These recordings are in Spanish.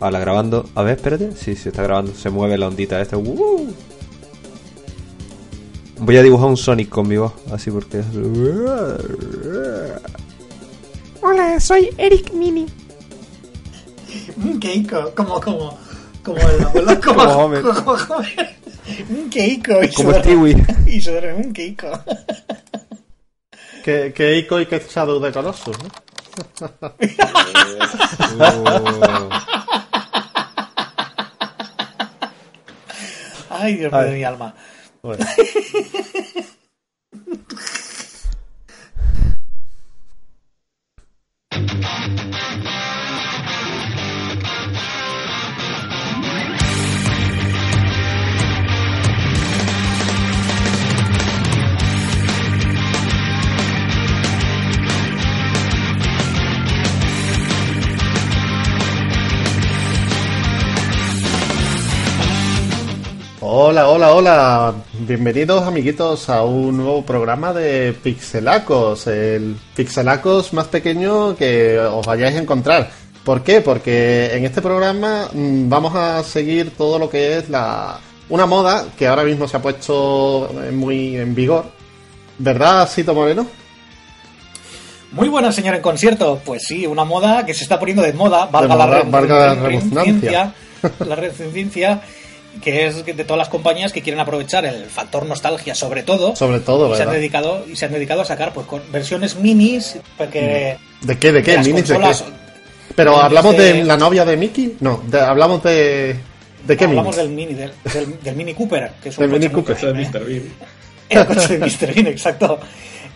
Ahora grabando. A ver, espérate. Sí, se está grabando. Se mueve la ondita esta. ¡Uh! Voy a dibujar un Sonic con mi voz. Así porque. Hola, soy Eric Mini. Un Keiko, como, como, como el abuelo, como, Como Homer. como Homer. Un Keiko. Y Como Stewie. Y se duerme un Keiko. Que, que Ico y que Shadow de Colossus, ¿no? Uh. Ay, Dios mío de mi alma. Bueno. Hola, hola, hola. Bienvenidos, amiguitos, a un nuevo programa de Pixelacos, el Pixelacos más pequeño que os vayáis a encontrar. ¿Por qué? Porque en este programa mm, vamos a seguir todo lo que es la una moda que ahora mismo se ha puesto muy en vigor. ¿Verdad, Sito Moreno? Muy buena señora en concierto. Pues sí, una moda que se está poniendo de moda, valga De moda, la, valga la redundancia, la redundancia, que es de todas las compañías que quieren aprovechar el factor nostalgia, sobre todo. Sobre todo, y se han dedicado y se han dedicado a sacar pues con versiones minis porque ¿De qué? ¿De qué? las ¿Minis de qué? Pero minis hablamos de... de- la novia de Mickey? No, de- hablamos de... ¿De qué hablamos minis? del mini del, del- del mini Cooper que es un Del coche Mini Cooper. ¿eh? Mr. Bean. El coche de Mr. Bean, exacto.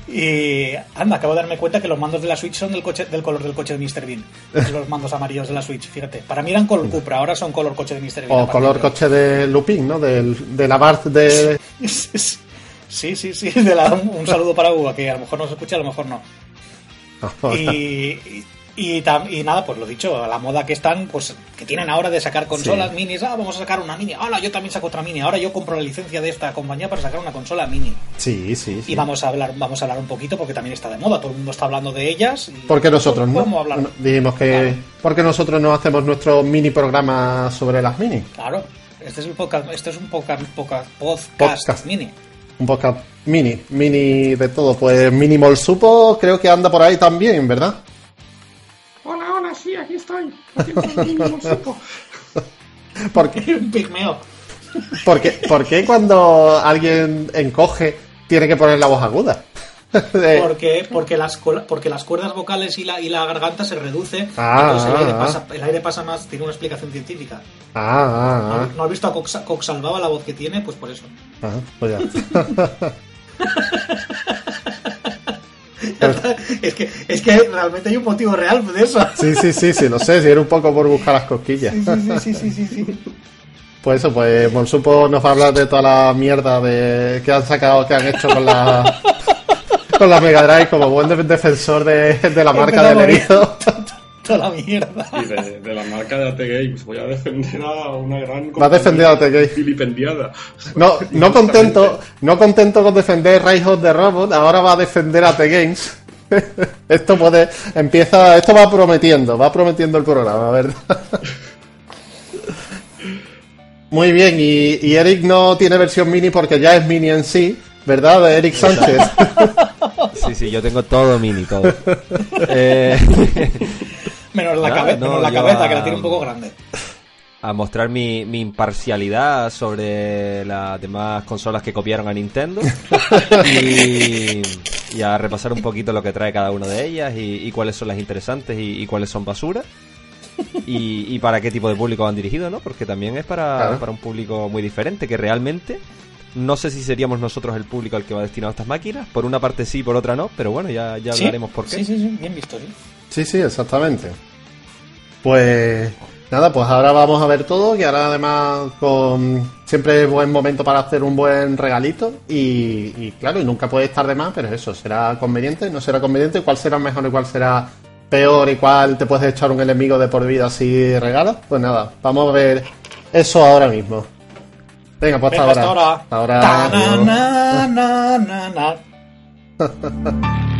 Y anda, acabo de darme cuenta que los mandos de la Switch son del, coche, del color del coche de Mr. Bean. Los mandos amarillos de la Switch, fíjate. Para mí eran color Cupra, ahora son color coche de Mr. Bean. O color de- coche de Lupin, ¿no? Del, de la Bart de... Sí, sí, sí. de la- un saludo para Hugo, que a lo mejor nos escucha, a lo mejor no. Y, y, y tam- y nada, pues lo dicho, la moda que están, pues que tienen ahora de sacar consolas Sí. minis. Ah, vamos a sacar una mini. Ahora yo también saco otra mini. Ahora yo compro la licencia de esta compañía para sacar una consola mini. Sí, sí, sí. Y vamos a hablar, vamos a hablar un poquito porque también está de moda. Todo el mundo está hablando de ellas. y- Porque nosotros no. Bueno, dijimos que... Claro. Porque nosotros no hacemos nuestro mini programa sobre las mini. Claro. Este es un podcast, este es un podcast, podcast, podcast, Podcast. mini. Un podcast mini, mini de todo. Pues Minimal Supo creo que anda por ahí también, ¿verdad? supo. Porque, un pigmeo. porque, ¿Por qué cuando alguien encoge tiene que poner la voz aguda? Porque, porque, las, porque las cuerdas vocales y la, y la garganta se reduce. Ah, entonces el aire, ah, pasa, el aire pasa más. Tiene una explicación científica. Ah, ah, ¿No, no has visto a Cox, Cox Salvaba la voz que tiene? Pues por eso. ah. Ah, pues ya. Es, que, es que realmente hay un motivo real de eso. Sí, sí, sí, sí, lo sé, si era un poco por buscar las cosquillas. Sí, sí, sí, sí, sí. Pues eso, pues Monsupo nos va a hablar de toda la mierda de que han sacado, que han hecho con la con la Mega Drive como buen de- defensor de, de la marca del herido. Toda la mierda. Y de, de la marca de AT Games. Voy a defender a una gran. Va a defender a AT Games. Vilipendiada. No, no contento, no contento con defender Rise of the Robot, ahora va a defender a The Games. Esto puede, empieza, esto va prometiendo, va prometiendo el programa, ¿verdad? Muy bien, y, y Eric no tiene versión mini porque ya es mini en sí, ¿verdad? De Eric Sánchez. Sí, sí, yo tengo todo mini, todo. Eh, Menos la, Nada, cabe- no, menos la cabeza, a- que la tiene un poco grande. a mostrar mi, mi imparcialidad sobre las demás consolas que copiaron a Nintendo y, y a repasar un poquito lo que trae cada una de ellas y, y cuáles son las interesantes y, y cuáles son basura y, y para qué tipo de público van dirigidos, ¿no? Porque también es para, Claro. para un público muy diferente que realmente no sé si seríamos nosotros el público al que va destinado estas máquinas. Por una parte sí, por otra no, pero bueno, ya, ya ¿Sí? hablaremos por qué. Sí, sí, sí, bien visto, sí. Sí, sí, exactamente. Pues nada, pues ahora vamos a ver todo, que ahora además con siempre es buen momento para hacer un buen regalito y, y claro, y nunca puede estar de más, pero eso, será conveniente, no será conveniente, cuál será mejor y cuál será peor y cuál te puedes echar un enemigo de por vida si regalas. Pues nada, vamos a ver eso ahora mismo. Venga, pues hasta Venga, ahora. hasta ahora. Hasta ahora. Ta, adiós. na, na, na,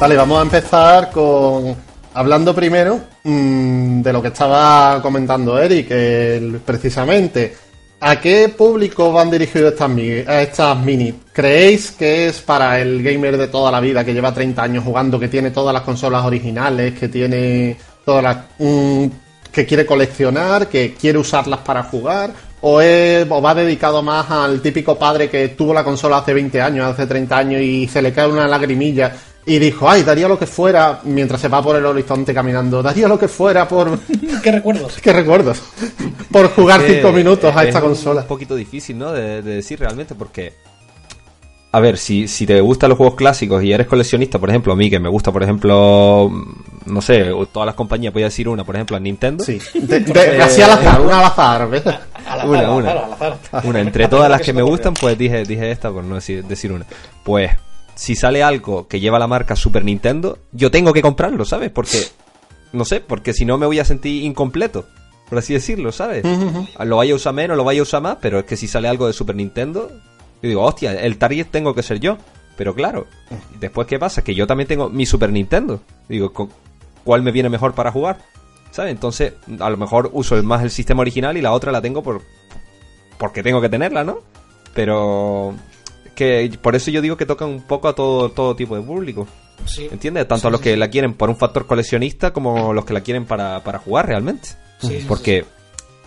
Vale, vamos a empezar con hablando primero mm, de lo que estaba comentando Eric, el- precisamente. ¿A qué público van dirigidas estas, estas mini? ¿Creéis que es para el gamer de toda la vida que lleva 30 años jugando, que tiene todas las consolas originales, que tiene todas las. que quiere coleccionar, que quiere usarlas para jugar? ¿O, es- o va dedicado más al típico padre que tuvo la consola hace 20 años, hace 30 años y se le cae una lagrimilla y dijo, ay, daría lo que fuera, mientras se va por el horizonte caminando, daría lo que fuera por... ¿Qué recuerdos? ¿Qué recuerdos? por jugar que 5 minutos a es esta un consola. poquito difícil, ¿no? De, de decir realmente, porque. A ver, si, si te gustan los juegos clásicos y eres coleccionista, por ejemplo, a mí que me gusta, por ejemplo, no sé, todas las compañías, voy a decir una, por ejemplo, a Nintendo. Sí, de- de- así al azar, una al azar, azar, Una, una. azar. Una, entre todas las que me gustan, pues dije, dije esta, por no decir, decir una. Pues, si sale algo que lleva la marca Super Nintendo, yo tengo que comprarlo, ¿sabes? Porque, no sé, porque si no me voy a sentir incompleto, por así decirlo, ¿sabes? Lo vaya a usar menos, lo vaya a usar más, pero es que si sale algo de Super Nintendo, yo digo, hostia, el target tengo que ser yo. Pero claro, después, ¿qué pasa? Que yo también tengo mi Super Nintendo. Digo, ¿cu- ¿cuál me viene mejor para jugar? ¿Sabes? Entonces, a lo mejor uso más el sistema original y la otra la tengo por, porque tengo que tenerla, ¿no? Pero que por eso yo digo que tocan un poco a todo, todo tipo de público. Sí. ¿Entiendes? Tanto a los que la quieren por un factor coleccionista como los que la quieren para, para jugar realmente. Porque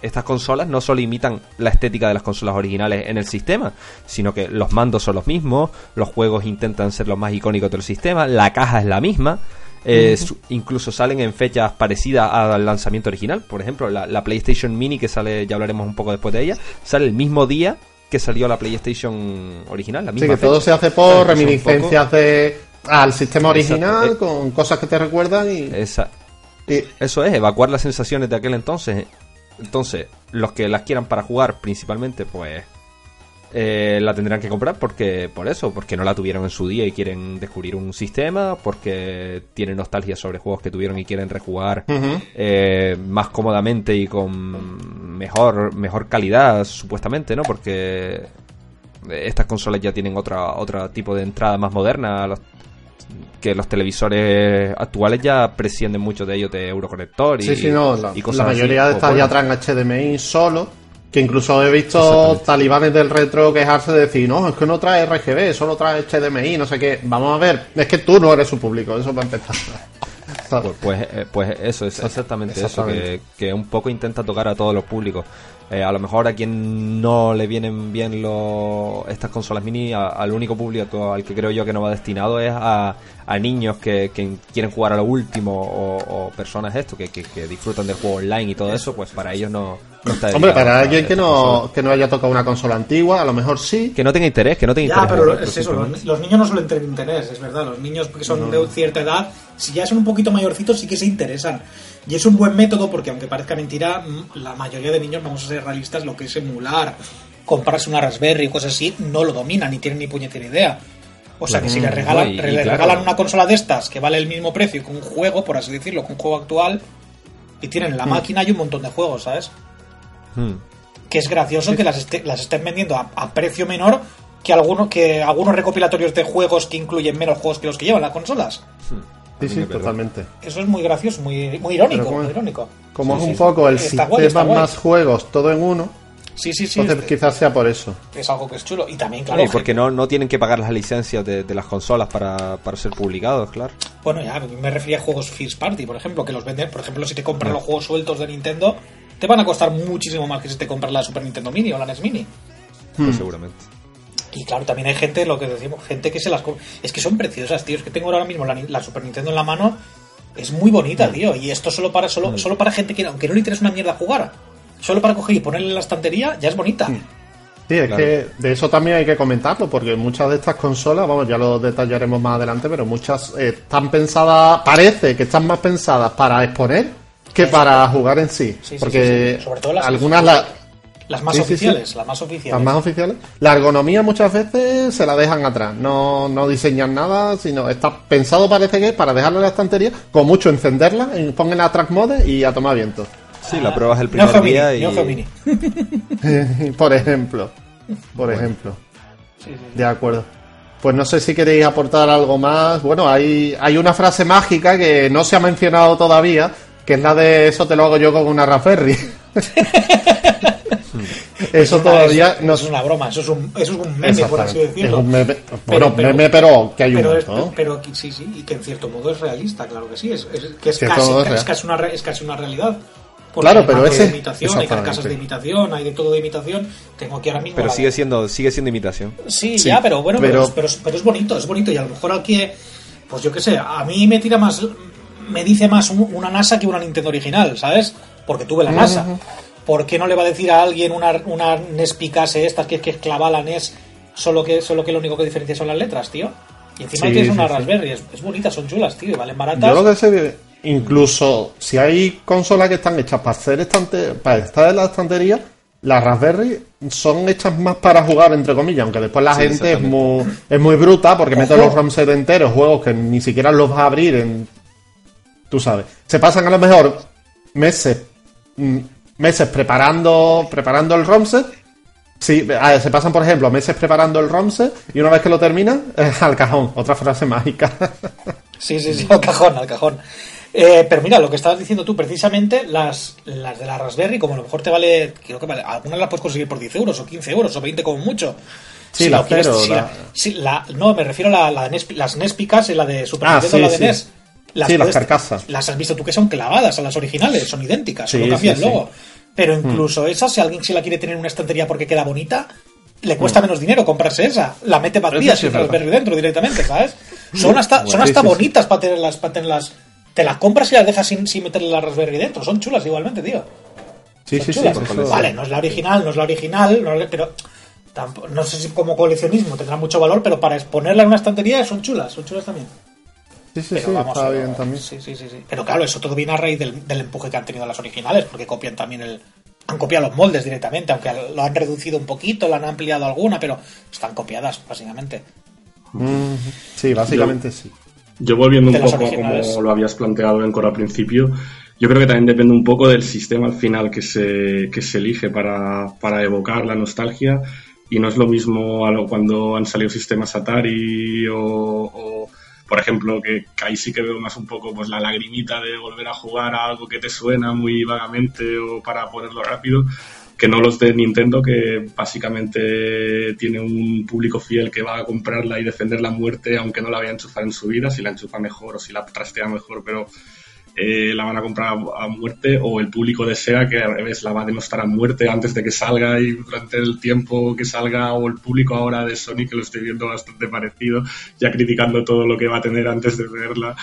estas consolas no solo imitan la estética de las consolas originales en el sistema, sino que los mandos son los mismos, los juegos intentan ser los más icónicos del sistema, la caja es la misma. eh, incluso salen en fechas parecidas al lanzamiento original. Por ejemplo, la, la PlayStation Mini, que sale, ya hablaremos un poco después de ella, sale el mismo día que salió la PlayStation original. La Sí, misma que todo se hace por reminiscencias de al sistema original, Exacto. con cosas que te recuerdan y, Esa- y- Eso es, evacuar las sensaciones de aquel entonces. Entonces, los que las quieran para jugar principalmente, pues eh, la tendrán que comprar porque por eso, porque no la tuvieron en su día y quieren descubrir un sistema, porque tienen nostalgia sobre juegos que tuvieron y quieren rejugar eh, más cómodamente y con mejor mejor calidad supuestamente, ¿no? Porque estas consolas ya tienen otra otro tipo de entrada más moderna, los- que los televisores actuales ya prescienden mucho de ellos de Euroconector y, Sí, sí, no, la, y la cosas así. mayoría de estas ya traen HDMI solo, que incluso he visto talibanes del retro quejarse de decir, no, es que no trae RGB, solo trae HDMI, no sé qué. Vamos a ver, es que tú no eres su público, eso para empezar. Pues, pues, eh, pues eso es exactamente, Exactamente. eso, que, que un poco intenta tocar a todos los públicos. Eh, a lo mejor a quien no le vienen bien lo- estas consolas mini, a- al único público al que creo yo que no va destinado es a, a niños que, que quieren jugar a lo último o, o personas esto, que, que- que disfrutan del juego online y todo eso, pues para ellos no, no está Hombre, para a alguien que no, que no haya tocado una consola antigua, a lo mejor sí. Que no tenga interés, que no tenga Ya, interés. pero es eso, los, los niños no suelen tener interés, es verdad. Los niños que son de cierta edad, si ya son un poquito mayorcitos, sí que se interesan. Y es un buen método porque, aunque parezca mentira, mm, la mayoría de niños, vamos a ser realistas, lo que es emular, comprarse una Raspberry y cosas así, no lo dominan ni tienen ni puñetera idea. O sea que si le regalan, no, y- y le claro. regalan una consola de estas que vale el mismo precio que un juego, por así decirlo, que un juego actual, y tienen la máquina y un montón de juegos, ¿sabes? Hmm. que es gracioso que las, este- las estén vendiendo a, a precio menor que algunos que algunos recopilatorios de juegos que incluyen menos juegos que los que llevan las consolas. Sí, sí, totalmente. Eso es muy gracioso, muy, muy irónico, como- muy irónico. Como Sí, es sí, un sí. poco el sistema guay, más juegos, todo en uno, Sí, sí, sí. entonces es, quizás sea por eso. es algo que es chulo. Y también, claro, y porque no, no tienen que pagar las licencias de, de las consolas para, para ser publicados, claro. bueno, ya me refería a juegos First Party, por ejemplo, que los venden. Por ejemplo, si te compras los juegos sueltos de Nintendo, te van a costar muchísimo más que si te compras la Super Nintendo Mini o la NES Mini. Hmm. Pues seguramente. Y claro, también hay gente, lo que decimos, gente que se las... Es que son preciosas, tío. Es que tengo ahora mismo la, Super Nintendo en la mano. Es muy bonita, tío. Y esto solo para solo, solo para gente que, aunque no le interesa una mierda jugar, solo para coger y ponerle en la estantería, ya es bonita. Sí, es Claro. que de eso también hay que comentarlo, porque muchas de estas consolas, vamos, ya lo detallaremos más adelante, pero muchas eh, están pensadas, parece que están más pensadas para exponer que para jugar en sí. Sí, sí, porque sí, sí. Sobre todo las- algunas, la- Las más Sí, sí, sí. oficiales, las más oficiales. las más oficiales, la ergonomía muchas veces se la dejan atrás, no, no diseñan nada, sino está pensado parece que es para dejarla en la estantería, con mucho encenderla, en- pongan la track mode y a tomar viento. Sí, la pruebas el primer Geo Mini, día y... Mini. por ejemplo. Por ejemplo. De acuerdo. pues no sé si queréis aportar algo más. Bueno, hay, hay una frase mágica que no se ha mencionado todavía, que es la de eso te lo hago yo con una Raspberry. eso todavía no es una broma, eso es un, eso es un meme, por así decirlo. Es un meme, bueno, pero, meme, pero que hay un pero, pero, sí, sí, y que en cierto modo es realista, claro que sí, es, que es, casi, es, casi una, es casi una realidad. claro, pero ese de imitación, hay carcasas de imitación, hay de todo de imitación. Tengo aquí ahora mismo. Pero sigue siendo, sigue siendo imitación. Sí, ya, pero bueno, pero... Pero, pero, es bonito, es bonito. Y a lo mejor aquí, pues yo qué sé, a mí me tira más, me dice más una NASA que una Nintendo original, ¿sabes? Porque tuve la NASA. ¿Por qué no le va a decir a alguien una, una NES Picase esta que es que clava la NES solo que, solo que lo único que diferencia son las letras, tío? Y encima tienes una Raspberry, es, es, bonita, son chulas, tío, y valen baratas. Yo lo que sé, incluso si hay consolas que están hechas para hacer estante, para estar en la estantería, las Raspberry son hechas más para jugar, entre comillas, aunque después la gente es muy, es muy bruta porque mete los ROM set enteros, juegos que ni siquiera los va a abrir en... Tú sabes. Se pasan a lo mejor meses mm, meses preparando, preparando el ROMset. Sí, se pasan, por ejemplo, meses preparando el ROMset y una vez que lo terminan, al cajón. Otra frase mágica. sí, sí, sí, al cajón, al cajón. Eh, pero mira, lo que estabas diciendo tú, precisamente las, las de la Raspberry, como a lo mejor te vale, creo que vale, algunas las puedes conseguir por 10 euros o 15 euros o 20 como mucho. Sí, la cero. no, me refiero a la, de las Nespicas y la de Super ah, Nintendo, la de NES. Las sí, las carcasas. Las has visto tú que son clavadas a las originales, son idénticas, solo cambia el logo. Pero hmm. incluso esa, si alguien se la quiere tener en una estantería porque queda bonita, le cuesta hmm. menos dinero comprarse esa. La mete vacía sin Raspberry dentro directamente, ¿sabes? Son hasta, son hasta bonitas para tenerlas, para tenerlas. Te las compras y las dejas sin, sin meterle la Raspberry dentro. Son chulas igualmente, tío. Sí, sí, sí. Vale, no es la original, no es la original, pero no sé si como coleccionismo tendrá mucho valor, pero para exponerla en una estantería son chulas, son chulas también. Sí, sí, sí, está bien también. Sí, sí, sí, Pero claro, eso todo viene a raíz del, empuje que han tenido las originales, porque copian también el. Han copiado los moldes directamente, aunque lo han reducido un poquito, lo han ampliado alguna, pero están copiadas, básicamente. Sí, básicamente sí. Yo volviendo un poco a como lo habías planteado en Coro al principio, yo creo que también depende un poco del sistema al final que se, que se elige para, para evocar la nostalgia y no es lo mismo a cuando han salido sistemas Atari o por ejemplo, que, ahí sí que veo más un poco pues la lagrimita de volver a jugar a algo que te suena muy vagamente o para ponerlo rápido, que no los de Nintendo, que básicamente tiene un público fiel que va a comprarla y defender la muerte, aunque no la vaya a enchufar en su vida, si la enchufa mejor o si la trastea mejor, pero eh, la van a comprar a, muerte o el público desea que al revés la va a denostar a muerte antes de que salga y durante el tiempo que salga o el público ahora de Sony que lo estoy viendo bastante parecido ya criticando todo lo que va a tener antes de verla.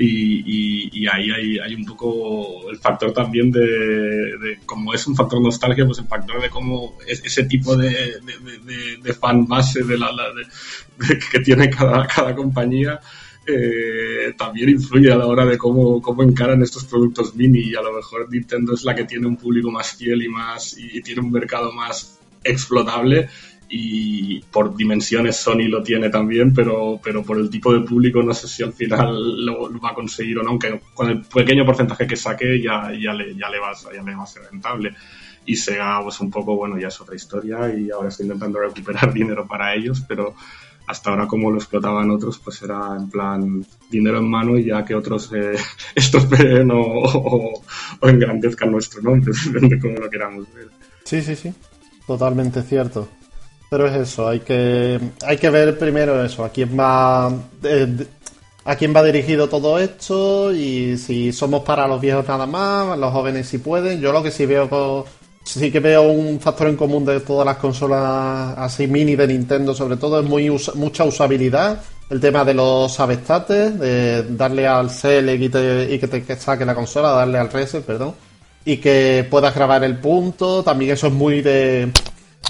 Y, ahí hay, un poco el factor también de, como es un factor nostalgia pues el factor de cómo ese tipo de, fan base de la, que tiene cada, cada compañía eh, también influye a la hora de cómo, cómo encaran estos productos mini y a lo mejor Nintendo es la que tiene un público más fiel y más y, tiene un mercado más explotable y por dimensiones Sony lo tiene también, pero, pero por el tipo de público no sé si al final lo, va a conseguir o no, aunque con el pequeño porcentaje que saque ya, ya, le, ya, le, va, ya le va a ser rentable. Y Sega, pues un poco, bueno, ya es otra historia y ahora está intentando recuperar dinero para ellos, pero hasta ahora como lo explotaban otros, pues era en plan dinero en mano y ya que otros eh, estropeen o, engrandezcan nuestro nombre, depende de cómo lo queramos ver. Sí, sí, sí, totalmente cierto. Pero es eso, hay que, hay que ver primero eso, a quién va... Eh, a quién va dirigido todo esto y si somos para los viejos nada más, los jóvenes si pueden. Yo lo que sí veo con, sí que veo un factor en común de todas las consolas así mini de Nintendo, sobre todo, es muy mucha usabilidad. El tema de los avestates, de darle al select y, que te saque la consola, darle al reset, perdón, y que puedas grabar el punto. También eso es muy de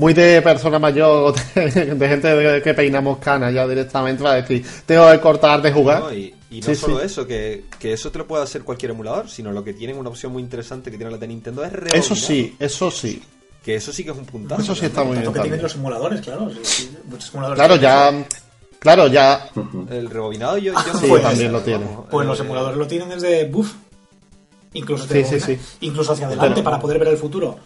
muy de persona mayor, de, gente que peinamos canas ya directamente para decir, tengo que cortar de jugar. Y no solo eso, que, eso te lo puede hacer cualquier emulador, sino lo que tienen una opción muy interesante que tiene la de Nintendo es rebobinado. Eso sí, eso sí. Que eso sí que es un puntazo. Eso sí está muy bien. que tienen los emuladores, claro. muchos emuladores claro, ya... Claro, ya. El rebobinado yo, yo no pues, también lo tiene. Pues los emuladores lo tienen desde buff. Incluso, sí, sí, sí. incluso hacia adelante para poder ver el futuro.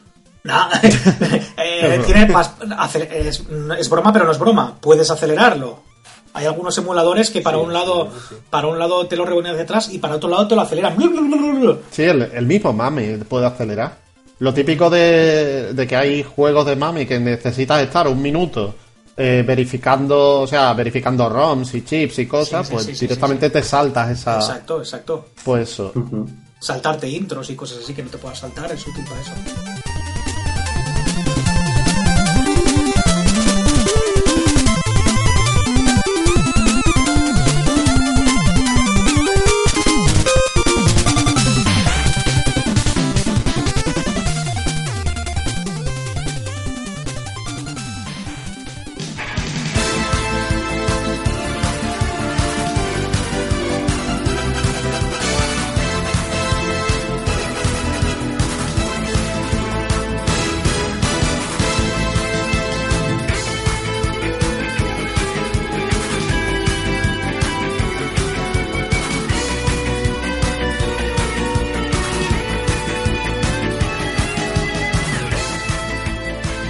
No, eh, tiene más, es, es, broma, pero no es broma. Puedes acelerarlo Hay algunos emuladores que para un lado para un lado te lo reboneas detrás y para otro lado te lo aceleran. Sí, el, mismo Mami puede acelerar. Lo típico de, que hay juegos de Mami que necesitas estar un minuto eh, verificando, o sea, verificando ROMs y chips y cosas, pues directamente te saltas esa. Exacto, exacto. Pues eso. Saltarte intros y cosas así que no te puedas saltar es útil para eso.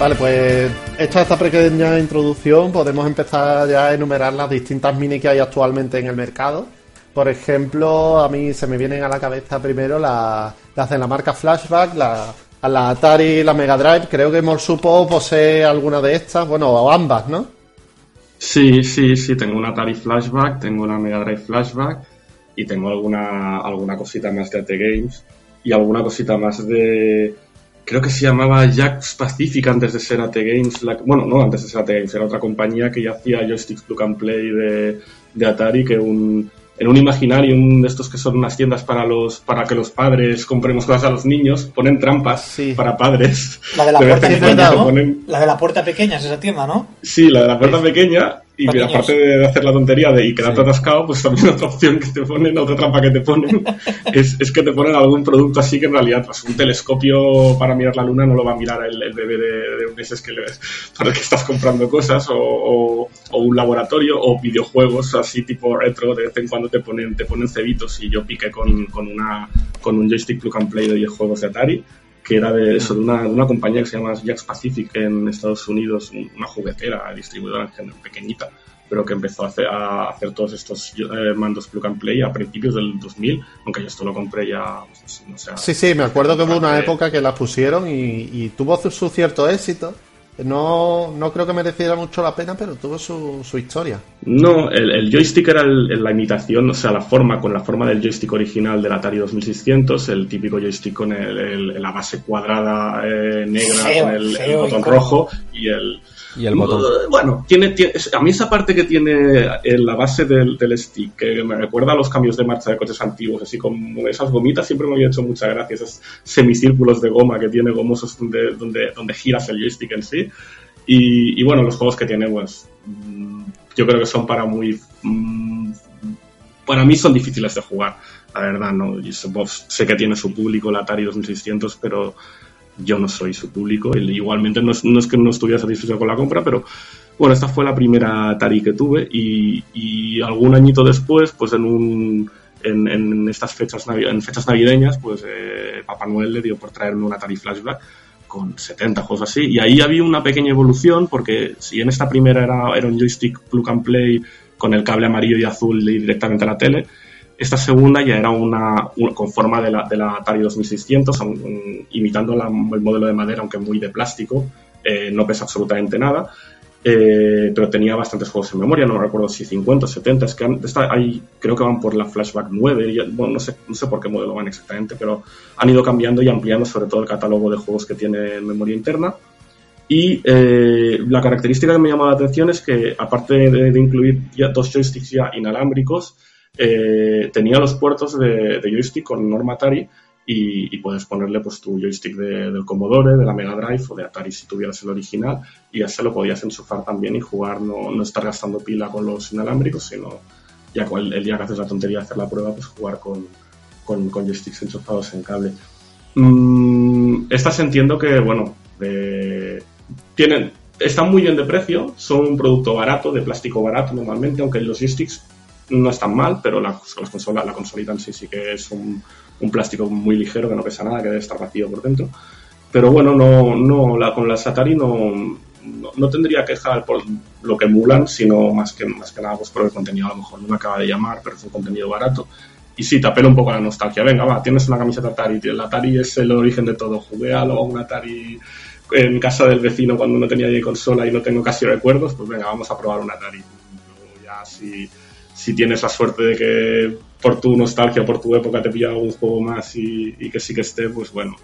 Vale, pues hecha esta pequeña introducción, podemos empezar ya a enumerar las distintas mini que hay actualmente en el mercado. Por ejemplo, a mí se me vienen a la cabeza primero las, de la marca Flashback, la, la Atari y la Mega Drive. Creo que Morsupo posee alguna de estas, bueno, o ambas, ¿no? Sí, sí, sí, tengo una Atari Flashback, tengo una Mega Drive Flashback y tengo alguna, alguna cosita más de AT Games y alguna cosita más de, creo que se llamaba Jax Pacific antes de ser AT Games. bueno, no antes de ser AT Games, era otra compañía que ya hacía joysticks plug and play de, de Atari, que un, en un imaginario de estos que son unas tiendas para los para que los padres compremos cosas a los niños, ponen trampas para padres. La de la puerta pequeña, La de la puerta pequeña es esa tienda, ¿no? Sí, la de la puerta pequeña y aparte de hacer la tontería de y quedarte atascado, pues también otra opción que te ponen, otra trampa que te ponen, es, es, que te ponen algún producto así que en realidad, pues un telescopio para mirar la luna no lo va a mirar el, el bebé de, de meses que le ves, para el que estás comprando cosas, o, o, un laboratorio, o videojuegos así tipo retro, de vez en cuando te ponen, te ponen cebitos y yo piqué con, con, una, con un joystick plug and play de videojuegos de Atari que era de, eso, de, una, de una compañía que se llama Jax Pacific en Estados Unidos, una juguetera, distribuidora pequeñita, pero que empezó a hacer, a hacer todos estos eh, mandos plug and play a principios del 2000, aunque yo esto lo compré ya, pues, no sé. Sí, sí, me acuerdo que hubo una época que la pusieron y, y tuvo su cierto éxito no, no creo que mereciera mucho la pena, pero tuvo su, su historia. No, el, joystick era la imitación, o sea, la forma, con la forma del joystick original del Atari 2600, el típico joystick con la base cuadrada eh, negra, con el, botón rojo y el, y el botón. Bueno, tiene, a mí esa parte que tiene en la base del, stick, que me recuerda a los cambios de marcha de coches antiguos, así como esas gomitas, siempre me había hecho mucha gracia, esos semicírculos de goma que tiene gomosos donde, donde, donde giras el joystick en sí. Y, bueno, los juegos que tiene, pues mm, yo creo que son para muy... Mm, para mí son difíciles de jugar, la verdad, ¿no? Pues, sé que tiene su público el Atari 2600, pero yo no soy su público. Igualmente no es, no es que no estuviera satisfecho con la compra, pero bueno, esta fue la primera Atari que tuve y, algún añito después, pues en un... En, en estas fechas, en fechas navideñas, pues eh, Papá Noel le dio por traerme un Atari Flashback con 70 juegos así. Y ahí había una pequeña evolución, porque si en esta primera era, era un joystick plug and play con el cable amarillo y azul directamente a la tele, esta segunda ya era una, con forma de la, de la Atari 2600, imitando la, el modelo de madera, aunque muy de plástico, eh, no pesa absolutamente nada, eh, pero tenía bastantes juegos en memoria, no recuerdo si 50 o 70, es que hay, creo que van por la Flashback 9, bueno, no sé, no sé por qué modelo van exactamente, pero han ido cambiando y ampliando sobre todo el catálogo de juegos que tiene en memoria interna. Y eh, la característica que me llama la atención es que, aparte de, de incluir ya dos joysticks ya inalámbricos, eh, tenía los puertos de, joystick con norma Y, puedes ponerle pues tu joystick del Commodore, de la Mega Drive o de Atari si tuvieras el original y ya se lo podías enchufar también y jugar, no, no estar gastando pila con los inalámbricos, sino ya el, día que haces la tontería de hacer la prueba, pues jugar con, con, joysticks enchufados en cable. Mm, estas entiendo que, bueno, tienen, están muy bien de precio, son un producto barato, de plástico barato normalmente, aunque los joysticks no es tan mal, pero la, consola, la consolita en sí sí que es un, plástico muy ligero que no pesa nada, que debe estar vacío por dentro. Pero bueno, no, no, la, con la Atari no, no, tendría queja por lo que emulan, sino más que, más que nada pues por el contenido. A lo mejor no me acaba de llamar, pero es un contenido barato. Y sí, te apela un poco a la nostalgia. Venga, va, tienes una camiseta Atari. El Atari es el origen de todo. Jugué a un Atari en casa del vecino cuando no tenía ni consola y no tengo casi recuerdos. Pues venga, vamos a probar un Atari. ya si, si tienes la suerte de que por tu nostalgia, por tu época te pilla algún juego más y, y que sí que esté, pues bueno,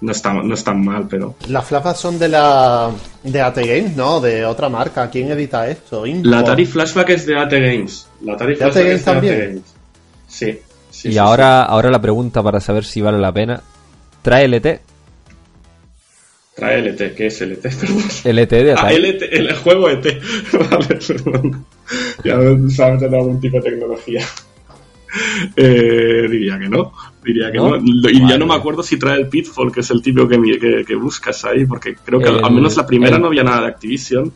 no está, no tan mal, pero. Las flashbacks son de la. de AT Games, ¿no? De otra marca. ¿Quién edita esto? La Atari Flashback es de AT Games. La Atari Flashback es de también? AT Games. Sí. y ahora, ahora la pregunta para saber si vale la pena. ¿Trae LT? Trae LT, ¿qué es LT? LT de ah, Atari. Ah, LT, el juego ET. vale, perdón. Ya sabes de algún tipo de tecnología. Eh, diría que no. Diría que no. Y ya no me acuerdo si trae el Pitfall, que es el tipo que, que, buscas ahí, porque creo que al menos la primera no había nada de Activision.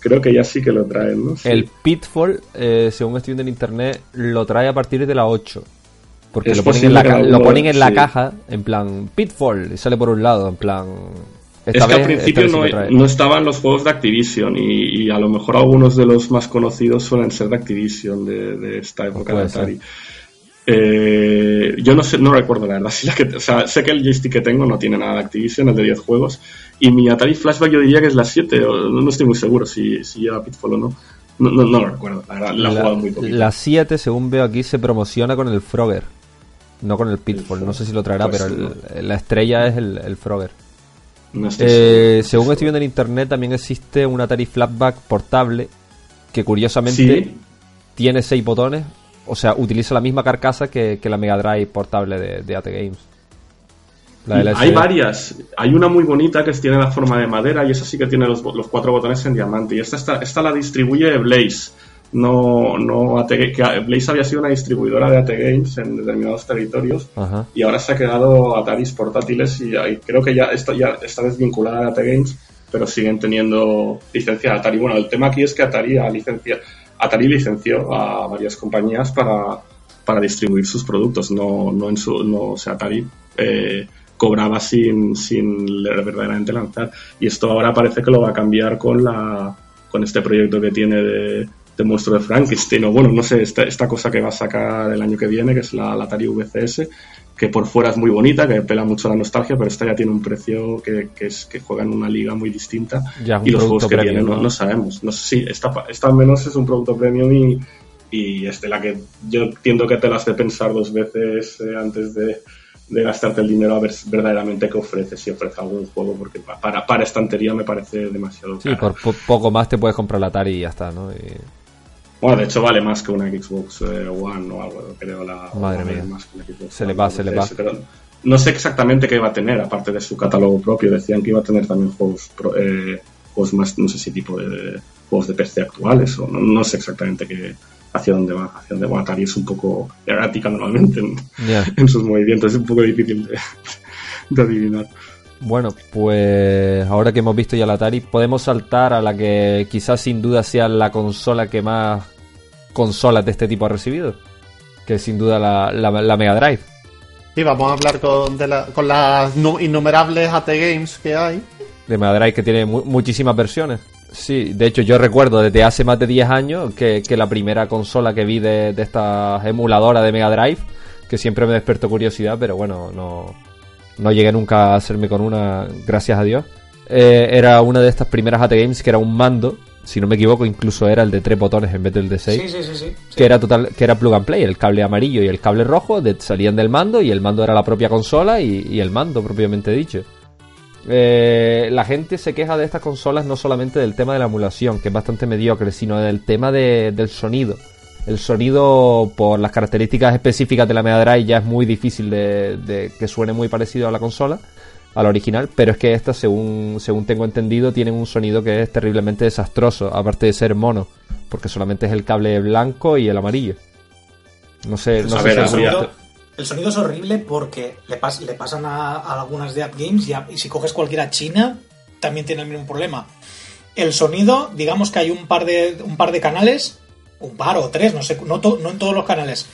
Creo que ya sí que lo traen, ¿no? El Pitfall, eh, según estoy viendo en internet, lo trae a partir de la 8. Porque lo ponen, en la, lo ponen en la caja, en plan Pitfall, y sale por un lado, en plan es que al principio no, estaban los juegos de Activision y, a lo mejor algunos de los más conocidos suelen ser de Activision de, esta época de Atari. Eh, yo no sé, no recuerdo la verdad. o sea, sé que el joystick que tengo no tiene nada de Activision, es de 10 juegos. Y mi Atari Flashback yo diría que es la 7, no, estoy muy seguro si, si lleva Pitfall o no. No, lo recuerdo, la verdad, la, he jugado muy poquito. La 7, según veo aquí, se promociona con el Frogger, no con el Pitfall. No sé si lo traerá, pues pero la estrella es el, el Frogger. Eh, según estoy viendo en internet, también existe un Atari Flatback portable que curiosamente tiene seis botones. O sea, utiliza la misma carcasa que, la Mega Drive portable de, de AT Games. hay varias. Hay una muy bonita que tiene la forma de madera y esa sí que tiene los, cuatro botones en diamante. Y esta, esta la distribuye Blaze no, no que Blaze había sido una distribuidora de AT Games en determinados territorios y ahora se ha quedado Ataris portátiles y, creo que ya está, ya está desvinculada de AT Games, pero siguen teniendo licencia de Atari. Bueno, el tema aquí es que Atari, licencia, Atari licenció a varias compañías para, para distribuir sus productos, no, no en su, no, o sea, Atari eh, cobraba sin, sin verdaderamente lanzar. Y esto ahora parece que lo va a cambiar con la con este proyecto que tiene de de monstruo de Frankenstein, o bueno, no sé, esta, esta, cosa que va a sacar el año que viene, que es la, Atari VCS, que por fuera es muy bonita, que pela mucho la nostalgia, pero esta ya tiene un precio que, que es que juega en una liga muy distinta. y los juegos que vienen no, sabemos. No sé si esta, esta al menos es un producto premium y, y es de la que yo entiendo que te las de pensar dos veces eh, antes de, de, gastarte el dinero a ver verdaderamente qué ofrece, si ofrece algún juego, porque para, para estantería me parece demasiado caro. Sí, por poco más te puedes comprar la Atari y ya está, ¿no? Bueno, de hecho vale más que una Xbox eh, One o algo, creo. La, Madre mía. se le va, se le va. no sé exactamente qué iba a tener, aparte de su catálogo propio. Decían que iba a tener también juegos, eh, juegos más, no sé si tipo de, juegos de PC actuales o no, sé exactamente qué, hacia dónde va. Hacia dónde va. Atari es un poco errática normalmente en, sus movimientos, es un poco difícil de, adivinar. Bueno, pues ahora que hemos visto ya la Atari, podemos saltar a la que quizás sin duda sea la consola que más consolas de este tipo ha recibido, que es sin duda la, la, Mega Drive. Sí, vamos a hablar con, con las innumerables AT Games que hay. De Mega Drive que tiene muchísimas versiones. Sí, de hecho yo recuerdo desde hace más de 10 años que, la primera consola que vi de, de esta emuladora de Mega Drive, que siempre me despertó curiosidad, pero bueno, no, no llegué nunca a hacerme con una, gracias a Dios. Eh, era una de estas primeras AT Games que era un mando si no me equivoco, incluso era el de tres botones en vez del de seis. Sí, sí, sí, Que era total, que era plug and play, el cable amarillo y el cable rojo salían del mando y el mando era la propia consola y, el mando propiamente dicho. Eh, la gente se queja de estas consolas no solamente del tema de la emulación, que es bastante mediocre, sino del tema del sonido. El sonido, por las características específicas de la Mega Drive, ya es muy difícil de que suene muy parecido a la consola a la original, pero es que estas, según, según tengo entendido, tienen un sonido que es terriblemente desastroso, aparte de ser mono, porque solamente es el cable blanco y el amarillo. No sé, no sé el, sonido, el, sonido, es horrible porque le, le pasan a, algunas de App Games y, si coges cualquiera china, también tiene el mismo problema. El sonido, digamos que hay un par de, un par de canales, un par o tres, no sé, no, no en todos los canales,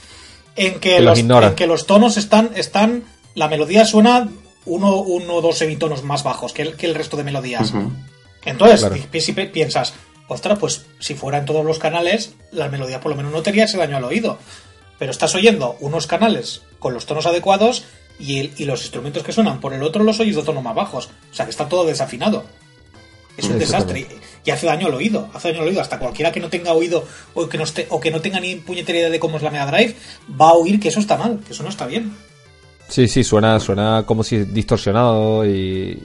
en que, los, en que los tonos están, están, la melodía suena uno, uno o dos semitonos más bajos que el, que el resto de melodías. Entonces, piensas, ostras, pues si fuera en todos los canales, la melodía por lo menos no te haría ese daño al oído. Pero estás oyendo unos canales con los tonos adecuados y, y los instrumentos que suenan por el otro los oyes de tonos más bajos. O sea que está todo desafinado. Es un desastre. Y hace daño al oído. Hace daño al oído. Hasta cualquiera que no tenga oído o que no, esté, o que no tenga ni puñetería de cómo es la Mega Drive va a oír que eso está mal, que eso no está bien. Sí, sí, suena, suena como si distorsionado y,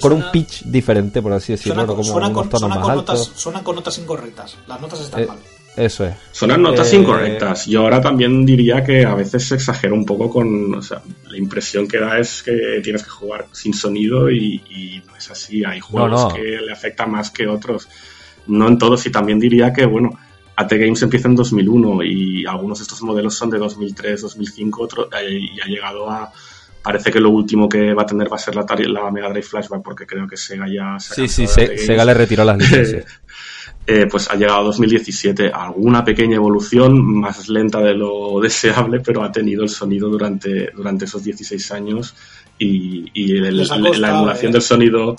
con, un pitch diferente, por así decirlo, como con, tonos más altos. suenan con notas incorrectas, las notas están eh, mal. Eso es. Suenan notas eh, incorrectas. Yo ahora también diría que a veces se exagera un poco con. O sea, la impresión que da es que tienes que jugar sin sonido y, no es así. Hay juegos que le afectan más que otros. No en todos. Y también diría que, bueno, AT Games empieza en 2001 y algunos de estos modelos son de 2003, 2005 otro, eh, y ha llegado a. Parece que lo último que va a tener va a ser la, la Mega Drive Flashback porque creo que Sega ya. sí, sí, Sega le retiró las licencias. Eh, pues ha llegado a 2017 alguna pequeña evolución, más lenta de lo deseable, pero ha tenido el sonido durante, durante esos 16 años y, la emulación ¿eh? del sonido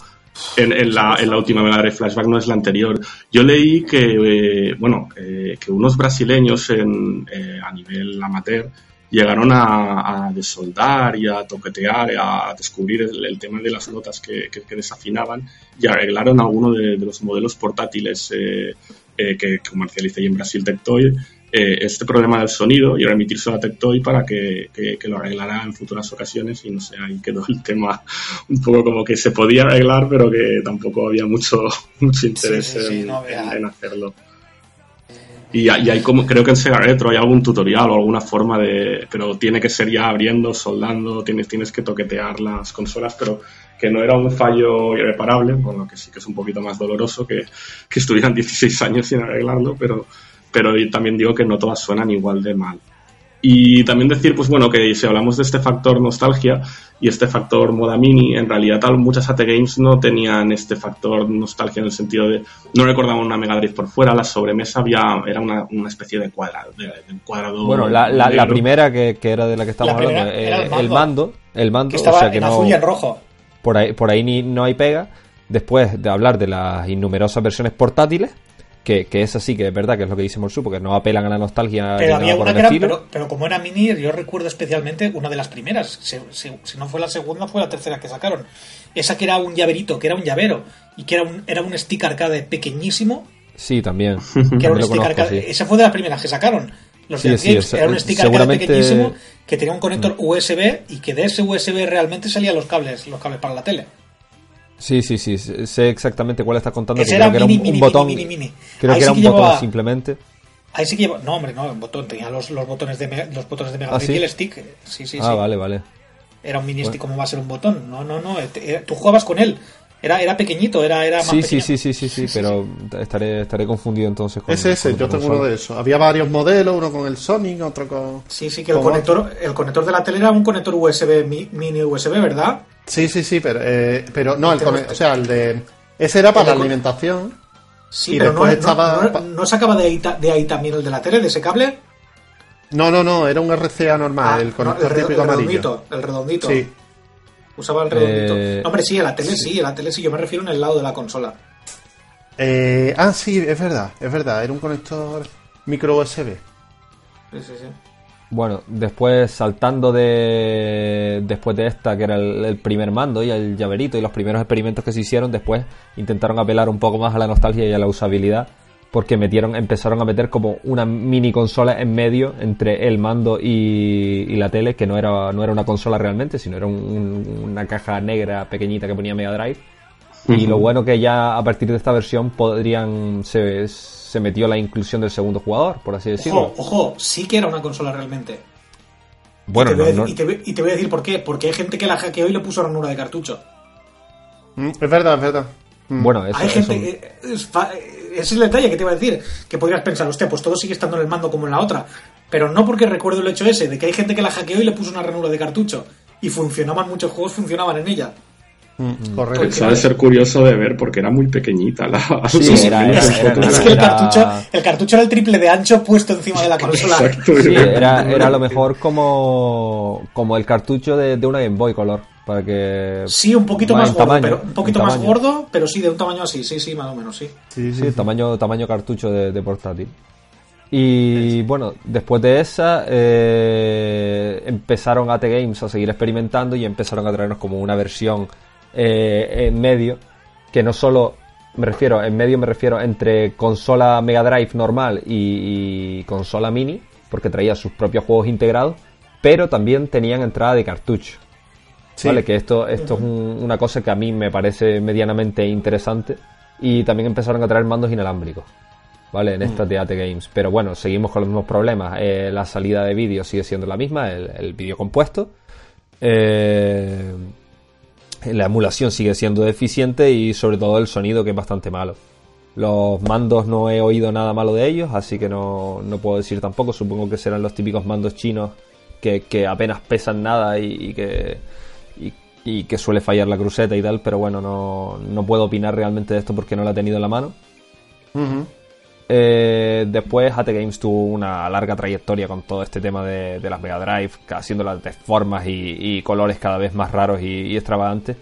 en, la, en, la, última Mega Flashback no es la anterior. Yo leí que, eh, bueno, que unos brasileños en, a nivel amateur llegaron a, desoldar y a toquetear, a descubrir el, tema de las notas que, desafinaban y arreglaron algunos de, los modelos portátiles eh, eh, que comercializa en Brasil Tectoy eh, este problema del sonido y remitirse a Tectoy para que, lo arreglara en futuras ocasiones y no sé, ahí quedó el tema un poco como que se podía arreglar pero que tampoco había mucho, mucho interés en hacerlo. Y, hay como, creo que en Sega Retro hay algún tutorial o alguna forma de, pero tiene que ser ya abriendo, soldando, tienes, tienes que toquetear las consolas, pero que no era un fallo irreparable, bueno, que sí que es un poquito más doloroso que, que estuvieran 16 años sin arreglarlo, pero, pero también digo que no todas suenan igual de mal. Y también decir, pues bueno, que si hablamos de este factor nostalgia y este factor moda mini, en realidad tal, muchas AT Games no tenían este factor nostalgia en el sentido de, no recordaban una Mega Drive por fuera, la sobremesa había, era una, una especie de cuadrado. De, cuadrado bueno, la, la, primera que, que, era de la que estamos hablando, eh, el, mando. el mando, o sea que en no, azul y en rojo. Por ahí, por ahí ni, no hay pega. Después de hablar de las innumerosas versiones portátiles, que, que es así, que es verdad que es lo que dice Morsu, porque no apelan a la nostalgia. Pero había una que era, pero, pero, como era mini, yo recuerdo especialmente una de las primeras. Si, no fue la segunda, fue la tercera que sacaron. Esa que era un llaverito, que era un llavero, y que era un, era un stick arcade pequeñísimo. Sí, también. Que era un stick arcade. Esa fue de las primeras que sacaron. Los sí, sí, era un stick arcade pequeñísimo que tenía un conector mm. USB y que de ese USB realmente salían los cables, los cables para la tele. Sí, sí, sí, sé exactamente cuál estás contando. era, que era un, botón. Creo que era un botón simplemente. Ahí sí que lleva... No, hombre, no, un botón. Tenía los, los botones de los botones de Mega ¿Ah, y el stick. Sí, sí, ah, sí. vale, vale. Era un mini stick, como va a ser un botón? No, no, no. Eh, tú jugabas con él. Era, era pequeñito, era, era más sí, sí, sí, sí, sí, sí, pero estaré, estaré confundido entonces con Ese, ese, yo tengo uno de esos. Había varios modelos, uno con el Sonic, otro con... Sí, sí, que el conector, el conector de la tele era un conector USB, mini USB, ¿verdad? Sí, sí, sí, pero, eh, pero no, el o sea, el de... Ese era para la alimentación. Sí, pero no, estaba... no, sacaba de ahí, de ahí también el de la tele, de ese cable. No, no, no, era un RCA normal, ah, el conector el, típico el redondito, El redondito. Sí. Usaba el redondito. Eh, hombre, sí, en la tele sí. en la tele sí, yo me refiero en el lado de la consola. Eh, ah, sí, es verdad, es verdad, era un conector micro USB. Sí, sí, sí. Bueno, después saltando de después de esta que era el, primer mando y el llaverito y los primeros experimentos que se hicieron, después intentaron apelar un poco más a la nostalgia y a la usabilidad porque metieron empezaron a meter como una mini consola en medio entre el mando y, la tele que no era no era una consola realmente sino era una caja negra pequeñita que ponía Mega Drive. Y lo bueno que ya a partir de esta versión podrían se, se metió la inclusión del segundo jugador, por así decirlo. Ojo, ojo, sí que era una consola realmente. Bueno, y te, voy, y, te, voy a decir por qué. Porque hay gente que la hackeó y le puso ranura de cartucho. Mm, es verdad, es verdad. Mm. Bueno, eso, hay gente. Es, ese es el detalle que te iba a decir. Que podrías pensar, hostia, pues todo sigue estando en el mando como en la otra. Pero no porque recuerdo el hecho ese, de que hay gente que la hackeó y le puso una ranura de cartucho. Y funcionaban, muchos juegos funcionaban en ella. Correcto. Pues de ser curioso de ver porque era muy pequeñita la. Sí, era, es que el cartucho, el cartucho era el triple de ancho puesto encima de la consola. Exacto, era, era a lo mejor como, como el cartucho de, de una Game Boy Color. Para que. Sí, un poquito más gordo, pero, un poquito más gordo, pero sí, de un tamaño así, sí, sí, más o menos, sí. Sí, sí, tamaño, tamaño cartucho de, portátil. Y bueno, después de esa eh, empezaron AT Games a seguir experimentando y empezaron a traernos como una versión eh, en medio, que no solo me refiero, en medio me refiero entre consola Mega Drive normal y, consola mini, porque traía sus propios juegos integrados, pero también tenían entrada de cartucho. ¿Vale? Que esto, esto es una cosa que a mí me parece medianamente interesante. Y también empezaron a traer mandos inalámbricos. ¿Vale? En mm. estas de AT Games. Pero bueno, seguimos con los mismos problemas. Eh, la salida de vídeo sigue siendo la misma, el, el vídeo compuesto. Eh, la emulación sigue siendo deficiente y sobre todo el sonido que es bastante malo. Los mandos no he oído nada malo de ellos, así que no, puedo decir tampoco. Supongo que serán los típicos mandos chinos que, apenas pesan nada y, que, y, que suele fallar la cruceta y tal, pero bueno, no, no puedo opinar realmente de esto porque no la he tenido en la mano. Eh, después AT Games tuvo una larga trayectoria con todo este tema de, las Mega Drive, haciéndolas de formas y, colores cada vez más raros y, extravagantes.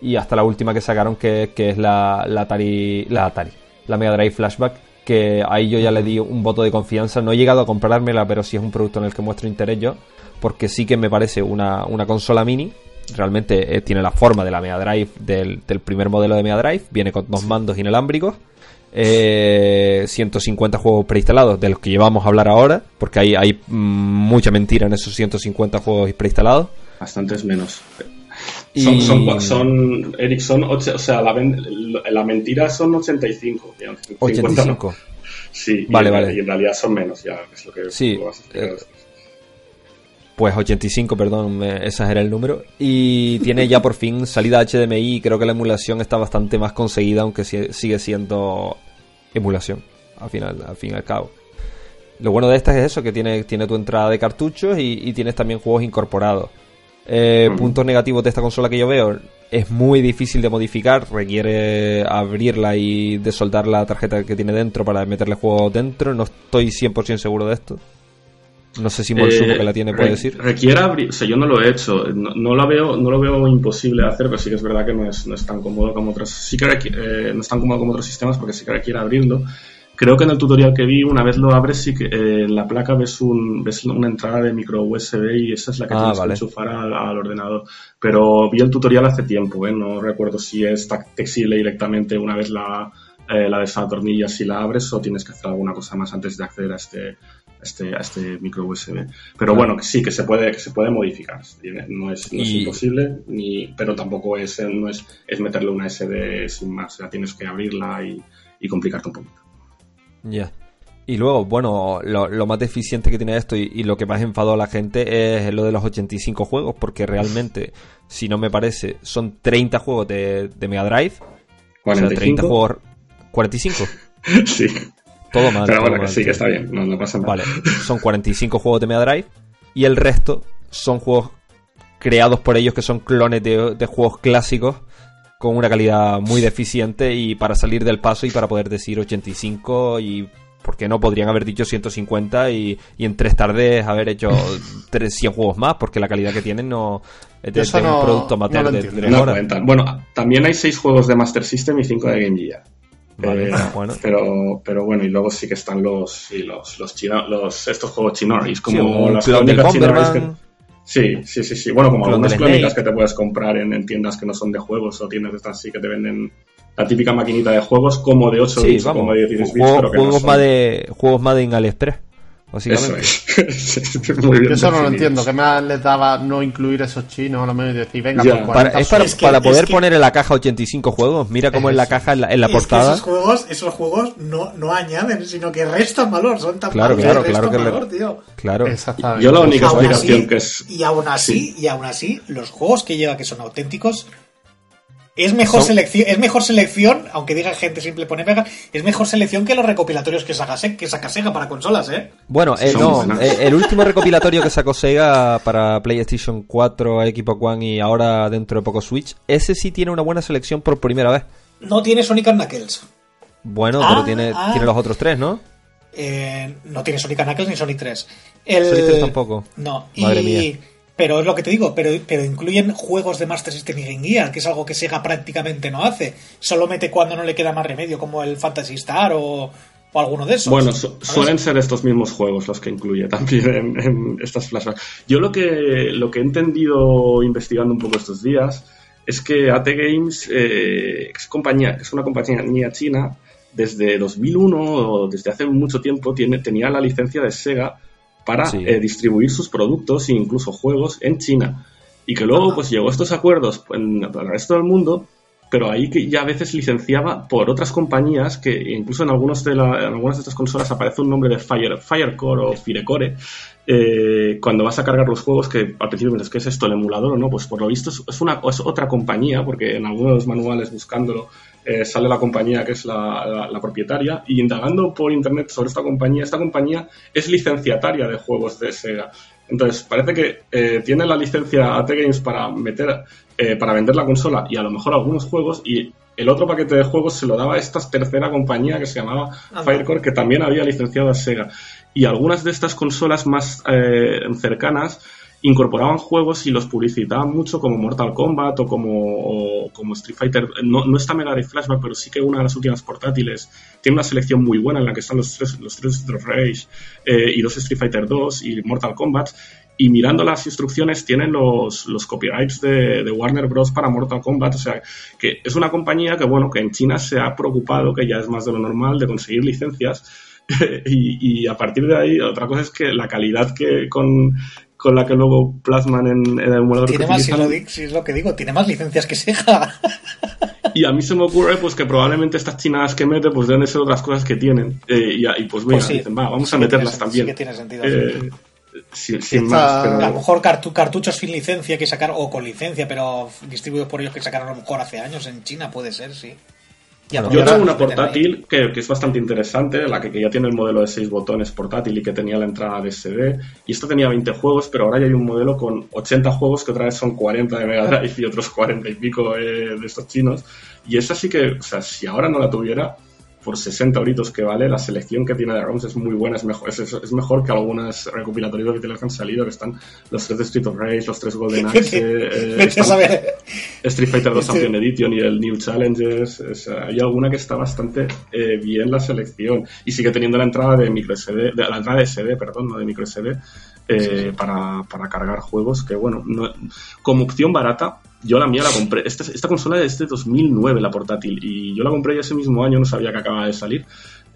Y hasta la última que sacaron, que, es la, Atari, la Atari, la Mega Drive Flashback, que ahí yo ya le di un voto de confianza. No he llegado a comprármela, pero sí es un producto en el que muestro interés yo, porque sí que me parece una, consola mini. Realmente eh, tiene la forma de la Mega Drive, del primer modelo de Mega Drive, viene con dos mandos inalámbricos eh, 150 juegos preinstalados, de los que llevamos a hablar ahora, porque hay, hay mucha mentira en esos 150 juegos preinstalados. Bastantes menos. Son, son, son, Eric, son o sea, la, la, mentira son 85. 85. Sí, vale, y, vale. y en realidad son menos, ya es lo que sí, eh, Pues 85, perdón, me exageré el número. Y tiene ya por fin salida HDMI. Creo que la emulación está bastante más conseguida, aunque sigue siendo emulación, al final, al fin y al cabo. Lo bueno de esta es eso, que tiene, tiene tu entrada de cartuchos y, tienes también juegos incorporados. Eh, Puntos negativos de esta consola que yo veo, es muy difícil de modificar, requiere abrirla y desoldar la tarjeta que tiene dentro para meterle juegos dentro, no estoy 100% seguro de esto. No sé si Molsupo eh, que la tiene puede decir. Requiere abrir, o sea, yo no lo he hecho, no, la veo, no lo veo imposible de hacer, pero sí que es verdad que no es, no es tan cómodo como otros, sí que eh, no es tan cómodo como otros sistemas porque sí que requiere abrirlo. Creo que en el tutorial que vi, una vez lo abres, sí que eh, en la placa ves, un, ves una entrada de micro USB y esa es la que ah, tienes que enchufar al, ordenador. Pero vi el tutorial hace tiempo, ¿eh? no recuerdo si es flexible directamente una vez la, la desatornillas y la abres o tienes que hacer alguna cosa más antes de acceder a este, este, a este micro USB. Pero bueno, sí, que se puede, que se puede modificar. No es, imposible, ni, pero tampoco es, no es, es meterle una SD sin más. O sea, tienes que abrirla y, y complicarte un poquito. Ya. Y luego, bueno, lo, más deficiente que tiene esto y, lo que más enfadó a la gente es lo de los 85 juegos, porque realmente, si no me parece, son 30 juegos de, Mega Drive. 45. O sea, 30 juegos. ¿45? sí. Todo mal. Pero bueno, que sí, que está bien, no, pasa nada. Vale, son 45 juegos de Mega Drive y el resto son juegos creados por ellos que son clones de, juegos clásicos con una calidad muy deficiente y para salir del paso y para poder decir 85 y porque no podrían haber dicho 150 y, y en tres tardes haber hecho 300 juegos más porque la calidad que tienen no es de, un producto amateur de, de Bueno, también hay 6 juegos de Master System y 5 de Game Gear. Eh, bueno. Pero, pero bueno, y luego sí que están los, los, los, los estos juegos chinoris, como las crónicas chinoris que, Sí, sí, sí, sí. Bueno, como algunas crónicas que te puedes comprar en, tiendas que no son de juegos o tiendas de estas sí que te venden la típica maquinita de juegos como de 8 bits como de 16 bits. Juegos, más de, juegos más de en AliExpress. Eso, es. eso no lo entiendo. ¿Qué más les daba no incluir esos chinos? A lo menos decir, venga, para, es para, poder poner en la caja 85 juegos. Mira cómo en la caja, en la, portada. esos juegos, esos juegos no, no añaden, sino que restan valor. Son tan claro, claro, claro que valor, tío. Claro. Yo la única explicación que es. Y aún así, y aún así, los juegos que lleva que son auténticos es mejor selección, es mejor selección, aunque diga gente simple pone pega, es mejor selección que los recopilatorios que saca, que saca Sega para consolas, ¿eh? Bueno, eh, no, eh, el último recopilatorio que sacó Sega para PlayStation 4, Equipo One y ahora dentro de poco Switch, ese sí tiene una buena selección por primera vez. No tiene Sonic Knuckles. Bueno, pero ah, tiene, ah. tiene los otros tres, ¿no? Eh, no tiene Sonic Knuckles ni Sonic 3. El... Sonic 3 tampoco. No, Madre y... mía Pero es lo que te digo, pero, pero incluyen juegos de Master System y Game Gear, que es algo que Sega prácticamente no hace. Solo mete cuando no le queda más remedio, como el Fantasy Star o, o alguno de esos. Bueno, suelen ser estos mismos juegos los que incluye también en, estas flashbacks. Yo lo que, lo que he entendido investigando un poco estos días es que AT Games eh, es, compañía, es una compañía china desde 2001 o desde hace mucho tiempo tiene, tenía la licencia de Sega para eh, distribuir sus productos e incluso juegos en China. Y que luego pues llegó a estos acuerdos en, el resto del mundo pero ahí que ya a veces licenciaba por otras compañías que incluso en, algunos de algunas de estas consolas aparece un nombre de Fire, Firecore o Firecore. Eh, cuando vas a cargar los juegos, que al principio piensas que es esto el emulador o no, pues por lo visto es, una, es otra compañía, porque en algunos de los manuales buscándolo eh, sale la compañía que es la, la, propietaria, y indagando por internet sobre esta compañía, esta compañía es licenciataria de juegos de Sega. Entonces, parece que eh, tiene la licencia AT Games para meter, eh, para vender la consola y a lo mejor algunos juegos y el otro paquete de juegos se lo daba a esta tercera compañía que se llamaba Firecore, que también había licenciado a Sega. Y algunas de estas consolas más cercanas incorporaban juegos y los publicitaban mucho como Mortal Kombat o como, como Street Fighter. No, no está Mega Drive Flashback, pero sí que una de las últimas portátiles tiene una selección muy buena en la que están los tres, los tres Street Rage eh, y dos Street Fighter 2 y Mortal Kombat. Y mirando las instrucciones tienen los, los copyrights de, Warner Bros. para Mortal Kombat. O sea, que es una compañía que, bueno, que en China se ha preocupado, que ya es más de lo normal, de conseguir licencias. y, y, a partir de ahí, otra cosa es que la calidad que con, con la que luego plasman en, el emulador tiene más, si, es lo que digo, tiene más licencias que Sega. y a mí se me ocurre pues que probablemente estas chinadas que mete pues deben ser otras cosas que tienen. Eh, y, pues mira, pues dicen, va, vamos a meterlas también. Sí que tiene sentido. Eh, sin, más, A lo mejor cartuchos sin licencia que sacar, o con licencia, pero distribuidos por ellos que sacaron a lo mejor hace años en China, puede ser, sí. Yo tengo una portátil que, es bastante interesante, la que, ya tiene el modelo de 6 botones portátil y que tenía la entrada de SD. Y esto tenía 20 juegos, pero ahora ya hay un modelo con 80 juegos que otra vez son 40 de Mega Drive y otros 40 y pico eh, de estos chinos. Y esa sí que, o sea, si ahora no la tuviera, por 60 euritos que vale, la selección que tiene de ROMs es muy buena, es mejor, es, mejor que algunas recopilatorios que han salido, que están los tres de Street of Rage, los tres Golden Axe, eh, Street Fighter 2 Champion Edition y el New Challenges, hay alguna que está bastante eh, bien la selección. Y sigue teniendo la entrada de micro SD, la entrada de SD, perdón, no de micro SD, eh, Para, para, cargar juegos que, bueno, como opción barata, yo la mía la compré. Esta, esta consola es de 2009, la portátil, y yo la compré ese mismo año, no sabía que acababa de salir.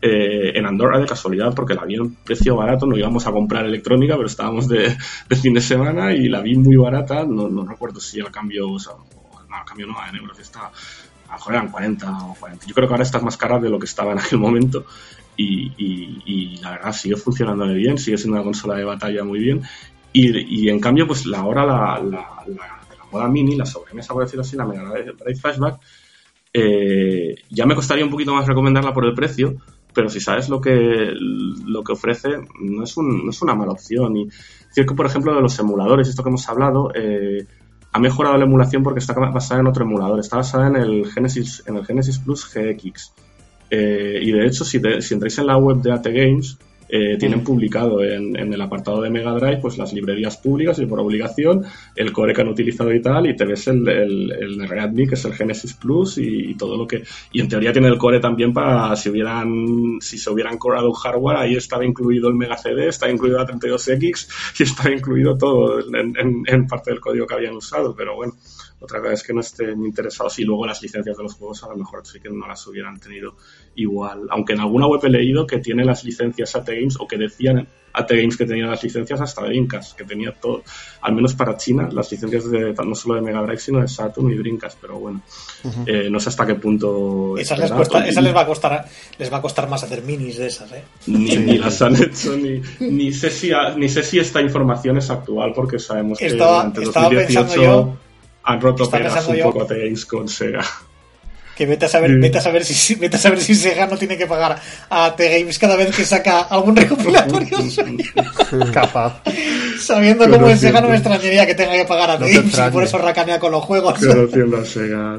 Eh, en Andorra de casualidad, porque la vi en precio barato, no íbamos a comprar electrónica, pero estábamos de, fin de semana y la vi muy barata, no, no recuerdo si al cambio, o sea, no, al cambio no, en euros está, a lo mejor eran 40 o 40. Yo creo que ahora está más cara de lo que estaba en aquel momento y, y, la verdad sigue funcionando bien, sigue siendo una consola de batalla muy bien y, y en cambio pues la hora la, la, la moda mini, la sobremesa, por decirlo así, la Mega Drive Flashback, eh, ya me costaría un poquito más recomendarla por el precio, pero si sabes lo que, lo que ofrece, no es, un, no es una mala opción. Y decir que, por ejemplo, de los emuladores, esto que hemos hablado, eh, ha mejorado la emulación porque está basada en otro emulador, está basada en el Genesis, en el Genesis Plus GX. Eh, y de hecho, si, si entráis en la web de AT Games, eh, tienen publicado en, el apartado de Mega Drive pues las librerías públicas y por obligación el core que han utilizado y tal y te ves el, el, el Readme que es el Genesis Plus y, todo lo que y en teoría tiene el core también para si hubieran si se hubieran corado hardware ahí estaba incluido el Mega CD estaba incluido la 32X y estaba incluido todo en, en parte del código que habían usado pero bueno otra cosa es que no estén interesados y luego las licencias de los juegos a lo mejor sí que no las hubieran tenido igual. Aunque en alguna web he leído que tiene las licencias AT Games o que decían AT Games que tenía las licencias hasta de Dreamcast, que tenía todo, al menos para China, las licencias de no solo de Mega Drive, sino de Saturn y Dreamcast, pero bueno, eh, no sé hasta qué punto. Esas, les, va a costar les va a costar más hacer minis de esas, ¿eh? Ni, las han hecho, ni, ni, sé si ni sé si esta información es actual, porque sabemos que durante 2018 han roto peras un poco de Games con Sega. Que vete a saber, vete a saber si vete a saber si Sega no tiene que pagar a T-Games cada vez que saca algún recopilatorio Capaz. Sabiendo cómo es Sega, no me extrañaría que tenga que pagar a Games y por eso racanea con los juegos. Sega,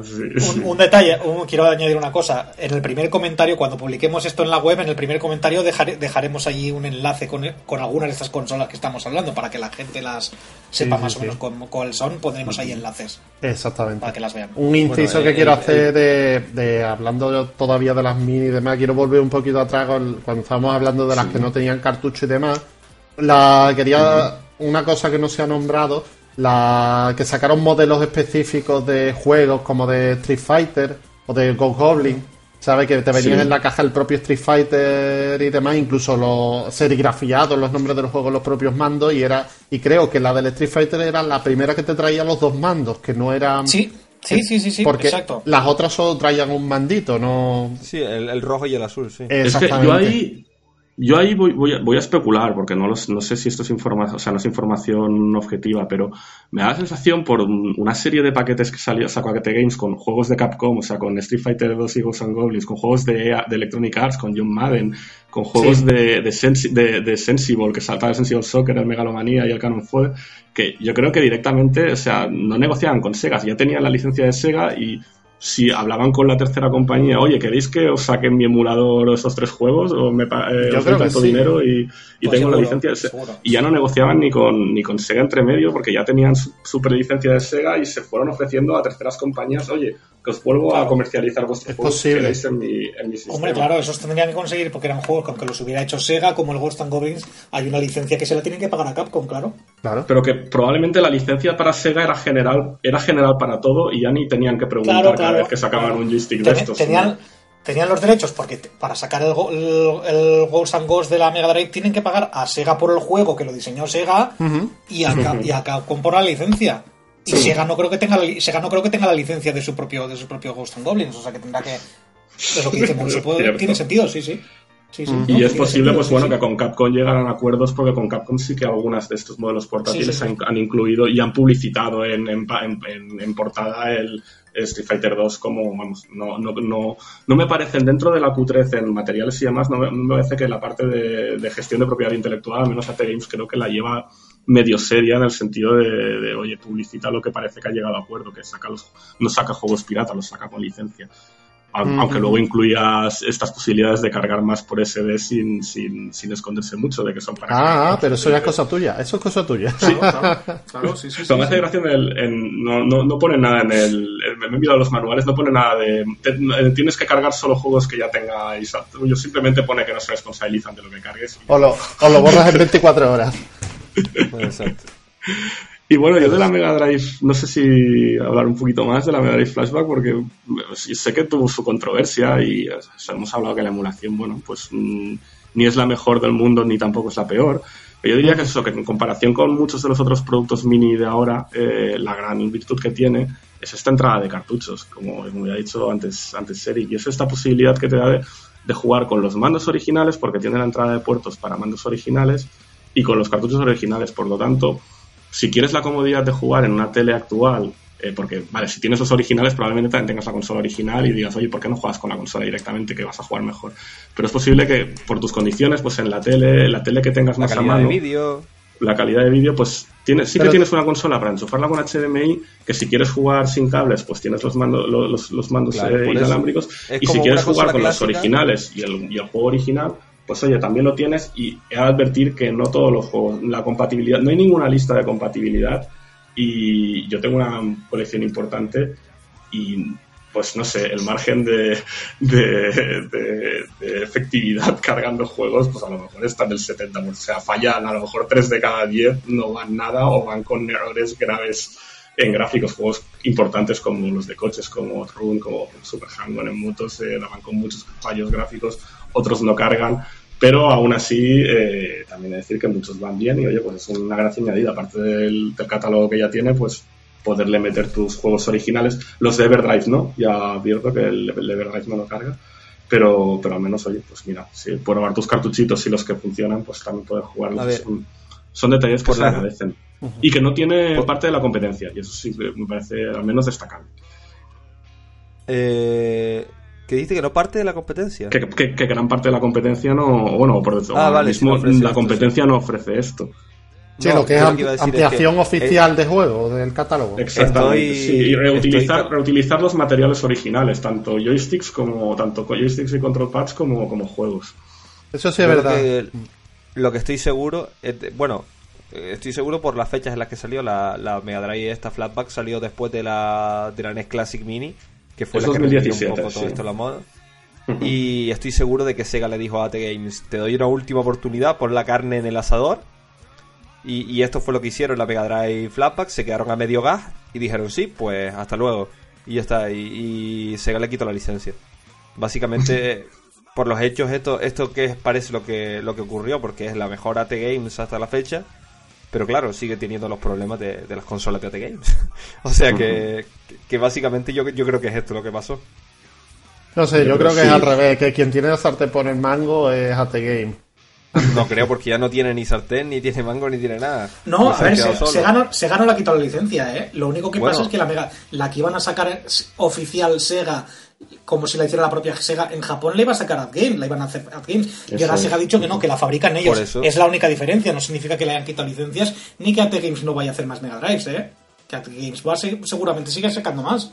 un, detalle, quiero añadir una cosa. En el primer comentario, cuando publiquemos esto en la web, en el primer comentario dejaremos allí un enlace con, con, algunas de estas consolas que estamos hablando para que la gente las sepa más o menos cuáles son. Pondremos ahí enlaces. Exactamente. Para que las vean. Un inciso que quiero hacer de, de, hablando todavía de las mini y demás, quiero volver un poquito atrás cuando estábamos hablando de las que no tenían cartucho y demás. La quería una cosa que no se ha nombrado, la que sacaron modelos específicos de juegos como de Street Fighter o de Ghost Goblin, ¿sabes? Que te venían en la caja el propio Street Fighter y demás, incluso los serigrafiados, los nombres de los juegos, los propios mandos, y era y creo que la del Street Fighter era la primera que te traía los dos mandos, que no eran... Sí. Sí, sí, sí, sí, porque exacto. las otras solo traían un mandito, no. Sí, el, rojo y el azul, sí. Es que yo ahí, yo ahí voy, voy, a, voy, a, especular, porque no, los, no sé si esto es información, o sea, no es información objetiva, pero me da la sensación por una serie de paquetes que salió, sacó Paquete Games con juegos de Capcom, o sea, con Street Fighter 2 y Ghosts and Goblins, con juegos de, de Electronic Arts, con John Madden, con juegos de, de, de, Sensible, que saltaba el Sensible Soccer, el Megalomanía y el Canon Fue, que yo creo que directamente, o sea, no negociaban con Sega, ya tenían la licencia de Sega y si hablaban con la tercera compañía, oye, ¿queréis que os saquen mi emulador esos tres juegos? O me eh, os doy tanto dinero y, y pues tengo la licencia de Sega. Y ya no negociaban ni con, ni con Sega entre medio porque ya tenían su, su prelicencia de Sega y se fueron ofreciendo a terceras compañías, oye, que os vuelvo a comercializar vuestros juegos que queréis en mi, en mi sistema. Hombre, claro, esos tendrían que conseguir porque eran juegos que aunque los hubiera hecho Sega, como el Ghost and Goblins, hay una licencia que se la tienen que pagar a Capcom, claro. Claro. Pero que probablemente la licencia para Sega era general, era general para todo y ya ni tenían que preguntar cada vez que sacaban un joystick de estos. Tenían, tenían los derechos porque para sacar el, el, Ghost and Ghost de la Mega Drive tienen que pagar a Sega por el juego que lo diseñó Sega y, a, y a Capcom por la licencia. Y Sega no creo que tenga la, Sega no creo que tenga la licencia de su propio de su propio Ghost and Goblins, o sea que tendrá que es lo que dice tiene sentido, sí, sí. y es posible, pues bueno, que con Capcom llegaran acuerdos, porque con Capcom sí que algunas de estos modelos portátiles han, incluido y han publicitado en, en, en, portada el Street Fighter 2 como, vamos, no, no, no, no me parecen dentro de la Q13 en materiales y demás, no me, parece que la parte de, de, gestión de propiedad intelectual, al menos AT Games, creo que la lleva medio seria en el sentido de, oye, publicita lo que parece que ha llegado a acuerdo, que saca los, no saca juegos pirata, los saca con licencia. Aunque luego incluyas estas posibilidades de cargar más por SD sin, sin, sin esconderse mucho de que son para. Ah, ah pero eso ya es cosa tuya. Eso es cosa tuya. Sí, claro, sí, sí. me hace gracia en no, no, no, pone nada en el. Me he enviado los manuales, no pone nada de. tienes que cargar solo juegos que ya tenga Yo simplemente pone que no se responsabilizan de lo que cargues. O lo, o lo borras en 24 horas. Y bueno, yo de la Mega Drive, no sé si hablar un poquito más de la Mega Drive Flashback, porque sé que tuvo su controversia y hemos hablado que la emulación, bueno, pues mm, ni es la mejor del mundo ni tampoco es la peor. Pero yo diría que eso, que en comparación con muchos de los otros productos mini de ahora, eh, la gran virtud que tiene es esta entrada de cartuchos, como, como ya dicho antes, antes Seri, y es esta posibilidad que te da de jugar con los mandos originales, porque tiene la entrada de puertos para mandos originales, y con los cartuchos originales. Por lo tanto, si quieres la comodidad de jugar en una tele actual, eh, porque, vale, si tienes los originales, probablemente también tengas la consola original y digas, oye, ¿por qué no juegas con la consola directamente que vas a jugar mejor? Pero es posible que por tus condiciones, pues en la tele, la tele que tengas más a mano. La calidad de vídeo, pues tienes, sí que tienes una consola para enchufarla con HDMI, que si quieres jugar sin cables, pues tienes los, mandos los, los, mandos eh, inalámbricos. Y si quieres jugar con los originales y el, y el juego original, pues oye, también lo tienes y he de advertir que no todos los juegos, la compatibilidad, no hay ninguna lista de compatibilidad y yo tengo una colección importante y pues no sé, el margen de, de, efectividad cargando juegos, pues a lo mejor está en el 70%, o sea, fallan a lo mejor 3 de cada 10, no van nada o van con errores graves en gráficos, juegos importantes como los de coches, como Run, como Super hang en motos, eh, van con muchos fallos gráficos, otros no cargan, pero aún así eh, también hay decir que muchos van bien y oye, pues es una gracia añadida, aparte del, catálogo que ya tiene, pues poderle meter tus juegos originales, los de Everdrive no, ya advierto que el, Everdrive no lo carga, pero, pero al menos, oye, pues mira, si probar tus cartuchitos y los que funcionan, pues también puedes jugarlos. Son, detalles que se agradecen. Y que no tiene parte de la competencia, y eso sí me parece al menos destacable. Eh, que dice que no parte de la competencia. Que, gran parte de la competencia no. Bueno, por ah, vale, mismo, la competencia no ofrece esto. Sí, lo que es ampliación oficial de juego del catálogo. Exactamente. y reutilizar, reutilizar los materiales originales, tanto joysticks como tanto joysticks y control pads como, como juegos. Eso sí es verdad. lo que estoy seguro, bueno, estoy seguro por las fechas en las que salió la, la Mega Drive esta Flatback salió después de la, de la NES Classic Mini, que fue la que un poco todo esto la moda. Y estoy seguro de que Sega le dijo a AT Games, te doy una última oportunidad, pon la carne en el asador y, esto fue lo que hicieron la Mega Drive Flatpak, se quedaron a medio gas y dijeron sí, pues hasta luego. Y ya está, y, Sega le quitó la licencia. Básicamente, por los hechos, esto, esto que parece lo que, lo que ocurrió, porque es la mejor AT Games hasta la fecha, pero claro, sigue teniendo los problemas de, las consolas de AT Games. o sea que, que, básicamente yo, yo creo que es esto lo que pasó. No sé, yo, creo que es al revés, que quien tiene la sartén por el mango es AT Game. No creo, porque ya no tiene ni sartén, ni tiene mango, ni tiene nada. No, a ver, se, ganó, se ganó la quitó la licencia, ¿eh? Lo único que pasa es que la Mega, la que iban a sacar oficial Sega, como si la hiciera la propia Sega, en Japón la iba a sacar AdGame, la iban a hacer AdGames. Y ahora Sega ha dicho que no, que la fabrican ellos. Es la única diferencia, no significa que le hayan quitado licencias, ni que AdGames no vaya a hacer más Mega Drives, ¿eh? Que AdGames va a seguramente sigue sacando más.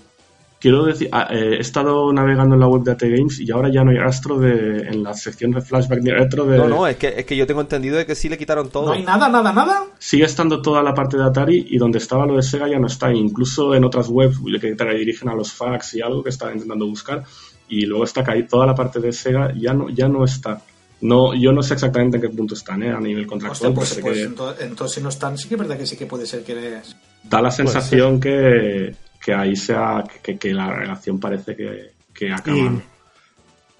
Quiero decir, ah, eh, he estado navegando en la web de AT Games y ahora ya no hay rastro de, en la sección de flashback ni retro de... No, no, es que, es que yo tengo entendido de que sí le quitaron todo. No hay nada, nada, nada. Sigue estando toda la parte de Atari y donde estaba lo de Sega ya no está. Incluso en otras webs que te dirigen a los fax y algo que estaba intentando buscar y luego está caída toda la parte de Sega ya no, ya no está. No, yo no sé exactamente en qué punto están ¿eh? a nivel contractual. pues, pues entonces, si no están, sí que es verdad que sí que puede ser que... Da la sensación que que ahí sea que, la relación parece que, que acaba.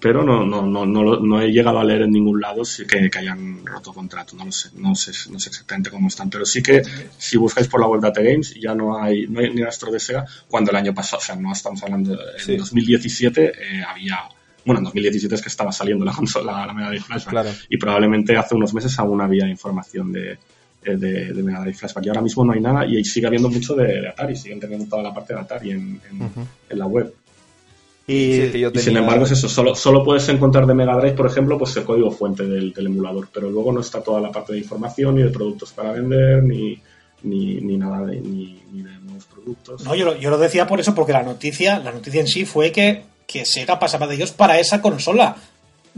Pero no, no, no, no, he llegado a leer en ningún lado que, que hayan roto contrato, no lo sé, no sé, no sé exactamente cómo están, pero sí que si buscáis por la web de AT Games ya no hay, no hay ni rastro de Sega, cuando el año pasado, o sea, no estamos hablando, en 2017 eh, había bueno, en 2017 es que estaba saliendo la consola, la Mega de Flashback, y probablemente hace unos meses aún había información de, eh, de, de Mega Drive Flashback. Y ahora mismo no hay nada y sigue habiendo mucho de, Atari, siguen teniendo toda la parte de Atari en, en, la web. Y, sin embargo es eso, solo, solo puedes encontrar de Mega Drive, por ejemplo, pues el código fuente del, emulador, pero luego no está toda la parte de información, ni de productos para vender, ni, ni, ni nada de, ni, de nuevos productos. No, yo lo, yo lo decía por eso, porque la noticia, la noticia en sí fue que, que Sega pasaba de ellos para esa consola.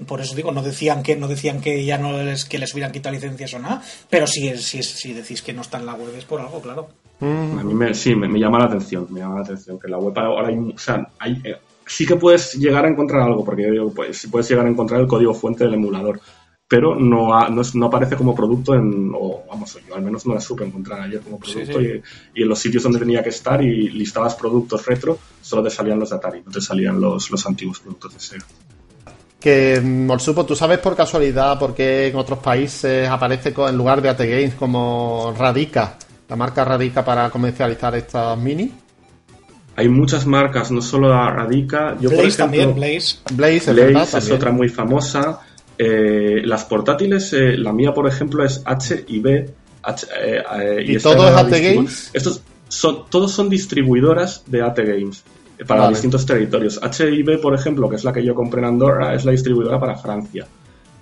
Por eso digo, no decían que no decían que ya no les, que les hubieran quitado licencias o nada, pero si, si, si decís que no está en la web es por algo, claro. A mí me, sí, me, llama la atención, me llama la atención que la web ahora hay, o sea, hay, eh, sí que puedes llegar a encontrar algo, porque yo digo, pues sí puedes llegar a encontrar el código fuente del emulador, pero no, no, aparece como producto en, o vamos, yo al menos no la supe encontrar ayer como producto Y, y, en los sitios donde tenía que estar y listabas productos retro, solo te salían los de Atari, no te salían los, los antiguos productos de Sega que Morsupo, ¿tú sabes por casualidad por qué en otros países aparece en lugar de AT Games como Radica, la marca Radica para comercializar estas mini? Hay muchas marcas, no solo Radica. Yo, Blaze también, Blaze. Blaze, es, otra muy famosa. Eh, las portátiles, eh, la mía, por ejemplo, es H y B. Eh, ¿Y, todo es AT Games? Estos son, todos son distribuidoras de AT Games para distintos territorios. HIB, por ejemplo, que es la que yo compré en Andorra, es la distribuidora para Francia.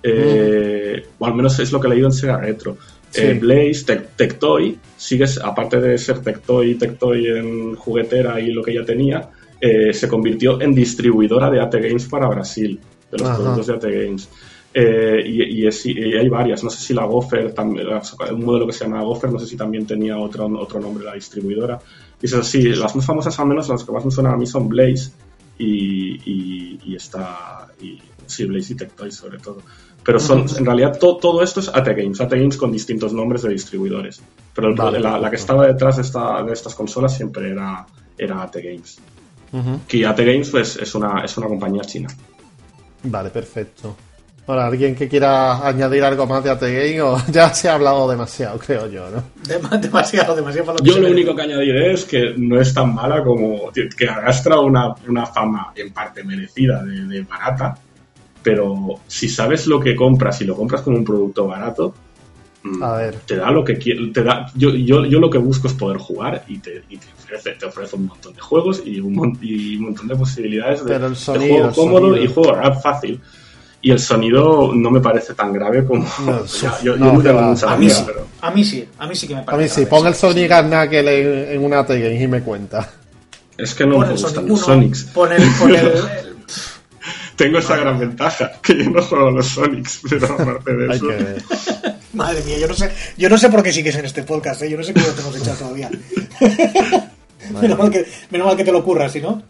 Eh, o al menos es lo que he leído en Sega Retro. Eh, Blaze, Tectoy, sigues, aparte de ser Tectoy, Tectoy en juguetera y lo que ya tenía, eh, se convirtió en distribuidora de AT Games para Brasil, de los productos de AT Games. y, hay varias, no sé si la Gopher, un modelo que se llama Gopher, no sé si también tenía otro, otro nombre la distribuidora. Y eso sí, las más famosas al menos, las que más me suenan a mí son Blaze y, y, y está, y, sí, Blaze y Tectoy sobre todo. Pero son, en realidad todo esto es AT Games, AT Games con distintos nombres de distribuidores. Pero la, que estaba detrás de, esta, de estas consolas siempre era, era AT Games. Que AT Games pues, es, una, es una compañía china. Vale, perfecto. Para alguien que quiera añadir algo más de AT o ya se ha hablado demasiado, creo yo, ¿no? demasiado, demasiado para lo Yo lo único que añadiré es que no es tan mala como que arrastra una, una fama en parte merecida de, barata, pero si sabes lo que compras y lo compras como un producto barato, mm, a ver. te da lo que te da yo, yo, yo lo que busco es poder jugar y te, y te, ofrece, te ofrece un montón de juegos y un, y un montón de posibilidades de, juego cómodo y juego rap fácil y el sonido no me parece tan grave como. yo, no, tengo mucha a, mí sí, pero... a mí sí, a mí sí que me parece. A mí sí, pon el Sonic Arnakel en, en una T y me cuenta. Es que no me gustan los Sonics. Pon el, Tengo esa gran ventaja, que yo no juego a los Sonics, pero aparte de eso. Madre mía, yo no sé, yo no sé por qué sigues en este podcast, ¿eh? yo no sé cómo lo tenemos echado todavía. menos, mal que, menos mal que te lo ocurras, si no.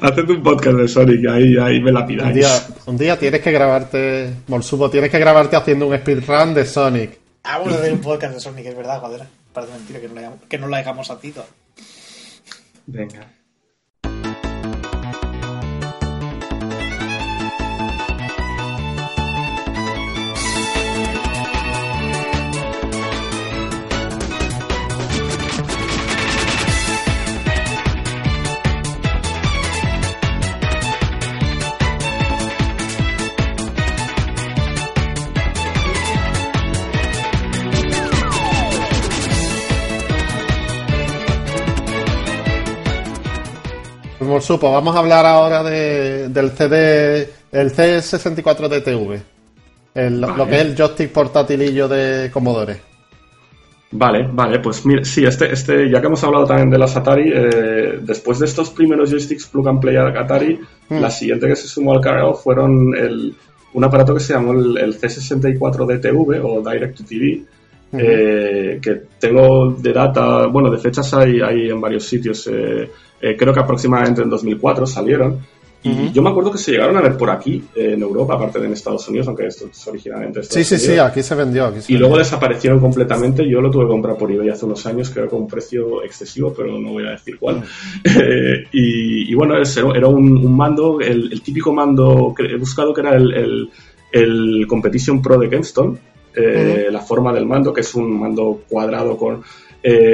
Haced un podcast de Sonic, ahí, ahí me la pidáis. Un día, un día tienes que grabarte, Morsubo, tienes que grabarte haciendo un speedrun de Sonic. vamos a hacer un podcast de Sonic, es verdad, joder. Parece mentira que no, la, que no la dejamos a Tito. Venga. Como supo, vamos a hablar ahora de, del CD, el C64 DTV, el, lo que es el joystick portátilillo de Commodore. Vale, vale, pues mira, sí, este, este, ya que hemos hablado también de las Atari, eh, después de estos primeros joysticks plug and play Atari, hmm. la siguiente que se sumó al cargo fueron el, un aparato que se llamó el, C64 DTV o Direct to TV, hmm. eh, que tengo de data, bueno, de fechas hay, hay en varios sitios. Eh, eh, creo que aproximadamente en 2004 salieron. Y yo me acuerdo que se llegaron a ver por aquí, en Europa, aparte de en Estados Unidos, aunque esto es originalmente Sí, sí, sí, aquí se vendió. y luego desaparecieron completamente. Yo lo tuve que comprar por eBay hace unos años, creo que a un precio excesivo, pero no voy a decir cuál. Eh, y, bueno, era un, mando, el, típico mando que he buscado que era el, el, Competition Pro de Kenston. Eh, la forma del mando, que es un mando cuadrado con,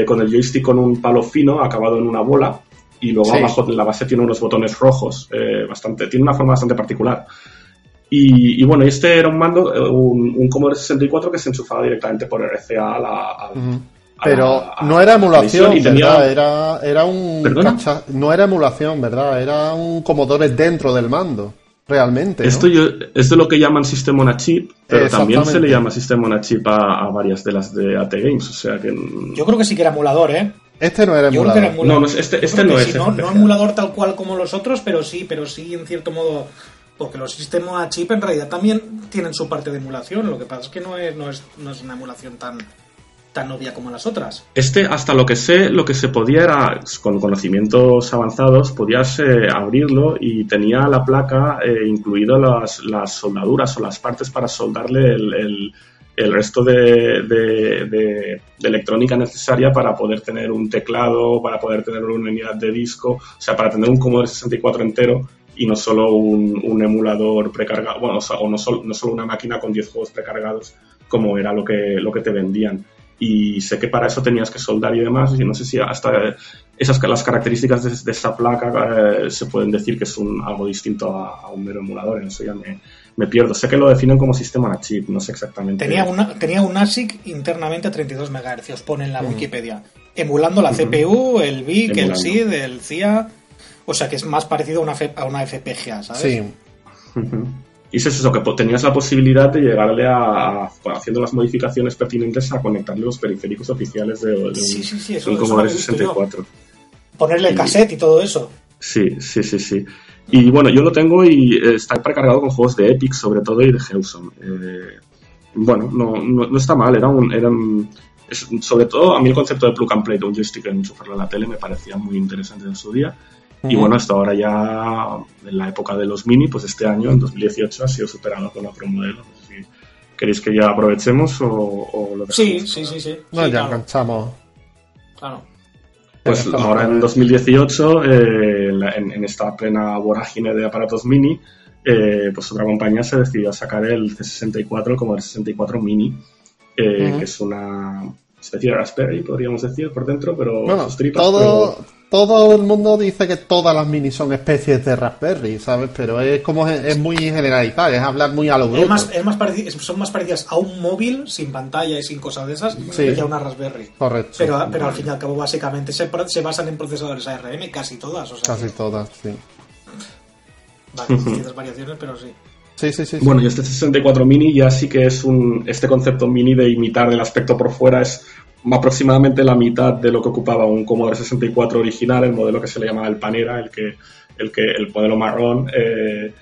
con el joystick con un palo fino acabado en una bola y luego abajo de la base tiene unos botones rojos, eh, bastante, tiene una forma bastante particular. Y, bueno, este era un mando, eh, un, un, Commodore 64 que se enchufaba directamente por RCA a la... Pero no era emulación, ¿verdad? Era, era un... No era emulación, ¿verdad? Era un Commodore dentro del mando realmente. Esto yo, es de lo que llaman System on a Chip, pero también se le llama System on a Chip a, varias de las de AT Games, o sea que... Yo creo que sí que era emulador, ¿eh? Este no era emulador. No, este, este no es. no, emulador tal cual como los otros, pero sí, pero sí en cierto modo. Porque los sistemas a chip en realidad también tienen su parte de emulación. Lo que pasa es que no es, no es, no es una emulación tan, tan obvia como las otras. Este, hasta lo que sé, lo que se podía era, con conocimientos avanzados, podías abrirlo y tenía la placa eh, incluido las, soldaduras o las partes para soldarle el el resto de, de, electrónica necesaria para poder tener un teclado, para poder tener una unidad de disco, o sea, para tener un Commodore 64 entero y no solo un, emulador precargado, bueno, o, no, solo, no solo una máquina con 10 juegos precargados como era lo que, lo que te vendían. Y sé que para eso tenías que soldar y demás, y no sé si hasta esas las características de, esta placa eh, se pueden decir que es un, algo distinto a, a un mero emulador, eso ya me, me pierdo. Sé que lo definen como sistema a chip, no sé exactamente. Tenía, una, tenía un ASIC internamente a 32 MHz, pone en la Wikipedia, emulando la CPU, el VIC, el SID, el CIA. O sea que es más parecido a una, a una FPGA, ¿sabes? Sí. Y es eso, que tenías la posibilidad de llegarle a, haciendo las modificaciones pertinentes, a conectarle los periféricos oficiales de, un, sí, sí, sí, eso, 64. Ponerle el cassette y todo eso. Sí, sí, sí, sí. Y bueno, yo lo tengo y eh, está precargado con juegos de Epic, sobre todo, y de Hewson. Eh, bueno, no, no, está mal, era un, era sobre todo a mí el concepto de plug and play de un joystick en enchufarlo a la tele me parecía muy interesante en su día. Y bueno, hasta ahora ya en la época de los mini, pues este año, en 2018, ha sido superado con otro modelo. No sé si queréis que ya aprovechemos o, lo dejamos. Sí, sí, sí, sí. No, ya enganchamos. Claro. Pues ahora en 2018, eh, en, esta plena vorágine de aparatos mini, eh, pues otra compañía se decidió a sacar el C64 como el 64 Mini, eh, que es una especie de Raspberry, podríamos decir, por dentro, pero bueno, todo, todo el mundo dice que todas las mini son especies de Raspberry, ¿sabes? Pero es como es, muy generalizado, es hablar muy a lo bruto. Es más, es más son más parecidas a un móvil sin pantalla y sin cosas de esas que a una Raspberry. Correcto. Pero, pero al fin y al cabo, básicamente se, se basan en procesadores ARM, casi todas. O sea, casi todas, sí. Vale, variaciones, pero sí. Sí, sí, sí. Bueno, y este 64 mini ya sí que es un. Este concepto mini de imitar el aspecto por fuera es aproximadamente la mitad de lo que ocupaba un Commodore 64 original, el modelo que se le llamaba el Panera, el que el que el modelo marrón. Eh,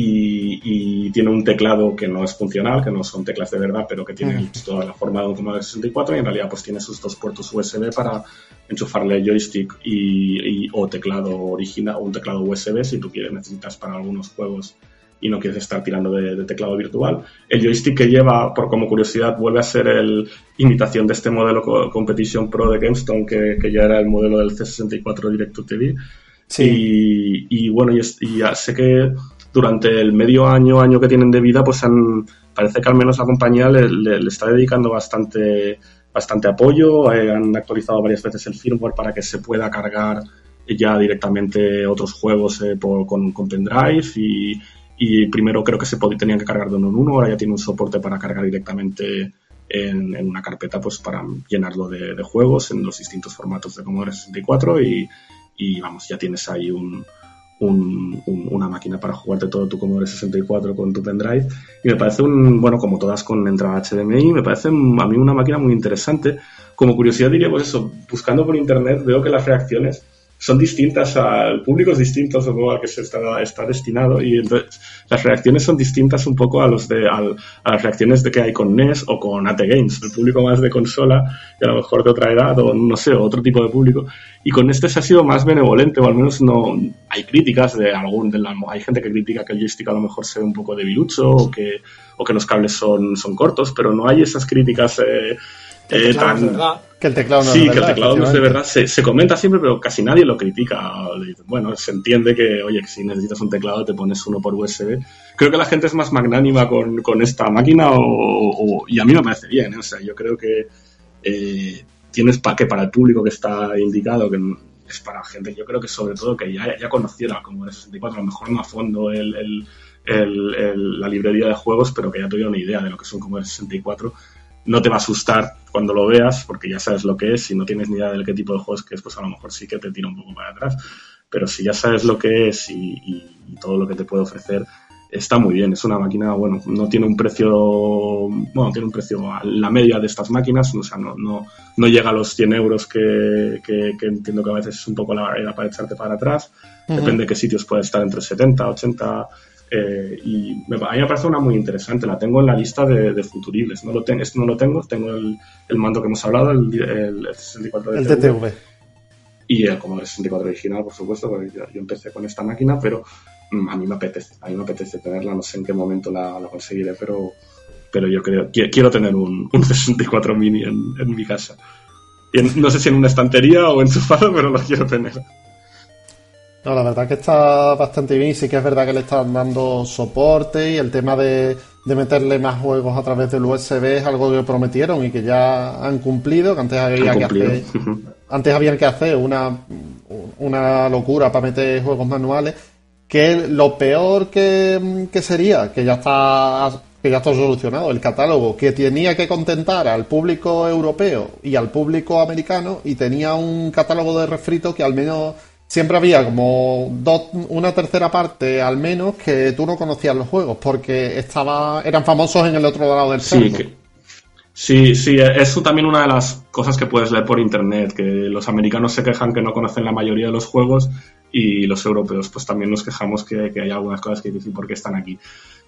y, tiene un teclado que no es funcional, que no son teclas de verdad, pero que tiene toda la forma de un Commodore 64 y en realidad pues tiene sus dos puertos USB para enchufarle joystick y, o teclado original o un teclado USB si tú quieres necesitas para algunos juegos y no quieres estar tirando de, teclado virtual. El joystick que lleva, por como curiosidad, vuelve a ser el imitación de este modelo Competition Pro de GameStone, que, que ya era el modelo del C64 Direct to TV. Sí. Y, bueno, y, ya sé que durante el medio año, año que tienen de vida, pues han, parece que al menos la compañía le, está dedicando bastante, bastante apoyo. Eh, han actualizado varias veces el firmware para que se pueda cargar ya directamente otros juegos eh, con, con, pendrive y, y, primero creo que se tenían que cargar de uno en uno, ahora ya tiene un soporte para cargar directamente en, una carpeta pues para llenarlo de, juegos en los distintos formatos de Commodore 64 y, y vamos, ya tienes ahí un, una máquina para jugarte todo tu Commodore 64 con tu pendrive. Y me parece un, bueno, como todas con entrada HDMI, me parece a mí una máquina muy interesante. Como curiosidad diría, pues eso, buscando por internet veo que las reacciones son distintas al público es distinto al que se está, está destinado y entonces las reacciones son distintas un poco a los de a las reacciones de que hay con NES o con AT Games. El público más de consola y a lo mejor de otra edad o no sé otro tipo de público. Y con este se ha sido más benevolente o al menos no hay críticas de algún de hay gente que critica que el joystick a lo mejor se ve un poco debilucho o que o que los cables son son cortos pero no hay esas críticas eh, eh, tan, que el teclado no sí, es de que verdad, el teclado no es de verdad. Se, comenta siempre, pero casi nadie lo critica. Bueno, se entiende que, oye, que si necesitas un teclado te pones uno por USB. Creo que la gente es más magnánima con, con esta máquina o, y a mí me parece bien. ¿eh? O sea, yo creo que eh, tienes para que para el público que está indicado, que es para gente, yo creo que sobre todo que ya, ya conociera como el 64, a lo mejor no a fondo el, el, el, la librería de juegos, pero que ya tuviera una idea de lo que son como el 64 no te va a asustar cuando lo veas, porque ya sabes lo que es, si no tienes ni idea de qué tipo de juegos que es, pues a lo mejor sí que te tira un poco para atrás, pero si ya sabes lo que es y, todo lo que te puede ofrecer, está muy bien, es una máquina, bueno, no tiene un precio, bueno, tiene un precio a la media de estas máquinas, o sea, no, no, no llega a los 100 euros que, que, entiendo que a veces es un poco la barrera para echarte para atrás, depende de qué sitios puede estar entre 70, 80 eh, y me, a mí me parece una muy interesante, la tengo en la lista de, futuribles. No lo, ten, no lo tengo, tengo el, el, mando que hemos hablado, el, el, 64 de el DTV. Y el Commodore 64 original, por supuesto, porque yo, empecé con esta máquina, pero mm, a mí me apetece, a mí me apetece tenerla, no sé en qué momento la, la conseguiré, pero, pero yo creo, quiero tener un, un 64 mini en, en mi casa. No sé si en una estantería o enchufado, pero lo quiero tener. No, la verdad que está bastante bien y sí que es verdad que le están dando soporte y el tema de, meterle más juegos a través del USB es algo que prometieron y que ya han cumplido, que antes había que hacer, antes habían que hacer una, una locura para meter juegos manuales, que lo peor que, que sería, que ya está que ya está solucionado, el catálogo que tenía que contentar al público europeo y al público americano y tenía un catálogo de refrito que al menos siempre había como dos, una tercera parte al menos que tú no conocías los juegos porque estaba, eran famosos en el otro lado del sí, sí, sí, eso también una de las cosas que puedes leer por internet, que los americanos se quejan que no conocen la mayoría de los juegos y los europeos pues también nos quejamos que, hay algunas cosas que dicen por qué están aquí.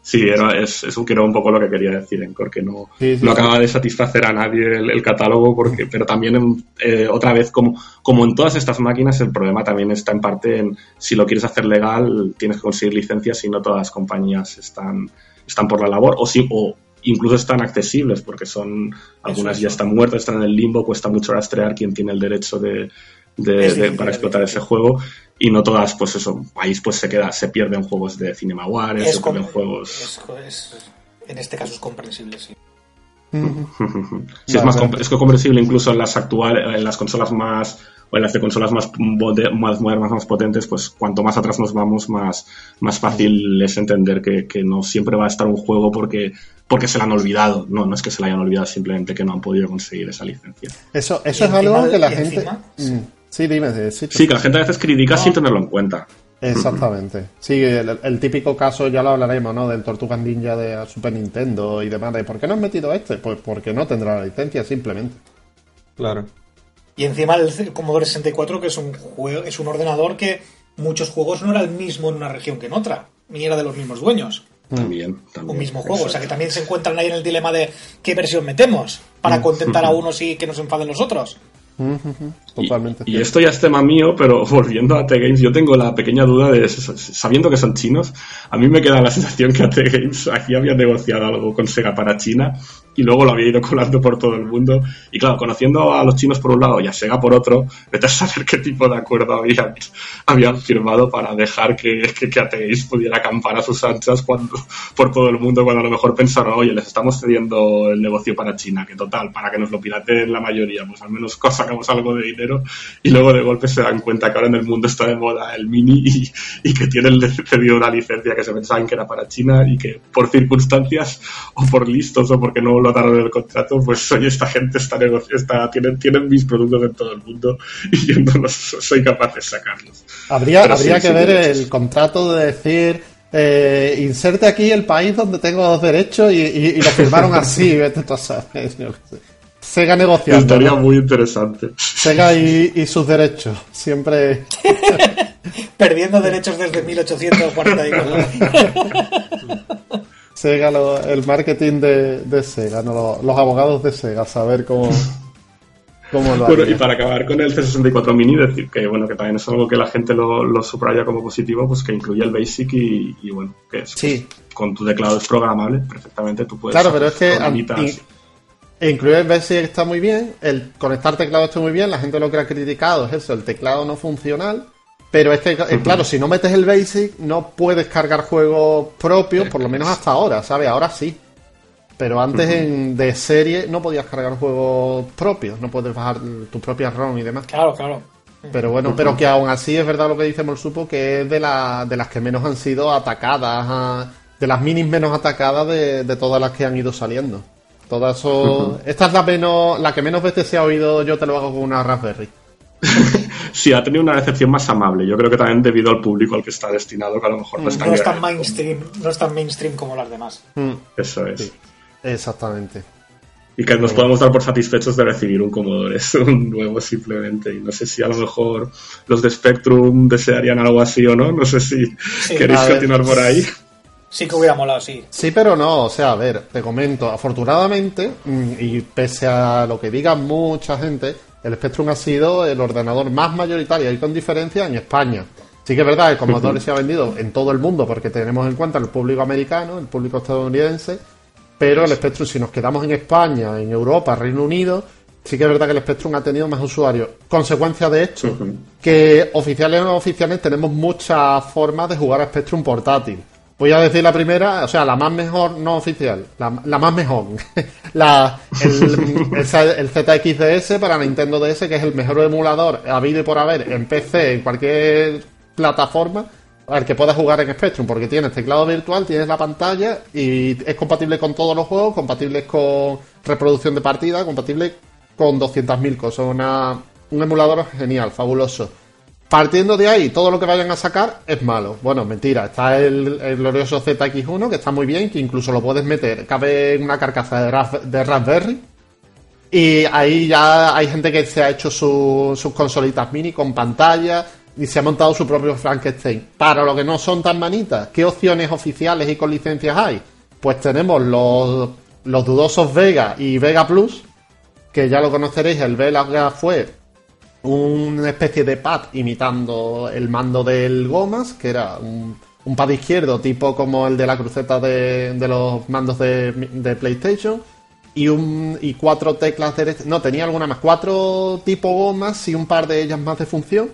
Sí, era, es, es un, un poco lo que quería decir, en que no, no acaba de satisfacer a nadie el, catálogo, porque, pero también eh, otra vez, como, como en todas estas máquinas, el problema también está en parte en si lo quieres hacer legal, tienes que conseguir licencias y no todas las compañías están, están por la labor, o, si, o incluso están accesibles, porque son algunas ya están muertas, están en el limbo, cuesta mucho rastrear quién tiene el derecho de, de, para explotar ese juego y no todas, pues eso, país pues se queda, se pierden juegos de CinemaWare, se pierden juegos... en este caso es comprensible, sí. sí, es, más es comprensible incluso en las actuales, en las consolas más o en las de consolas más, más modernas, más potentes, pues cuanto más atrás nos vamos, más, más fácil es entender que, que, no siempre va a estar un juego porque, porque se lo han olvidado. No, no es que se lo hayan olvidado, simplemente que no han podido conseguir esa licencia. Eso, eso es algo que la gente... Mm. Sí, dime. Sí, que la gente a veces critica sin tenerlo en cuenta. Exactamente. Sí, el, típico caso, ya lo hablaremos, ¿no? Del Tortuga Ninja de Super Nintendo y demás. De, ¿Por qué no has metido este? Pues porque no tendrá la licencia, simplemente. Claro. Y encima el Commodore 64, que es un, juego, es un ordenador que muchos juegos no era el mismo en una región que en otra, ni era de los mismos dueños. También, también. Un mismo juego, o sea que también se encuentran ahí en el dilema de qué versión metemos para mm. contentar a unos y que nos enfaden los otros. Totalmente. Y, esto ya es tema mío, pero volviendo a T-Games, yo tengo la pequeña duda de, sabiendo que son chinos, a mí me queda la sensación que T-Games aquí había negociado algo con Sega para China y luego lo había ido colando por todo el mundo. Y claro, conociendo a los chinos por un lado y a Sega por otro, vete a saber qué tipo de acuerdo habían, habían firmado para dejar que, que, que pudiera acampar a sus anchas cuando, por todo el mundo, cuando a lo mejor pensaron, oye, les estamos cediendo el negocio para China, que total, para que nos lo pirateen la mayoría, pues al menos sacamos algo de dinero y luego de golpe se dan cuenta que ahora en el mundo está de moda el mini y, y que tienen cedido una licencia que se pensaban que era para China y que por circunstancias o por listos o porque no lo daron el contrato, pues oye, esta gente está, está tienen, tienen mis productos en todo el mundo y yo no los, soy capaz de sacarlos. Habría, habría que ver el contrato de decir, eh, inserte aquí el país donde tengo los derechos y, lo firmaron así, vete tú Sega negociando. Estaría muy interesante. Sega y, sus derechos, siempre... Perdiendo derechos desde 1844. Sega, el marketing de, Sega, no, los, abogados de Sega, saber cómo, cómo lo bueno, Y para acabar con el C64 Mini, decir que bueno que también es algo que la gente lo, lo subraya como positivo, pues que incluye el Basic y, bueno, que es, sí. con tu teclado es programable, perfectamente tú puedes... Claro, pero es que incluir el Basic está muy bien, el conectar teclado está muy bien, la gente lo que ha criticado es eso, el teclado no funcional pero es que, eh, claro, si no metes el Basic, no puedes cargar juegos propios, por lo menos hasta ahora, ¿sabes? Ahora sí. Pero antes en, de serie no podías cargar juegos propios, no puedes bajar tus propias ROM y demás. Claro, claro. Pero bueno, pero que aún así es verdad lo que dice Morsupo, que es de, la, de las que menos han sido atacadas, ah, de las minis menos atacadas de, de todas las que han ido saliendo. Todas eso, esta es la menos, la que menos veces se ha oído yo te lo hago con una Raspberry. sí, ha tenido una recepción más amable. Yo creo que también debido al público al que está destinado, que a lo mejor no, es tan, mainstream, no es tan mainstream como las demás. Mm. Eso es. exactamente. Y que nos podemos dar por satisfechos de recibir un Commodore, es un nuevo simplemente. Y no sé si a lo mejor los de Spectrum desearían algo así o no. No sé si queréis continuar por ahí. Sí que hubiera molado, sí. Sí, pero no, o sea, a ver, te comento, afortunadamente, mm, y pese a lo que diga mucha gente, el Spectrum ha sido el ordenador más mayoritario y con diferencia en España. Sí que es verdad, el Commodore se ha vendido en todo el mundo porque tenemos en cuenta el público americano, el público estadounidense, pero el Spectrum, si nos quedamos en España, en Europa, Reino Unido, sí que es verdad que el Spectrum ha tenido más usuarios. Consecuencia de esto, que oficiales o no oficiales tenemos muchas formas de jugar a Spectrum portátil. Voy a decir la primera, o sea, la más mejor, no oficial, la, más mejor. la, el, ZXDS para Nintendo DS, que es el mejor emulador habido y por haber en PC, en cualquier plataforma, al que puedas jugar en Spectrum, porque tienes teclado virtual, tienes la pantalla y es compatible con todos los juegos, compatible con reproducción de partida, compatible con 200.000 cosas. Una, un emulador genial, fabuloso. Partiendo de ahí, todo lo que vayan a sacar es malo. Bueno, mentira. Está el, glorioso ZX1, que está muy bien, que incluso lo puedes meter, cabe en una carcasa de, Raspberry. Y ahí ya hay gente que se ha hecho sus consolitas mini con pantalla y se ha montado su propio Frankenstein. Para lo que no son tan manitas, ¿qué opciones oficiales y con licencias hay? Pues tenemos los, los dudosos Vega y Vega Plus, que ya lo conoceréis, el Vega fue una especie de pad imitando el mando del Gomas, que era un, pad izquierdo tipo como el de la cruceta de, los mandos de, PlayStation, y, un, y cuatro teclas de... No, tenía alguna más, cuatro tipo Gomas y un par de ellas más de función.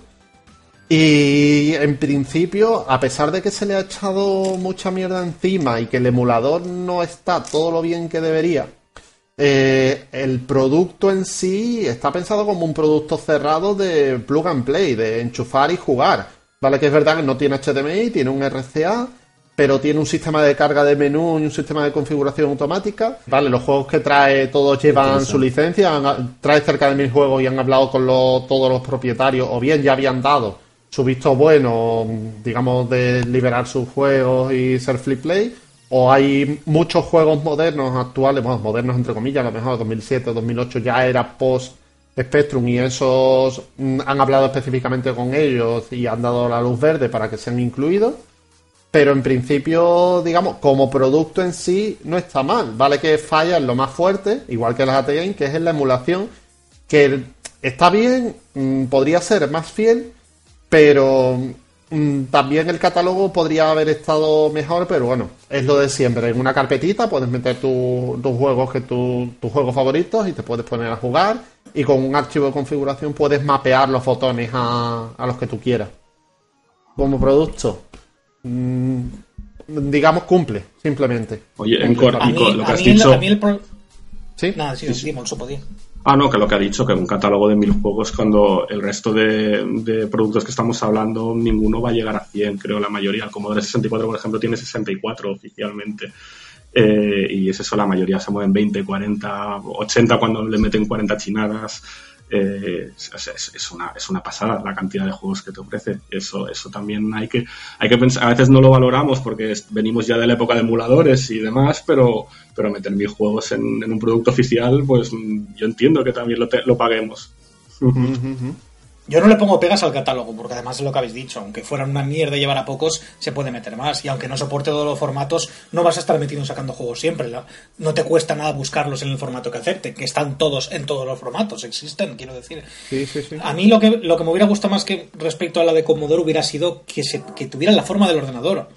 Y en principio, a pesar de que se le ha echado mucha mierda encima y que el emulador no está todo lo bien que debería, eh, el producto en sí está pensado como un producto cerrado de plug and play, de enchufar y jugar. Vale, que es verdad que no tiene HDMI, tiene un RCA, pero tiene un sistema de carga de menú y un sistema de configuración automática. Vale, los juegos que trae todos llevan su licencia, trae cerca de mil juegos y han hablado con todos los propietarios, o bien ya habían dado su visto bueno, digamos, de liberar sus juegos y ser flip play, o hay muchos juegos modernos actuales, bueno, modernos entre comillas, a lo mejor 2007, 2008 ya era post Spectrum y esos mm, han hablado específicamente con ellos y han dado la luz verde para que sean incluidos. Pero en principio, digamos, como producto en sí no está mal. Vale que falla en lo más fuerte, igual que las ATGame, que es en la emulación, que está bien, mm, podría ser más fiel, pero también el catálogo podría haber estado mejor, pero bueno, es lo de siempre. En una carpetita puedes meter tus juegos que tus juegos favoritos y te puedes poner a jugar y con un archivo de configuración puedes mapear los fotones a, los que tú quieras. Como producto, mm, digamos, cumple, simplemente. Oye, en lo que has dicho... ¿Sí? Nada, sí, sí, sí. Ah, no, que lo que ha dicho, que un catálogo de mil juegos, cuando el resto de, productos que estamos hablando, ninguno va a llegar a 100, creo, la mayoría. El Commodore 64, por ejemplo, tiene 64 oficialmente. Eh, y es eso, la mayoría se mueven 20, 40, 80 cuando le meten 40 chinadas. Eh, es, una, es una pasada la cantidad de juegos que te ofrece. Eso, eso también hay que, hay que pensar, a veces no lo valoramos porque venimos ya de la época de emuladores y demás, pero, pero meter mil juegos en, un producto oficial, pues yo entiendo que también lo, lo paguemos. Yo no le pongo pegas al catálogo, porque además es lo que habéis dicho, aunque fuera una mierda llevar a pocos, se puede meter más. Y aunque no soporte todos los formatos, no vas a estar metido sacando juegos siempre. No te cuesta nada buscarlos en el formato que acepte, que están todos en todos los formatos, existen, quiero decir. A mí lo que, lo que me hubiera gustado más que respecto a la de Commodore hubiera sido que, se, que tuvieran la forma del ordenador.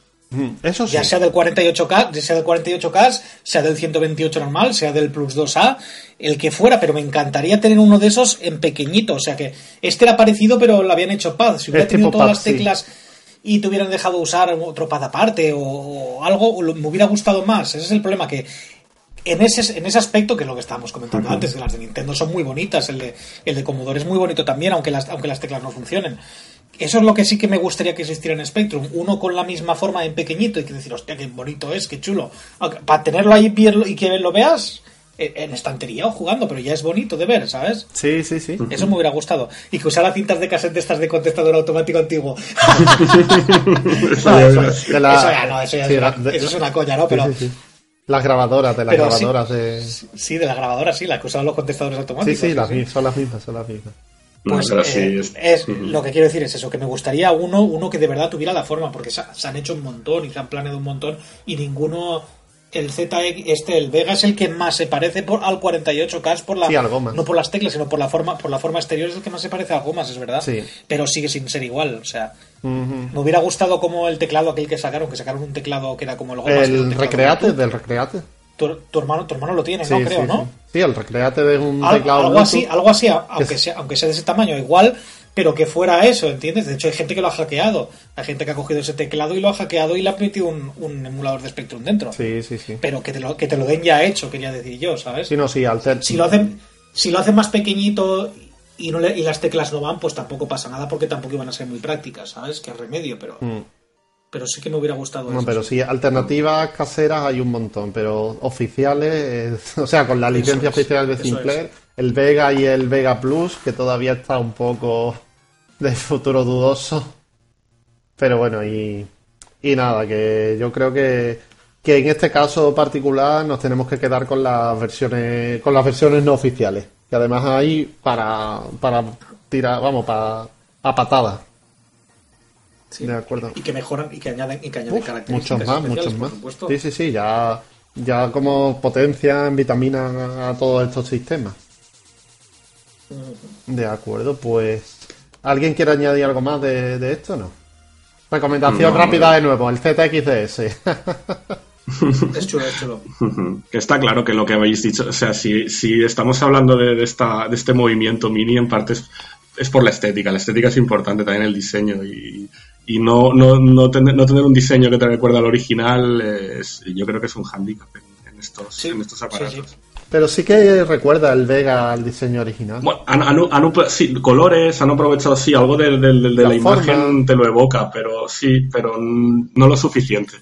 Eso sí. Ya sea del 48K, sea del 48K, sea del 128 normal, sea del Plus 2A, el que fuera, pero me encantaría tener uno de esos en pequeñito. O sea que este era parecido, pero lo habían hecho pad. Si hubiera tenido todas las teclas y te hubieran dejado usar otro pad aparte o, algo, me hubiera gustado más. Ese es el problema, que en ese, en ese aspecto, que es lo que estábamos comentando antes, que las de Nintendo son muy bonitas, el de, el de Commodore es muy bonito también, aunque las, aunque las teclas no funcionen. Eso es lo que sí que me gustaría que existiera en Spectrum. Uno con la misma forma en pequeñito y que decir, hostia, qué bonito es, qué chulo. Para tenerlo ahí y que lo veas eh, en estantería o jugando, pero ya es bonito de ver, ¿sabes? Sí, sí, sí. Eso me hubiera gustado. Y que usara cintas de cassette de estas de contestador automático antiguo. eso, ya no, eso, es una coña, ¿no? Pero... Las grabadoras, de las grabadoras de... Sí, de las grabadoras, sí, las que usaban los contestadores automáticos. Sí, sí, las, son las mismas, son las mismas. Pues eh, es, lo que quiero decir es eso, que me gustaría uno, uno que de verdad tuviera la forma, porque se, han hecho un montón y se han planeado un montón y ninguno el ZX, este, el Vega es el que más se parece por, al 48K por la, no por las teclas, sino por la forma, por la forma exterior es el que más se parece a Gomas, es verdad. Pero sigue sin ser igual, o sea, me hubiera gustado como el teclado aquel que sacaron, que sacaron un teclado que era como el Gomas. El Recreate, del Recreate. Tu, hermano, tu hermano lo tiene, ¿no? Creo, ¿no? Sí. el recreate de un teclado. Algo así, algo así aunque, sea, aunque sea de ese tamaño, igual, pero que fuera eso, ¿entiendes? De hecho, hay gente que lo ha hackeado. Hay gente que ha cogido ese teclado y lo ha hackeado y le ha metido un, emulador de Spectrum dentro. Sí, sí, sí. Pero que te, lo, que te lo den ya hecho, quería decir yo, ¿sabes? Sí, no, sí, Si lo hacen, si lo hacen más pequeñito y, no y las teclas no van, pues tampoco pasa nada porque tampoco iban a ser muy prácticas, ¿sabes? Que remedio, pero... Mm pero sí que me hubiera gustado. No, pero sí, alternativas caseras hay un montón, pero oficiales, o sea, con la licencia oficial de Simpler, el Vega y el Vega Plus, que todavía está un poco de futuro dudoso. Pero bueno, y, y nada, que yo creo que, que en este caso particular nos tenemos que quedar con las versiones, con las versiones no oficiales. Y además hay para, para tirar, vamos, para a patadas. De acuerdo. Y que mejoran y que añaden, y que añaden características. Muchos más, muchos más. Sí, sí, sí, ya, ya como potencian, vitaminan a, todos estos sistemas. De acuerdo, pues. ¿Alguien quiere añadir algo más de, esto no? Recomendación rápida de nuevo, el ZXDS. es chulo, es chulo. Que está claro que lo que habéis dicho, o sea, si, si estamos hablando de, esta, de este movimiento mini, en parte es, es, por la estética. La estética es importante también el diseño y, y no, no, no, tener, no tener un diseño que te recuerda al original, es, yo creo que es un handicap en, estos, en estos aparatos. Pero sí que recuerda el Vega al diseño original. Bueno, han, sí, colores, han aprovechado, sí, algo de, la, imagen te lo evoca, pero sí, pero no lo suficiente.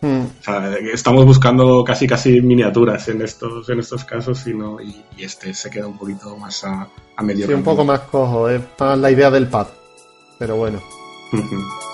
Hmm. O sea, estamos buscando casi casi miniaturas en estos en estos casos y, no, y, este se queda un poquito más a, a medio Sí, un poco más cojo, es para la idea del pad pero bueno. 哼哼。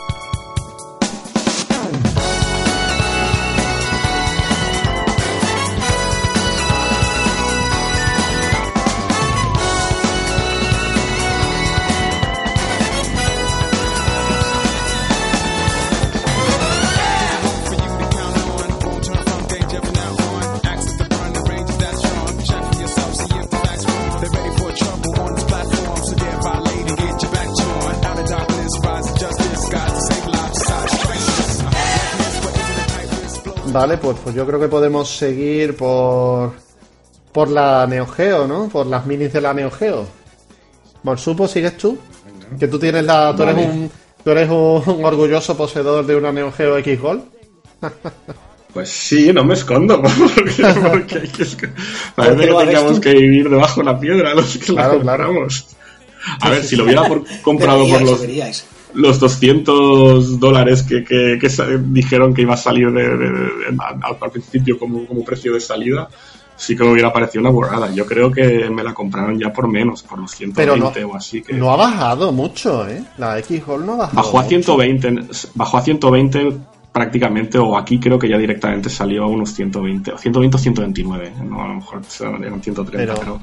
Vale, pues, pues yo creo que podemos seguir por, por la Neo Geo, ¿no? Por las minis de la Neo Geo. Morsupo, ¿sigues tú? Que tú tienes la... Tú eres un... ¿Tú eres un, orgulloso poseedor de una Neo Geo X Gold? Pues sí, no me escondo, porque, hay que, parece que tengamos que vivir debajo de la piedra los que la compramos. A ver, si lo hubiera comprado por los los 200 dólares que, que, dijeron que iba a salir de, al, principio como, como, precio de salida, sí que me hubiera parecido una borrada. Yo creo que me la compraron ya por menos, por los 120 o así. Que... No ha bajado mucho, ¿eh? La X-Hall no ha bajado. Bajó a 120, bajó a 120 prácticamente, o aquí creo que ya directamente salió a unos 120, 120 o 129, no, a lo mejor eran 130, pero,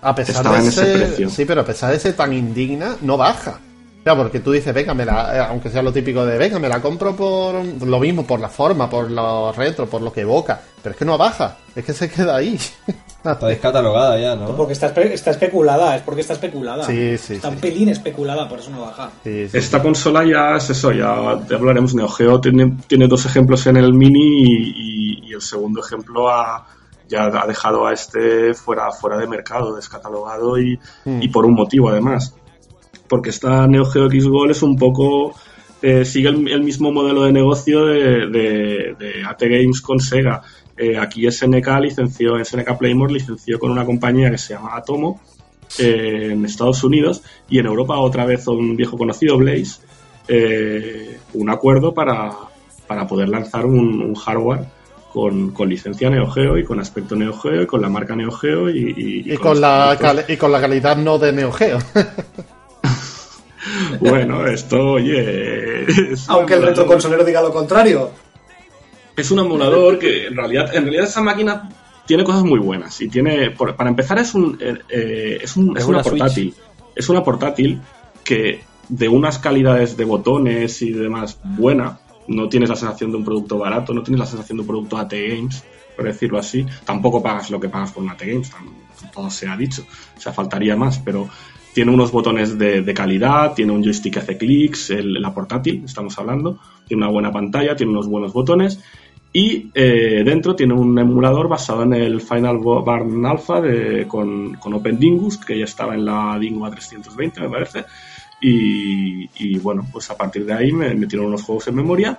a pesar de ese, precio. Sí, pero a pesar de ser tan indigna, no baja. Ya, porque tú dices, venga, me la, eh, aunque sea lo típico de, venga, me la compro por lo mismo, por la forma, por lo retro, por lo que evoca. Pero es que no baja, es que se queda ahí. Está descatalogada ya, ¿no? Porque está, está especulada, es porque está especulada. Sí, sí. Está un pelín especulada, por eso no baja. Esta consola ya es eso, ya hablaremos. Neo Geo tiene, tiene dos ejemplos en el Mini y, el segundo ejemplo ya ha dejado a este fuera, fuera de mercado, descatalogado y, hmm. y por un motivo además porque esta Neo Geo X Gold es un poco eh, sigue el, mismo modelo de negocio de, de, AT Games con Sega. Eh, aquí SNK licenció, SNK Playmore licenció con una compañía que se llama Atomo eh, en Estados Unidos y en Europa otra vez un viejo conocido, Blaze, un acuerdo para, para poder lanzar un, hardware con, con, licencia Neo Geo y con aspecto Neo Geo y con la marca Neo Geo y, con, la y con la calidad no de Neo Geo. Bueno, esto, oye. Aunque el retroconsolero diga lo contrario. Es un emulador que en realidad, en realidad esa máquina tiene cosas muy buenas. Y tiene. Para empezar, es un. Eh, eh, es, un, es, una, portátil. Es una portátil que de unas calidades de botones y demás buena. No tienes la sensación de un producto barato, no tienes la sensación de un producto AT Games, por decirlo así. Tampoco pagas lo que pagas por un AT Games, todo se ha dicho. O sea, faltaría más, pero tiene unos botones de, calidad, tiene un joystick que hace clics, la portátil, estamos hablando, tiene una buena pantalla, tiene unos buenos botones. Y eh, dentro tiene un emulador basado en el Final Barn Alpha con, con OpenDingus, que ya estaba en la Dingo A320, me parece. Y, bueno, pues a partir de ahí me metieron unos juegos en memoria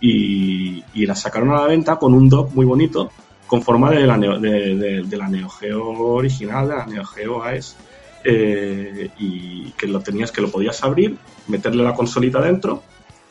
y, y la sacaron a la venta con un dock muy bonito con forma de la, de, de la Neo Geo original, de la Neo Geo AES eh, y que lo tenías que lo podías abrir, meterle la consolita dentro,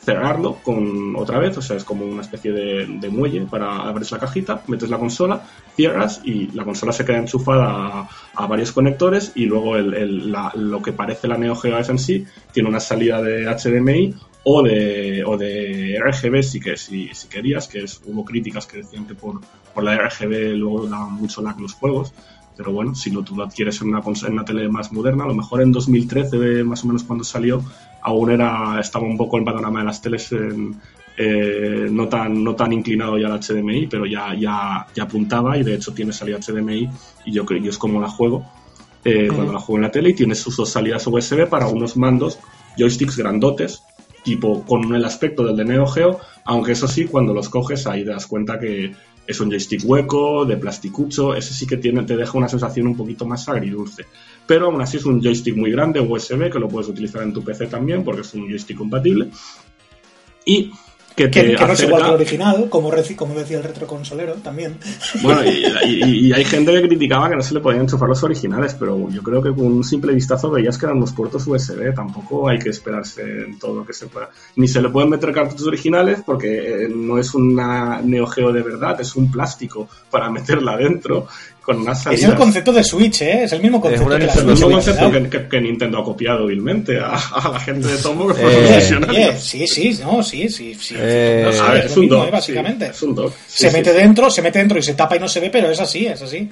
cerrarlo con otra vez, o sea, es como una especie de, muelle para abrir la cajita, metes la consola, cierras y la consola se queda enchufada a, varios conectores y luego lo que parece la Neo Geo en sí tiene una salida de HDMI o de, o de RGB si, que, si, querías, que hubo críticas que decían que por, por la RGB luego daban mucho lag los juegos, pero bueno, si lo, tú lo adquieres en una, en una tele más moderna, a lo mejor en 2013, más o menos cuando salió, aún era estaba un poco el panorama de las teles eh, no, tan, no tan inclinado ya al HDMI, pero ya, ya, ya apuntaba y de hecho tiene salida HDMI y yo creo que es como la juego. Eh, cuando la juego en la tele y tiene sus dos salidas USB para unos mandos, joysticks grandotes, tipo con el aspecto del de Neo Geo, aunque eso sí, cuando los coges ahí te das cuenta que, es un joystick hueco, de plasticucho, ese sí que tiene, te deja una sensación un poquito más agridulce. Pero aún así es un joystick muy grande, USB, que lo puedes utilizar en tu PC también, porque es un joystick compatible. Y que, no es igual que el original, como, como decía el retroconsolero también. Bueno, y, hay gente que criticaba que no se le podían enchufar los originales, pero yo creo que con un simple vistazo veías que eran los puertos USB, tampoco hay que esperarse en todo lo que se pueda. Ni se le pueden meter cartuchos originales porque eh, no es una Neo Geo de verdad, es un plástico para meterla dentro con más Es el concepto de Switch, ¿eh? Es el mismo concepto, que, la el mismo concepto que, Nintendo ha copiado hábilmente a, la gente de Tomo que fue eh, sí, sí, no, sí, sí. sí eh, es, un dock, básicamente. es un dock. se mete dentro, se mete dentro y se tapa y no se ve, pero es así, es así.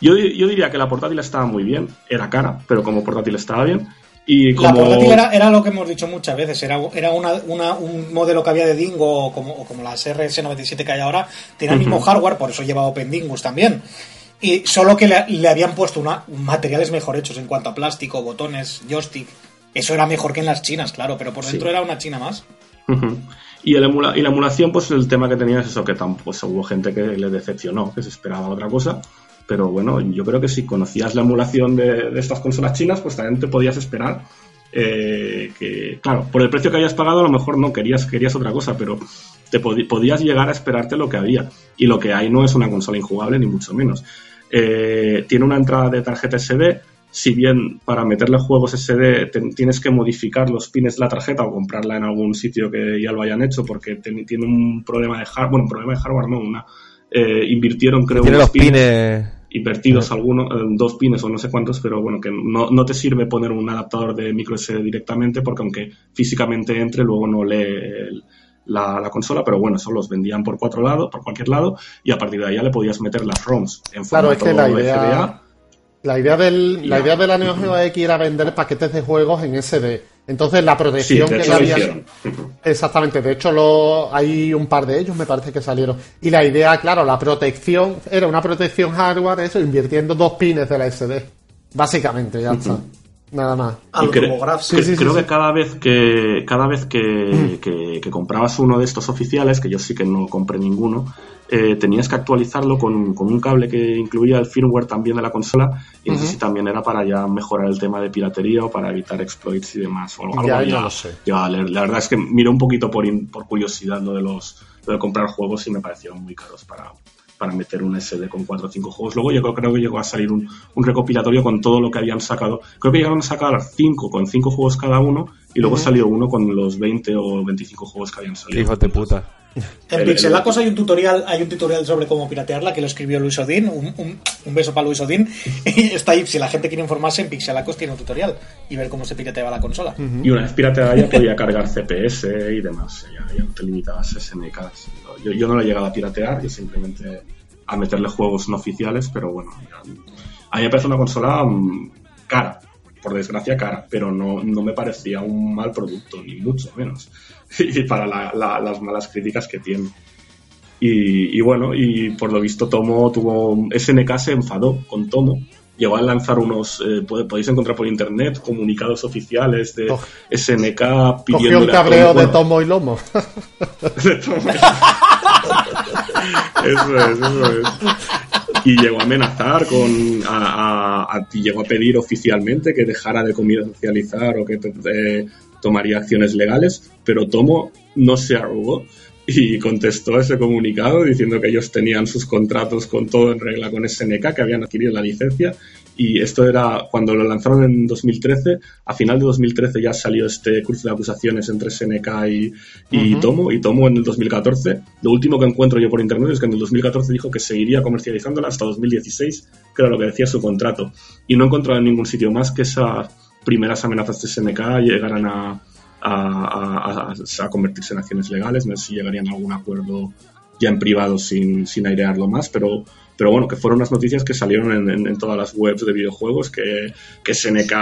yo, yo diría que la portátil estaba muy bien, era cara, pero como portátil estaba bien. Y La portátil era, lo que hemos dicho muchas veces, era, era una, un modelo que había de Dingo como, como las RS97 que hay ahora, tenía el mismo hardware, por eso lleva OpenDingus también. Y solo que le, habían puesto una, materiales mejor hechos en cuanto a plástico, botones, joystick. Eso era mejor que en las chinas, claro, pero por dentro era una china más. y, el y la emulación, pues el tema que tenía es eso, que tampoco pues, hubo gente que le decepcionó, que se esperaba otra cosa. Pero bueno, yo creo que si conocías la emulación de, estas consolas chinas, pues también te podías esperar eh, que, claro, por el precio que hayas pagado, a lo mejor no querías, querías otra cosa, pero te podías llegar a esperarte lo que había. Y lo que hay no es una consola injugable, ni mucho menos. Eh, tiene una entrada de tarjeta SD. Si bien para meterle juegos SD tienes que modificar los pines de la tarjeta o comprarla en algún sitio que ya lo hayan hecho porque tiene un problema de hardware, bueno, un problema de hardware no, una, eh, invirtieron creo tiene los pines invertidos algunos, eh, dos pines o no sé cuántos, pero bueno, que no, no, te sirve poner un adaptador de micro SD directamente porque aunque físicamente entre, luego no lee la, la, consola, pero bueno, eso los vendían por cuatro lados, por cualquier lado, y a partir de ahí ya le podías meter las ROMs en claro, es que la idea, La idea, del, la idea de la Neo Geo X era vender paquetes de juegos en SD. Entonces la protección que le había... Exactamente, de hecho lo... hay un par de ellos me parece que salieron. Y la idea, claro, la protección era una protección hardware, eso, invirtiendo dos pines de la SD. Básicamente, ya está. Nada más. creo que cada vez que cada vez que, que, comprabas uno de estos oficiales, que yo sí que no compré ninguno, eh, tenías que actualizarlo con, un cable que incluía el firmware también de la consola y no sé si también era para ya mejorar el tema de piratería o para evitar exploits y demás. O algo ya, ya, lo sé. la, verdad es que miré un poquito por, por curiosidad lo de los de comprar juegos y me parecieron muy caros para, para meter un SD con 4 o 5 juegos. Luego llegó, creo que llegó a salir un, recopilatorio con todo lo que habían sacado. Creo que llegaron a sacar 5 con 5 juegos cada uno y luego salió uno con los 20 o 25 juegos que habían salido. Hijo de puta. En Pixelacos hay un tutorial, hay un tutorial sobre cómo piratearla que lo escribió Luis Odín. Un, un, beso para Luis Odín. Y está ahí, si la gente quiere informarse, en Pixelacos tiene un tutorial y ver cómo se pirateaba la consola. Y una vez pirateada ya podía cargar CPS y demás. Ya, no te limitabas SNKs. Yo, yo no lo he llegado a piratear, yo simplemente a meterle juegos no oficiales, pero bueno, a mí me parece una consola mm, cara, por desgracia cara, pero no, no me parecía un mal producto, ni mucho menos. y para las malas críticas que tiene. Y, bueno, y por lo visto Tomo tuvo. SNK se enfadó con Tomo. Llegó a lanzar unos. Eh, podéis encontrar por internet comunicados oficiales de SNK pidiendo. Cogió el cabreo de Tomo y Lomo. eso es, eso es. Y llegó a amenazar con. A, llegó a pedir oficialmente que dejara de comercializar o que. Eh, tomaría acciones legales, pero Tomo no se arrugó y contestó ese comunicado diciendo que ellos tenían sus contratos con todo en regla con SNK, que habían adquirido la licencia. Y esto era cuando lo lanzaron en 2013. A final de 2013 ya salió este cruce de acusaciones entre SNK y, Tomo. Y Tomo en el 2014, lo último que encuentro yo por internet es que en el 2014 dijo que seguiría comercializándola hasta 2016, que era lo que decía su contrato. Y no he encontrado en ningún sitio más que esa primeras amenazas de SNK llegaran a, a, convertirse en acciones legales, no sé si llegarían a algún acuerdo ya en privado sin, sin airearlo más, pero, pero bueno, que fueron unas noticias que salieron en, todas las webs de videojuegos, que, que SNK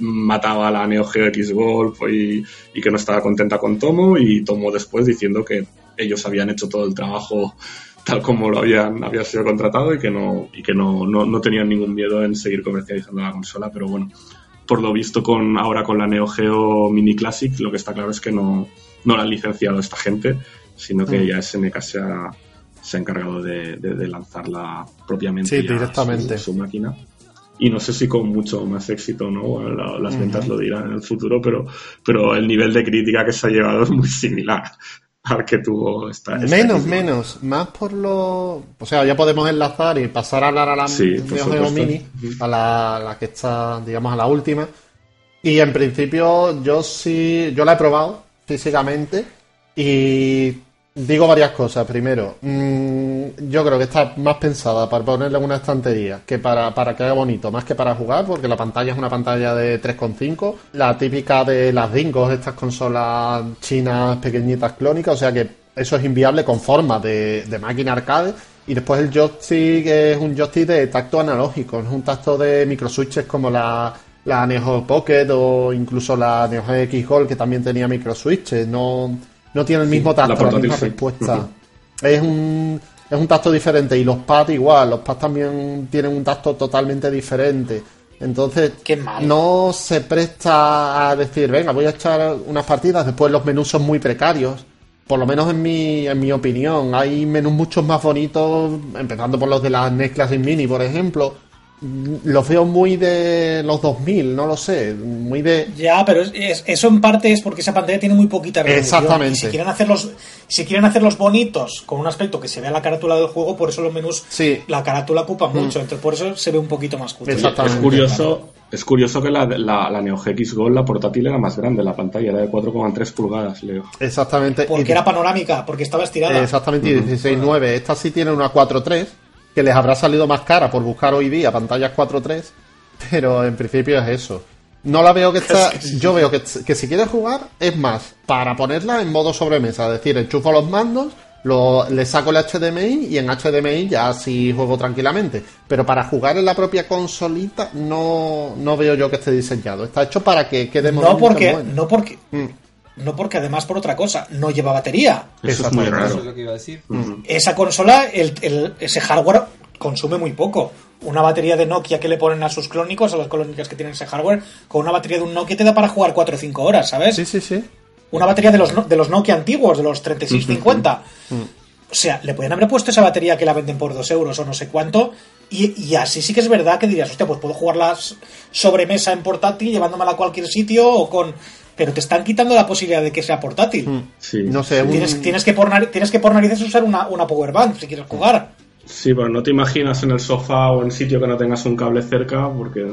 mataba a la Neo Geo X Golf y, y, que no estaba contenta con Tomo, y Tomo después diciendo que ellos habían hecho todo el trabajo tal como lo habían había sido contratado y que no y que no, no, no tenían ningún miedo en seguir comercializando la consola, pero bueno, por lo visto con ahora con la Neo Geo Mini Classic, lo que está claro es que no, no la han licenciado esta gente, sino que mm. ya SNK se ha, se ha encargado de, lanzarla propiamente directamente. Su, máquina. Y no sé si con mucho más éxito, ¿no? las ventas lo dirán en el futuro, pero, pero el nivel de crítica que se ha llevado es muy similar al que tuvo esta. menos, menos. Más por lo. O sea, ya podemos enlazar y pasar a hablar a la sí, Mini, a la, que está, digamos, a la última. Y en principio, yo sí. Yo la he probado físicamente y digo varias cosas. Primero, mm, mm, yo creo que está más pensada para ponerle una estantería que para, para que haga bonito, más que para jugar, porque la pantalla es una pantalla de 3,5, la típica de las Dingos, estas consolas chinas pequeñitas clónicas, o sea que eso es inviable con forma de, de máquina arcade. Y después el joystick es un joystick de tacto analógico, es un tacto de microswitches como la, la Neo Pocket o incluso la Neo X Gold que también tenía microswitches. No, no tiene el mismo tacto, la, misma respuesta. Es un, es un tacto diferente y los pads igual, los pads también tienen un tacto totalmente diferente. Entonces, no se presta a decir, venga, voy a echar unas partidas, después los menús son muy precarios por lo menos en mi, en mi opinión, hay menús mucho más bonitos, empezando por los de las NES Classic Mini, por ejemplo. Los veo muy de los 2000, no lo sé, muy de... Ya, pero eso en parte es porque esa pantalla tiene muy poquita resolución. Exactamente. si quieren, hacerlos, si quieren hacerlos bonitos, con un aspecto que se vea la carátula del juego, por eso los menús, sí. la carátula ocupa mm. mucho, entonces por eso se ve un poquito más cutre. Es curioso, es curioso que la, la, Neo Gx Gold, la portátil, era más grande, la pantalla era de 4,3 pulgadas, Leo. Exactamente. Porque era panorámica, porque estaba estirada. Exactamente, y 16.9. Esta sí tiene una 4.3, que les habrá salido más cara por buscar hoy día pantallas 4.3, pero en principio es eso. No la veo que está. Yo veo que, que si quieres jugar, es más para ponerla en modo sobremesa, es decir, enchufo los mandos lo, le saco el HDMI y en HDMI ya sí juego tranquilamente. Pero para jugar en la propia consolita no, no veo yo que esté diseñado. Está hecho para que quede No porque, no porque, mm. No porque además por otra cosa, no lleva batería. Eso es muy raro. Mm. Esa consola, el, ese hardware consume muy poco. Una batería de Nokia que le ponen a sus clónicos, a las clónicas que tienen ese hardware, con una batería de un Nokia te da para jugar 4 o 5 horas, ¿sabes? Sí, sí, sí una batería de los, de los Nokia antiguos, de los 3650. O sea, le pueden haber puesto esa batería que la venden por 2 euros o no sé cuánto. Y, así sí que es verdad que dirías, hostia, pues puedo jugarla sobremesa en portátil, llevándomela a cualquier sitio o con. Pero te están quitando la posibilidad de que sea portátil. Mm, no sé, tienes, tienes, que por tienes que por narices usar una, una power bank si quieres jugar. Sí, pero no te imaginas en el sofá o en sitio que no tengas un cable cerca, porque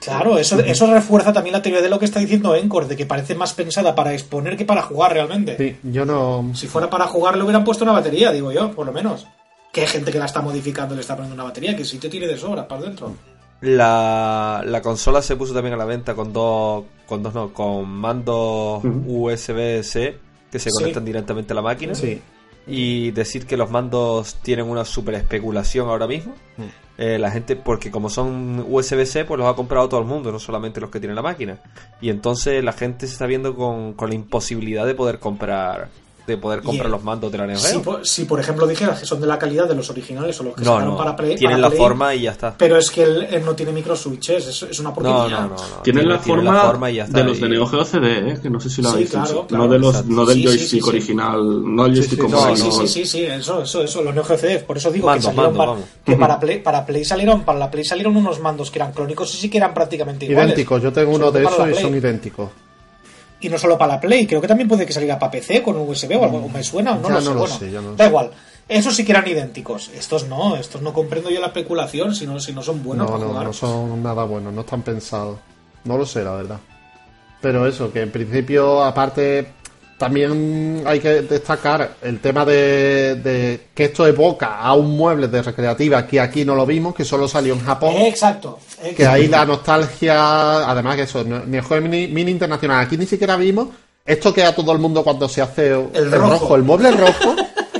Claro, eso, eso refuerza también la teoría de lo que está diciendo Encore, de que parece más pensada para exponer que para jugar realmente. Sí, yo no. Si fuera para jugar, le hubieran puesto una batería, digo yo, por lo menos. Que hay gente que la está modificando y le está poniendo una batería, que si te tiene de sobra para dentro. La, la consola se puso también a la venta con dos, con dos no, con mandos USB-C que se conectan directamente a la máquina. Sí y decir que los mandos tienen una super especulación ahora mismo. Mm. Eh, la gente, porque como son USB-C, pues los ha comprado todo el mundo, no solamente los que tienen la máquina. Y entonces la gente se está viendo con, con la imposibilidad de poder comprar de poder comprar los mandos de la Neo Geo. Si, por ejemplo dijeras que son de la calidad de los originales o los que no, sacaron para Play, tienen la forma y ya está. Pero es que él, no tiene micro switches, es, es una porquería. No, no, no, Tienen la, forma de los de Neo Geo CD, ¿eh? que no sé si lo habéis visto. no de los, no del joystick original, no el joystick como sí, sí, sí, sí, eso, eso, eso, los Neo Geo CD. Por eso digo que salieron para, que para Play, para Play salieron, para la Play salieron unos mandos que eran clónicos y sí que eran prácticamente iguales. Idénticos, yo tengo uno de esos y son idénticos y no solo para la Play, creo que también puede que saliera para PC con USB o algo, me suena o no lo sé. da igual. Esos sí que eran idénticos. Estos no, estos no comprendo yo la especulación si no, si no son buenos no, no, No, son nada buenos, no están pensados. No lo sé, la verdad. Pero eso, que en principio, aparte, también hay que destacar el tema de, que esto evoca a un mueble de recreativa que aquí no lo vimos, que solo salió en Japón. Exacto. Que ahí la nostalgia, además que eso, el juego mini, mini, internacional, aquí ni siquiera vimos esto que a todo el mundo cuando se hace el, rojo. el mueble rojo.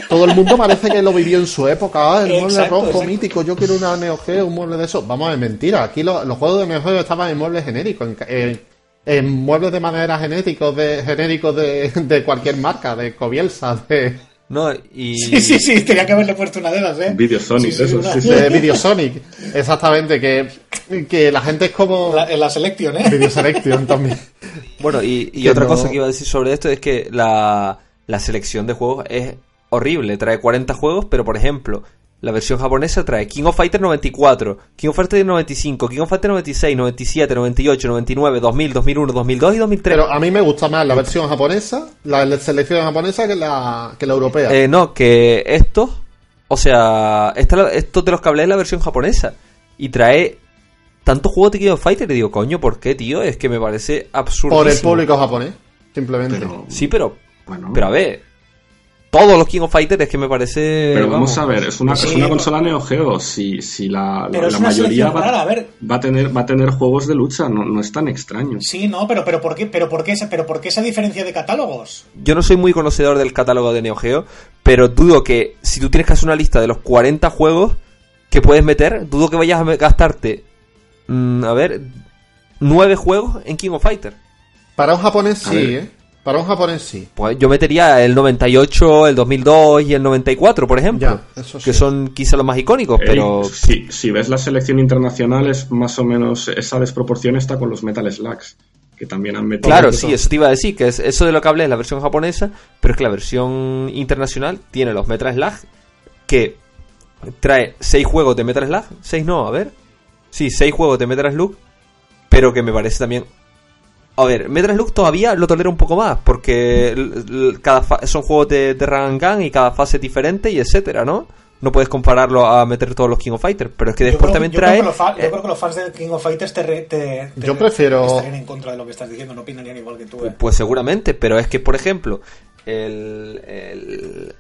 todo el mundo parece que lo vivió en su época. Ah, el mueble rojo mítico, yo quiero una Neo Geo, un mueble de eso. Vamos, es mentira. Aquí los juegos de Neo Geo estaban en muebles genéricos. En, en muebles de madera genéticos de genéricos de, de cualquier marca, de Cobielsa, de no, y... Sí, sí, sí, tenía que haberle puesto una de las, ¿eh? Videosonic, sí, eso, sí, De Videosonic, exactamente, que, que la gente es como... en la Selection, ¿eh? Videoselection también. Bueno, y, y otra cosa que iba a decir sobre esto es que la, la selección de juegos es horrible. Trae 40 juegos, pero por ejemplo, la versión japonesa trae King of Fighters 94, King of Fighters 95, King of Fighters 96, 97, 98, 99, 2000, 2001, 2002 y 2003. Pero a mí me gusta más la versión japonesa, la selección japonesa que la, que la europea. Eh, no, que esto, o sea, esta, esto te los cables es la versión japonesa y trae tantos juegos de King of Fighters. Y digo, coño, ¿por qué, tío? Es que me parece absurdo. Por el público japonés, simplemente. sí, pero, bueno. pero a ver, todos los King of Fighters es que me parece. Pero vamos, a ver, es una, consola Neo Geo. Si, si la, la, mayoría va, a tener, va a tener juegos de lucha, no, no es tan extraño. Sí, no, pero, pero, ¿por qué, pero, por qué esa, pero ¿por qué esa diferencia de catálogos? Yo no soy muy conocedor del catálogo de Neo Geo, pero dudo que si tú tienes que hacer una lista de los 40 juegos que puedes meter, dudo que vayas a gastarte, mm, a ver, 9 juegos en King of Fighters. Para un japonés sí, ¿eh? Para un japonés sí. Pues yo metería el 98, el 2002 y el 94, por ejemplo. Que son quizá los más icónicos, pero... Si, si, ves la selección internacional, es más o menos esa desproporción está con los Metal Slugs. Que también han metido... Claro, sí, eso te iba a decir, que es eso de lo que hablé es la versión japonesa, pero es que la versión internacional tiene los Metal Slugs que trae 6 juegos de Metal Slug. 6 no, a ver. Sí, 6 juegos de Metal Slug, pero que me parece también a ver, Metal Slug todavía lo tolera un poco más, porque cada son juegos de, de y cada fase es diferente y etcétera, ¿no? No puedes compararlo a meter todos los King of Fighters, pero es que después también trae. yo creo que los fans de King of Fighters te, yo prefiero. estarían en contra de lo que estás diciendo, no opinarían igual que tú. ¿eh? Pues seguramente, pero es que, por ejemplo, el, el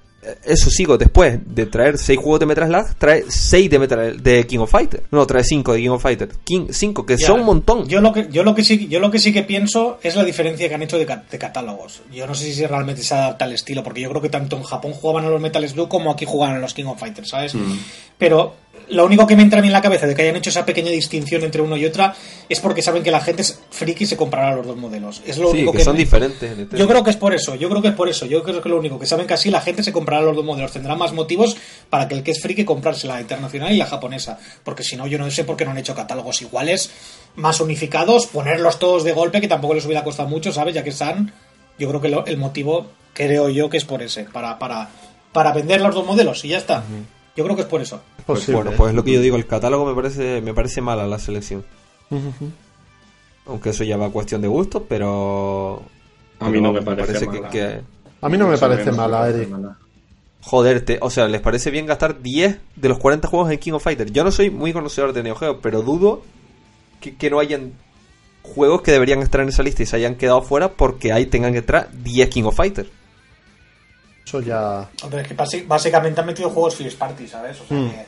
eso sigo después de traer 6 juegos de Metal Slug, trae 6 de Metal de King of Fighter. No, trae 5 de King of Fighter. 5, que son un montón. Yo lo que, yo lo que sí, yo lo que sí que pienso es la diferencia que han hecho de, catálogos. Yo no sé si realmente se adapta al estilo, porque yo creo que tanto en Japón jugaban a los Metal Slug como aquí jugaban a los King of Fighters, ¿sabes? Mm. Pero lo único que me entra a mí en la cabeza de que hayan hecho esa pequeña distinción entre uno y otra es porque saben que la gente es friki y se comprará los dos modelos. Es lo único que, son diferentes. Yo creo que es por eso, yo creo que es por eso. Yo creo que lo único que saben que así la gente se comprará los dos modelos. Tendrá más motivos para que el que es friki comprarse la internacional y la japonesa. Porque si no, yo no sé por qué no han hecho catálogos iguales, más unificados, ponerlos todos de golpe, que tampoco les hubiera costado mucho, ¿sabes? Ya que están. Yo creo que el motivo, creo yo, que es por ese, para, para, para vender los dos modelos y ya está. Yo creo que es por eso. Pues, bueno, pues lo que yo digo, el catálogo me parece, me parece mala la selección. Aunque eso ya va a cuestión de gusto, pero... A mí no me parece, que, A mí no me parece mala, Eric. Joder, o sea, ¿les parece bien gastar 10 de los 40 juegos en King of Fighters? Yo no soy muy conocedor de Neo Geo, pero dudo que, que no hayan juegos que deberían estar en esa lista y se hayan quedado fuera porque ahí tengan que entrar 10 King of Fighters. Eso ya. Hombre, es que básicamente han metido juegos First Party, ¿sabes? O sea hmm. que.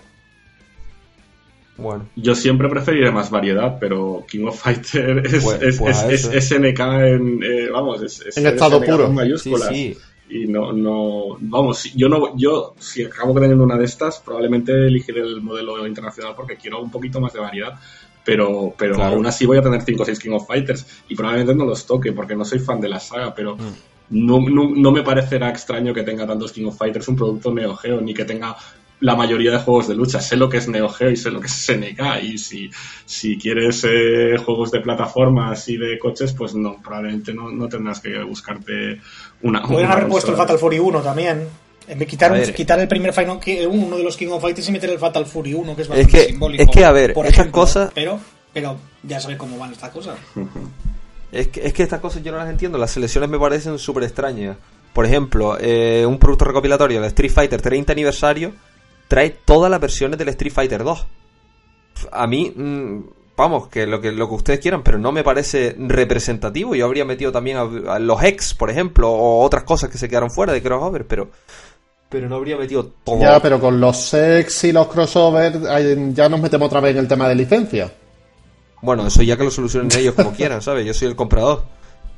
Bueno. Yo siempre preferiré más variedad, pero King of Fighter es, pues, es, pues es, SNK en. Eh, vamos, es, en estado puro. En mayúsculas. Sí, Y no, no. Vamos, yo no. Yo, si acabo teniendo una de estas, probablemente elegiré el modelo internacional porque quiero un poquito más de variedad pero, pero aún así voy a tener 5 o 6 King of Fighters y probablemente no los toque porque no soy fan de la saga, pero hmm no, no, me parecerá extraño que tenga tantos King of Fighters un producto Neo Geo, ni que tenga la mayoría de juegos de lucha. Sé lo que es Neo Geo y sé lo que es SNK. Y si, si quieres eh, juegos de plataformas y de coches, pues no, probablemente no, no tendrás que buscarte una. Pueden haber puesto el Fatal Fury 1 también. En vez quitar, quitar el primer Final, uno de los King of Fighters y meter el Fatal Fury 1, que es bastante es que, simbólico. Es que, a ver, estas cosas. Pero, pero ya sabes cómo van estas cosas. Es que, es que estas cosas yo no las entiendo. Las selecciones me parecen súper extrañas. Por ejemplo, eh, un producto recopilatorio, el Street Fighter 30 aniversario, trae todas las versiones del Street Fighter 2. A mí, mm, vamos, que lo, que lo que ustedes quieran, pero no me parece representativo. Yo habría metido también a, los X, por ejemplo, o otras cosas que se quedaron fuera de crossover, pero pero no habría metido todo. Ya, pero con los X y los crossover ya nos metemos otra vez en el tema de licencia. Bueno, eso ya que lo solucionen ellos como quieran, ¿sabes? Yo soy el comprador.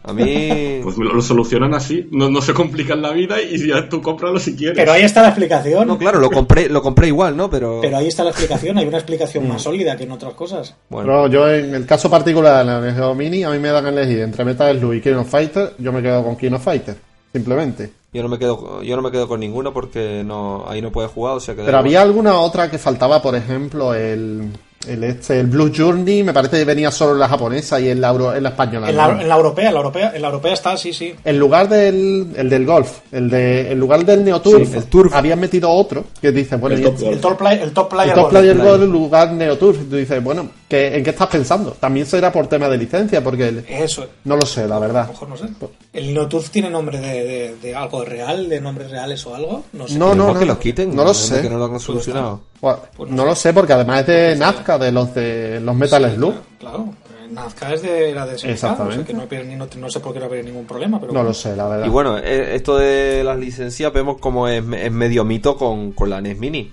A mí. Pues lo, solucionan así, no, no se complican la vida y ya tú cómpralo si quieres. Pero ahí está la explicación. No, claro, lo compré, lo compré igual, ¿no? Pero. Pero ahí está la explicación, hay una explicación más sólida que en otras cosas. Bueno. yo en el caso particular de la Neo Mini, a mí me dan a elegir entre Metal Slug y King of Fighter, yo me quedo con King of Fighter, simplemente. Yo no me quedo, yo no me quedo con ninguno porque no, ahí no puede jugar, o sea que. Pero había alguna otra que faltaba, por ejemplo, el el, este, el Blue Journey me parece que venía solo en la japonesa y en la, en la española. En la, en la, europea, en la europea, en la europea está, sí, sí. En lugar del, el del golf, el de, en lugar del Neo el Turf, habían metido otro que dice, bueno, el, top, el, top, play, el top player, el top player golf, en lugar Neo Turf. Tú dices, bueno, ¿qué, ¿en qué estás pensando? También será por tema de licencia, porque Eso. no lo sé, la verdad. A lo mejor no sé. ¿El Neo Turf tiene nombre de, de, algo real, de nombres reales o algo? No sé. No, no, no, que los quiten. No lo sé. Que no lo han solucionado. Pues no, lo sé, porque además es de Nazca, de los de los Metal Slug. Claro, Nazca es de la de SNK, Exactamente. no, sé, no, no, sé por qué no habría ningún problema. Pero no lo sé, la verdad. Y bueno, eh, esto de las licencias vemos como es, es medio mito con, con la NES Mini.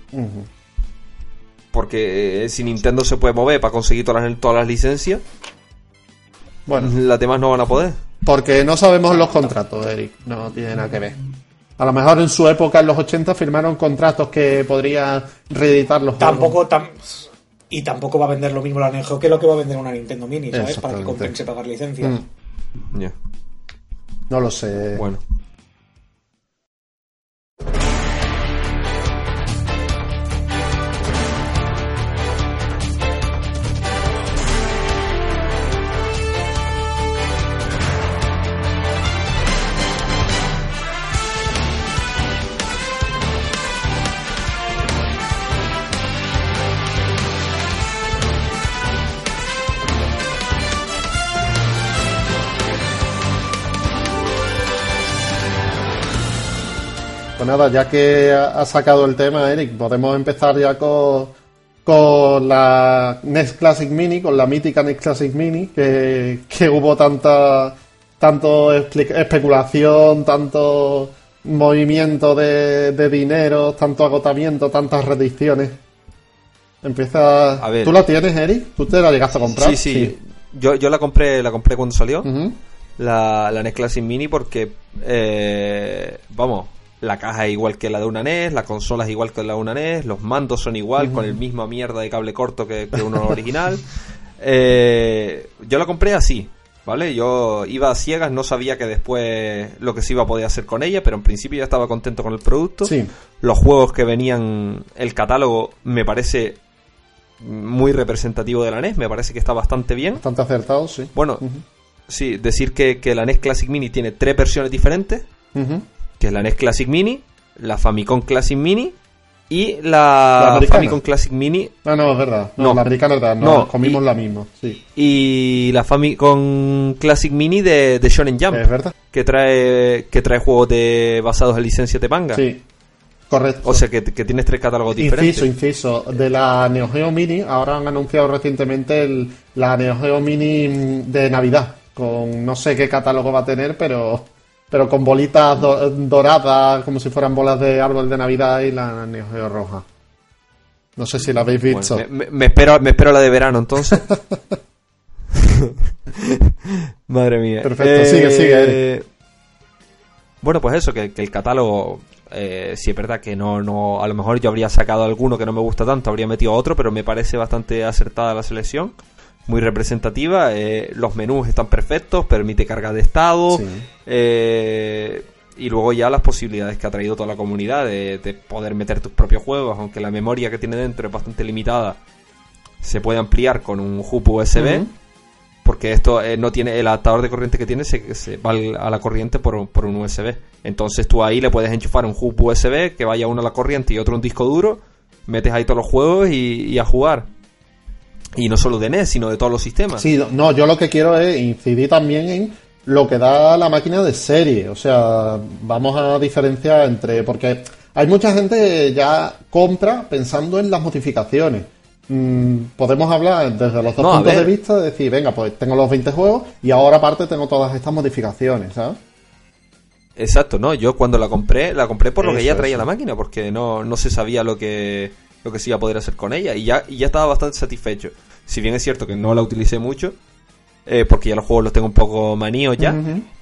Porque eh, si Nintendo se puede mover para conseguir todas las, todas las licencias, bueno, las demás no van a poder. Porque no sabemos los contratos, Eric. No tiene nada que ver. A lo mejor en su época, en los 80, firmaron contratos que podrían reeditar los Tampoco tam y tampoco va a vender lo mismo la Neo que lo que va a vender una Nintendo Mini, ¿sabes? Para que compense pagar licencia. Mm. No lo sé. Bueno. Nada, ya que ha sacado el tema, Eric, podemos empezar ya con, con la NES Classic Mini, con la mítica NES Classic Mini, que, que hubo tanta tanto especulación, tanto movimiento de, de dinero, tanto agotamiento, tantas reediciones. Empieza. A ver. ¿Tú la tienes, Eric? ¿Tú te la llegaste a comprar? Sí, sí. Yo, yo la compré, la compré cuando salió. la, la NES Classic Mini porque eh, vamos, la caja es igual que la de una NES, la consola es igual que la de una NES, los mandos son igual, con el mismo mierda de cable corto que, uno original. Eh, yo la compré así, ¿vale? Yo iba a ciegas, no sabía que después lo que se iba a poder hacer con ella, pero en principio ya estaba contento con el producto. Sí. Los juegos que venían, el catálogo me parece muy representativo de la NES, me parece que está bastante bien. Bastante acertado, sí. Bueno, sí, decir que, que, la NES Classic Mini tiene tres versiones diferentes que es la NES Classic Mini, la Famicom Classic Mini y la, Famicom Classic Mini. No, no, es verdad. No, la americana verdad. No, comimos la misma. Sí. Y la Famicom Classic Mini de, de Shonen Jump. Es verdad. Que trae, que trae juegos de, basados en licencia de manga. Sí. Correcto. O sea que, que tienes tres catálogos diferentes. Inciso, inciso. De la Neo Geo Mini, ahora han anunciado recientemente el, la Neo Geo Mini de Navidad. Con no sé qué catálogo va a tener, pero pero con bolitas doradas, como si fueran bolas de árbol de Navidad y la Neo Geo roja. No sé si la habéis visto. me, espero, me espero la de verano entonces. Madre mía. Perfecto, sigue, sigue. Eh, bueno, pues eso, que, el catálogo, eh, sí es verdad que no, no, a lo mejor yo habría sacado alguno que no me gusta tanto, habría metido otro, pero me parece bastante acertada la selección muy representativa. Eh, los menús están perfectos, permite carga de estado. Eh, y luego ya las posibilidades que ha traído toda la comunidad de, poder meter tus propios juegos, aunque la memoria que tiene dentro es bastante limitada, se puede ampliar con un hub USB. Porque esto eh, no tiene el adaptador de corriente que tiene, se, va a la corriente por, un USB. Entonces tú ahí le puedes enchufar un hub USB que vaya uno a la corriente y otro un disco duro, metes ahí todos los juegos y a jugar. Y no solo de NES, sino de todos los sistemas. Sí, no, yo lo que quiero es incidir también en lo que da la máquina de serie. O sea, vamos a diferenciar entre. Porque hay mucha gente que ya compra pensando en las modificaciones. Mm, podemos hablar desde los dos puntos de vista de decir, venga, pues tengo los 20 juegos y ahora aparte tengo todas estas modificaciones, ¿sabes? Exacto, no, yo cuando la compré, la compré por lo que ya traía la máquina, porque no, no se sabía lo que lo que se iba a poder hacer con ella y ya, y ya estaba bastante satisfecho. Si bien es cierto que no la utilicé mucho, eh, porque ya los juegos los tengo un poco maníos ya,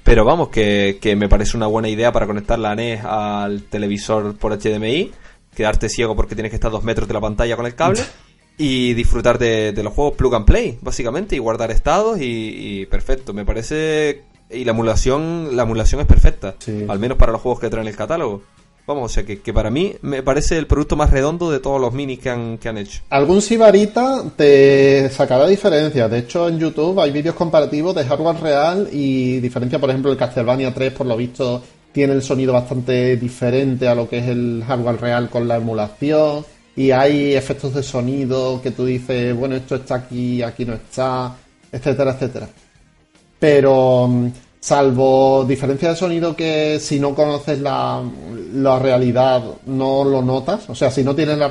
pero vamos, que, me parece una buena idea para conectar la NES al televisor por HDMI, quedarte ciego porque tienes que estar a dos metros de la pantalla con el cable. y disfrutar de, los juegos plug and play, básicamente, y guardar estados y, perfecto. Me parece y la emulación la emulación es perfecta, al menos para los juegos que traen el catálogo. Vamos, o sea que, para mí me parece el producto más redondo de todos los minis que han, que han hecho. Algún sibarita te sacará diferencias. De hecho, en YouTube hay vídeos comparativos de hardware real y diferencia, por ejemplo, el Castlevania 3, por lo visto, tiene el sonido bastante diferente a lo que es el hardware real con la emulación. Y hay efectos de sonido que tú dices, bueno, esto está aquí, aquí no está, etcétera, etcétera. Pero mm, salvo diferencia de sonido que si no conoces la, la realidad no lo notas, o sea, si no tienes la,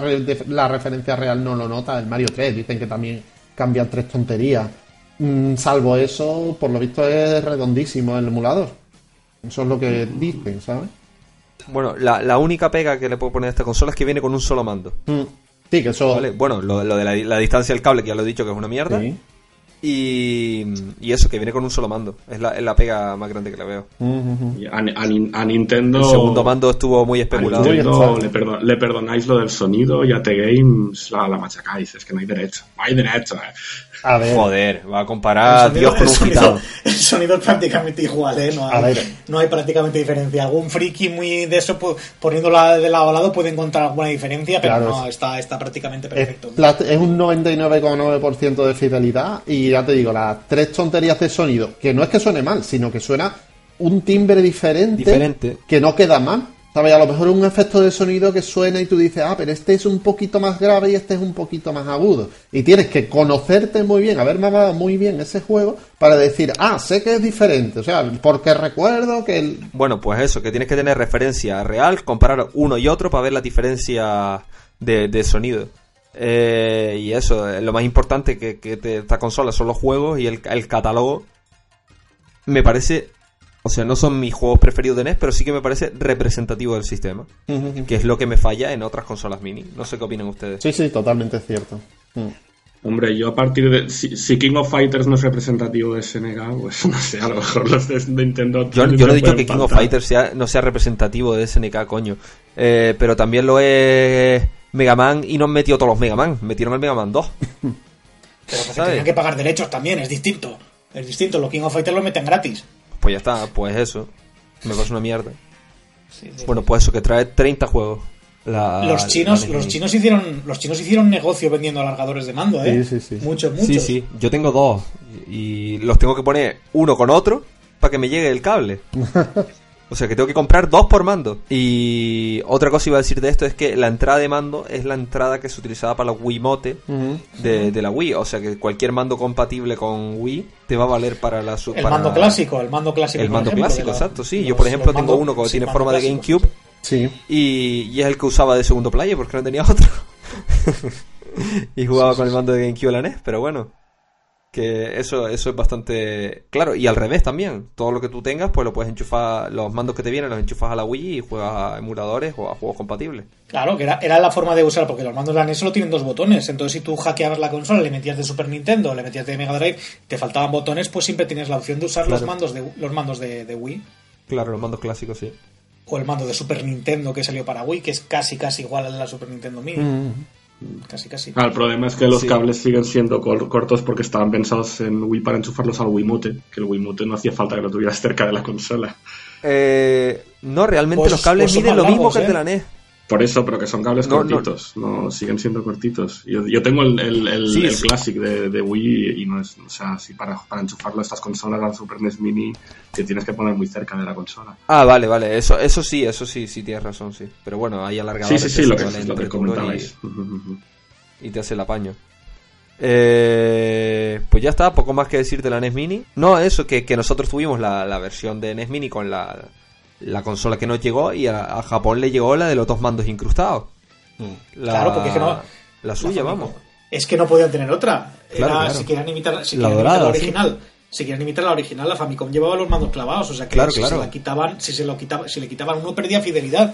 la, referencia real no lo notas, el Mario 3 dicen que también cambian tres tonterías, Mm, salvo eso, por lo visto es redondísimo el emulador. Eso es lo que dicen, ¿sabes? Bueno, la, única pega que le puedo poner a esta consola es que viene con un solo mando. Mm. Sí, que eso. Bueno, lo, de la, la, distancia del cable, que ya lo he dicho que es una mierda. Sí. Y, eso, que viene con un solo mando. Es la, es la pega más grande que le veo. a, Nintendo. El segundo mando estuvo muy especulado. le, perdonáis lo del sonido y a T-Games la, la, machacáis. Es que no hay derecho. No hay derecho, eh. A ver. Joder, va a comparar Dios con un sonido, El sonido es prácticamente igual, ¿eh? No hay, no hay prácticamente diferencia. Algún friki muy de eso, poniéndola de lado a lado, puede encontrar alguna diferencia, pero no, está, está prácticamente perfecto. Es, es un 99,9% de fidelidad y ya te digo, las tres tonterías de sonido, que no es que suene mal, sino que suena un timbre diferente, diferente. que no queda mal. ¿Sabes? A lo mejor un efecto de sonido que suena y tú dices, ah, pero este es un poquito más grave y este es un poquito más agudo. Y tienes que conocerte muy bien, haber mamado muy bien ese juego para decir, ah, sé que es diferente. O sea, porque recuerdo que el... Bueno, pues eso, que tienes que tener referencia real, comparar uno y otro para ver la diferencia de, sonido. Eh, y eso, lo más importante que, que esta consola son los juegos y el catálogo. Me parece o sea, no son mis juegos preferidos de NES, pero sí que me parece representativo del sistema. Que es lo que me falla en otras consolas mini. No sé qué opinan ustedes. Sí, sí, totalmente cierto. Mm. Hombre, yo a partir de. Si, King of Fighters no es representativo de SNK, pues no sé, a lo mejor los de Nintendo. Yo, yo no he dicho que King of Fighters sea, no sea representativo de SNK, coño. Eh, pero también lo es Mega Man y no han metido todos los Mega Man. Metieron el Mega Man 2. pero pues tienen que pagar derechos también, es distinto. Es distinto, los King of Fighters lo meten gratis pues ya está, pues eso. Me pasa una mierda. bueno, pues eso, que trae 30 juegos. los chinos, los chinos hicieron, los chinos hicieron negocio vendiendo alargadores de mando, ¿eh? Sí, sí, sí. Muchos, muchos. Sí, sí. Yo tengo dos y los tengo que poner uno con otro para que me llegue el cable. O sea que tengo que comprar dos por mando. Y otra cosa iba a decir de esto es que la entrada de mando es la entrada que se utilizaba para la Wiimote de, de, la Wii. O sea que cualquier mando compatible con Wii te va a valer para la El mando clásico, el mando clásico. El mando clásico, exacto, sí. Yo por ejemplo tengo uno que tiene forma de GameCube. Sí. Y, es el que usaba de segundo player porque no tenía otro. y jugaba con el mando de GameCube a la NES, pero bueno que eso, eso es bastante claro. Y al revés también. Todo lo que tú tengas, pues lo puedes enchufar, los mandos que te vienen los enchufas a la Wii y juegas a emuladores o a juegos compatibles. Claro, que era, era la forma de usar, porque los mandos de la NES solo tienen dos botones. Entonces, si tú hackeabas la consola, le metías de Super Nintendo, le metías de Mega Drive, te faltaban botones, pues siempre tienes la opción de usar los mandos de los mandos de, Wii. Claro, los mandos clásicos, sí. O el mando de Super Nintendo que salió para Wii, que es casi casi igual al de la Super Nintendo Mini. Mm. Casi, casi. el problema es que los cables siguen siendo cortos porque estaban pensados en Wii para enchufarlos al Wiimote, que el Wiimote no hacía falta que lo tuvieras cerca de la consola. Eh, no, realmente pues, los cables pues miden lo mismo que el de la NES. Por eso, pero que son cables cortitos, no. siguen siendo cortitos. Yo, yo tengo el, el, el, Classic de, de, Wii y no es, o sea, si para, para enchufarlo a estas consolas, al Super NES Mini, te tienes que poner muy cerca de la consola. Ah, vale, vale, eso, eso sí, eso sí, sí tienes razón, sí. Pero bueno, hay alargadores. Sí, sí, sí, lo que, lo que comentabais. Y, te hace el apaño. Eh, pues ya está, poco más que decir de la NES Mini. No, eso, que, que nosotros tuvimos la, la versión de NES Mini con la la consola que nos llegó y a, Japón le llegó la de los dos mandos incrustados. Mm. claro, porque es que no. La suya, vamos. Es que no podían tener otra. Si querían imitar, si la, original. Si querían imitar la original, la Famicom llevaba los mandos clavados. O sea que si se la quitaban, si se lo quitaba, si le quitaban uno perdía fidelidad.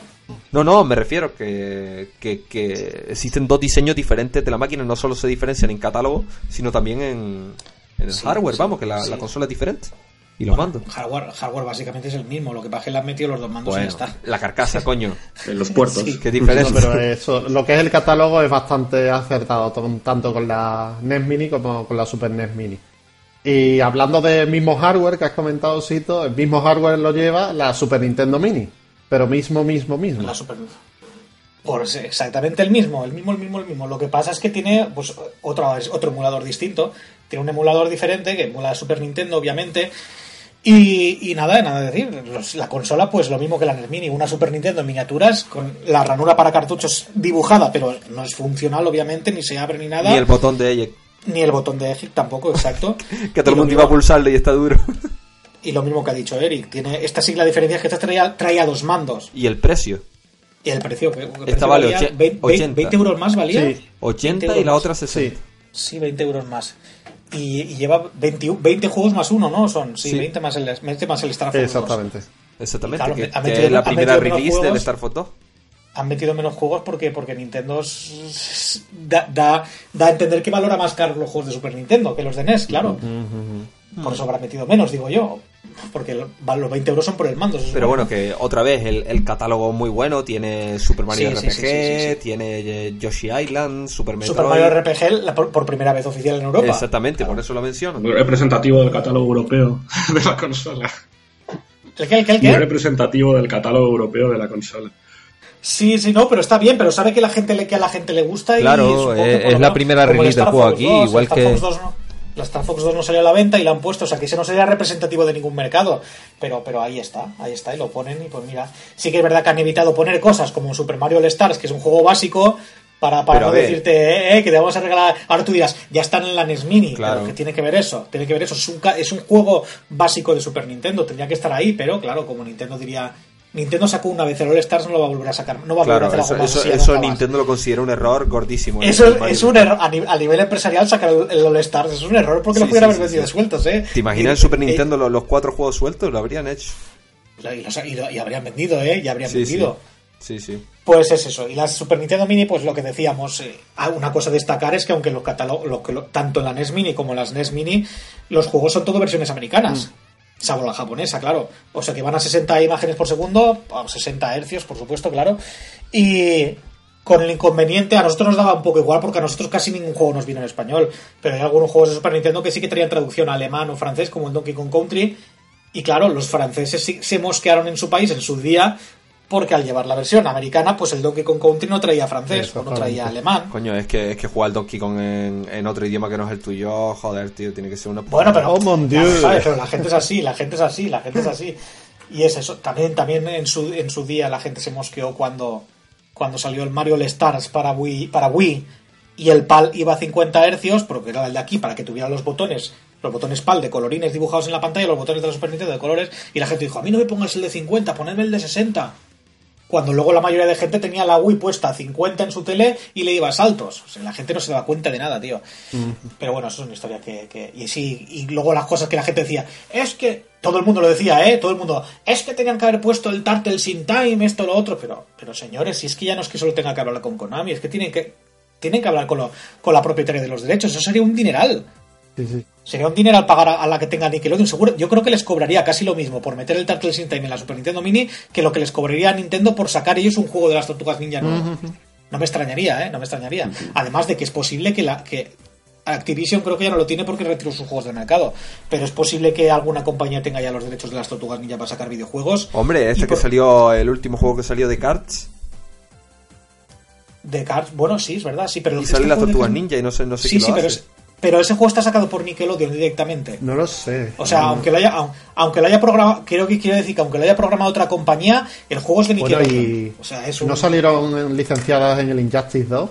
No, no, me refiero que, que, existen dos diseños diferentes de la máquina, no solo se diferencian en catálogo, sino también en, el hardware, vamos, que la, la consola es diferente. ¿Y los mandos? Hardware, hardware básicamente es el mismo, lo que pasa es que le han metido los dos mandos y ya está. La carcasa, coño. En los puertos. Qué diferencia. pero eso, lo que es el catálogo es bastante acertado, tanto con la NES Mini como con la Super NES Mini. Y hablando del mismo hardware que has comentado, Sito, el mismo hardware lo lleva la Super Nintendo Mini. Pero mismo, mismo, mismo. La Super pues exactamente el mismo, el mismo, el mismo, el mismo. Lo que pasa es que tiene pues otro, otro emulador distinto. Tiene un emulador diferente que emula la Super Nintendo, obviamente. Y, nada, nada decir. La consola, pues lo mismo que la NES Mini, una Super Nintendo en miniaturas, con la ranura para cartuchos dibujada, pero no es funcional, obviamente, ni se abre ni nada. Ni el botón de eject. Ni el botón de eject tampoco, exacto. que todo el mundo iba a pulsarle y está duro. y lo mismo que ha dicho Eric. Tiene esta sigla diferencia es que esta traía, traía dos mandos. ¿Y el precio? Y el precio, esta vale 20, euros más valía. Sí. 80 y la otra 60. Sí. sí, 20 euros más. Y, lleva 20, 20, juegos más uno, ¿no? Son, sí, 20 más el, 20 más el Star Fox Exactamente. Exactamente, que, es la primera release del Star Fox han metido menos juegos porque, porque Nintendo da, da, da, a entender que valora más caro los juegos de Super Nintendo que los de NES, claro. Por eso habrá metido menos, digo yo. Porque los 20 euros son por el mando. Pero bueno, que otra vez el, el catálogo muy bueno. Tiene Super Mario RPG, tiene eh, Yoshi Island, Super Metroid. Super Mario RPG por, primera vez oficial en Europa. Exactamente, por eso lo menciono. Muy representativo del catálogo europeo de la consola. ¿El qué? ¿El qué? Muy representativo del catálogo europeo de la consola. Sí, sí, no, pero está bien, pero sabe que la gente le, que a la gente le gusta y claro, eh, es la primera release del juego aquí, igual que la Star Fox 2 no salió a la venta y la han puesto, o sea que ese no sería representativo de ningún mercado, pero pero ahí está, ahí está y lo ponen y pues mira, sí que es verdad que han evitado poner cosas como Super Mario All Stars, que es un juego básico, para, para no decirte eh, eh, que te vamos a regalar. Ahora tú dirás, ya están en la NES Mini, claro. que tiene que ver eso, tiene que ver eso. Es un, es un juego básico de Super Nintendo, tendría que estar ahí, pero claro, como Nintendo diría, Nintendo sacó una vez el All Stars, no lo va a volver a sacar. No va a volver a hacer eso, eso, Nintendo lo considera un error gordísimo. Eso es un error. A, nivel empresarial sacar el, All Stars es un error porque lo pudieran haber vendido sueltos, ¿eh? ¿Te imaginas el Super Nintendo los, cuatro juegos sueltos? Lo habrían hecho. Y, habrían vendido, ¿eh? Y habrían vendido. Sí, sí. Pues es eso. Y la Super Nintendo Mini, pues lo que decíamos, eh, ah, una cosa a destacar es que aunque los catálogos, tanto en la NES Mini como en las NES Mini, los juegos son todo versiones americanas. Mm salvo la japonesa, claro. O sea que van a 60 imágenes por segundo, a 60 hercios, por supuesto, claro. Y con el inconveniente, a nosotros nos daba un poco igual porque a nosotros casi ningún juego nos vino en español. Pero hay algunos juegos de Super Nintendo que sí que traían traducción alemán o francés, como el Donkey Kong Country. Y claro, los franceses se mosquearon en su país en su día porque al llevar la versión americana, pues el Donkey Kong Country no traía francés o no traía alemán. Coño, es que, es que jugar Donkey Kong en, otro idioma que no es el tuyo, joder, tío, tiene que ser una... Bueno, pero, oh, pero la gente es así, la gente es así, la gente es así. Y es eso, también, también en, su, en su día la gente se mosqueó cuando, cuando salió el Mario All Stars para Wii, para Wii y el PAL iba a 50 hercios, porque era el de aquí, para que tuviera los botones los botones PAL de colorines dibujados en la pantalla, los botones de la Super Nintendo de colores, y la gente dijo, a mí no me pongas el de 50, ponedme el de 60 cuando luego la mayoría de gente tenía la Wii puesta a 50 en su tele y le iba a saltos. O sea, la gente no se daba cuenta de nada, tío. Pero bueno, eso es una historia que, Y sí, y luego las cosas que la gente decía, es que... Todo el mundo lo decía, ¿eh? Todo el mundo, es que tenían que haber puesto el Turtle sin time, esto, lo otro. Pero, pero señores, si es que ya no es que solo tenga que hablar con Konami, es que tienen que, tienen que hablar con, con la propietaria de los derechos. Eso sería un dineral. Sería un dinero al pagar a, la que tenga Nickelodeon. Seguro, yo creo que les cobraría casi lo mismo por meter el Turtles in Time en la Super Nintendo Mini que lo que les cobraría a Nintendo por sacar ellos un juego de las tortugas ninja No me extrañaría, ¿eh? No me extrañaría. Además de que es posible que la que Activision creo que ya no lo tiene porque retiró sus juegos del mercado. Pero es posible que alguna compañía tenga ya los derechos de las tortugas ninja para sacar videojuegos. Hombre, este que salió, el último juego que salió de Cards. De Cards, bueno, sí, es verdad, sí, pero. Y sale las tortugas ninja y no sé, no sé sí, sí, pero Es, pero ese juego está sacado por Nickelodeon directamente. No lo sé. O sea, aunque lo haya, aunque lo haya programado, creo que quiero decir que aunque lo haya programado otra compañía, el juego es de Nickelodeon. o sea, es ¿No salieron licenciadas en el Injustice 2?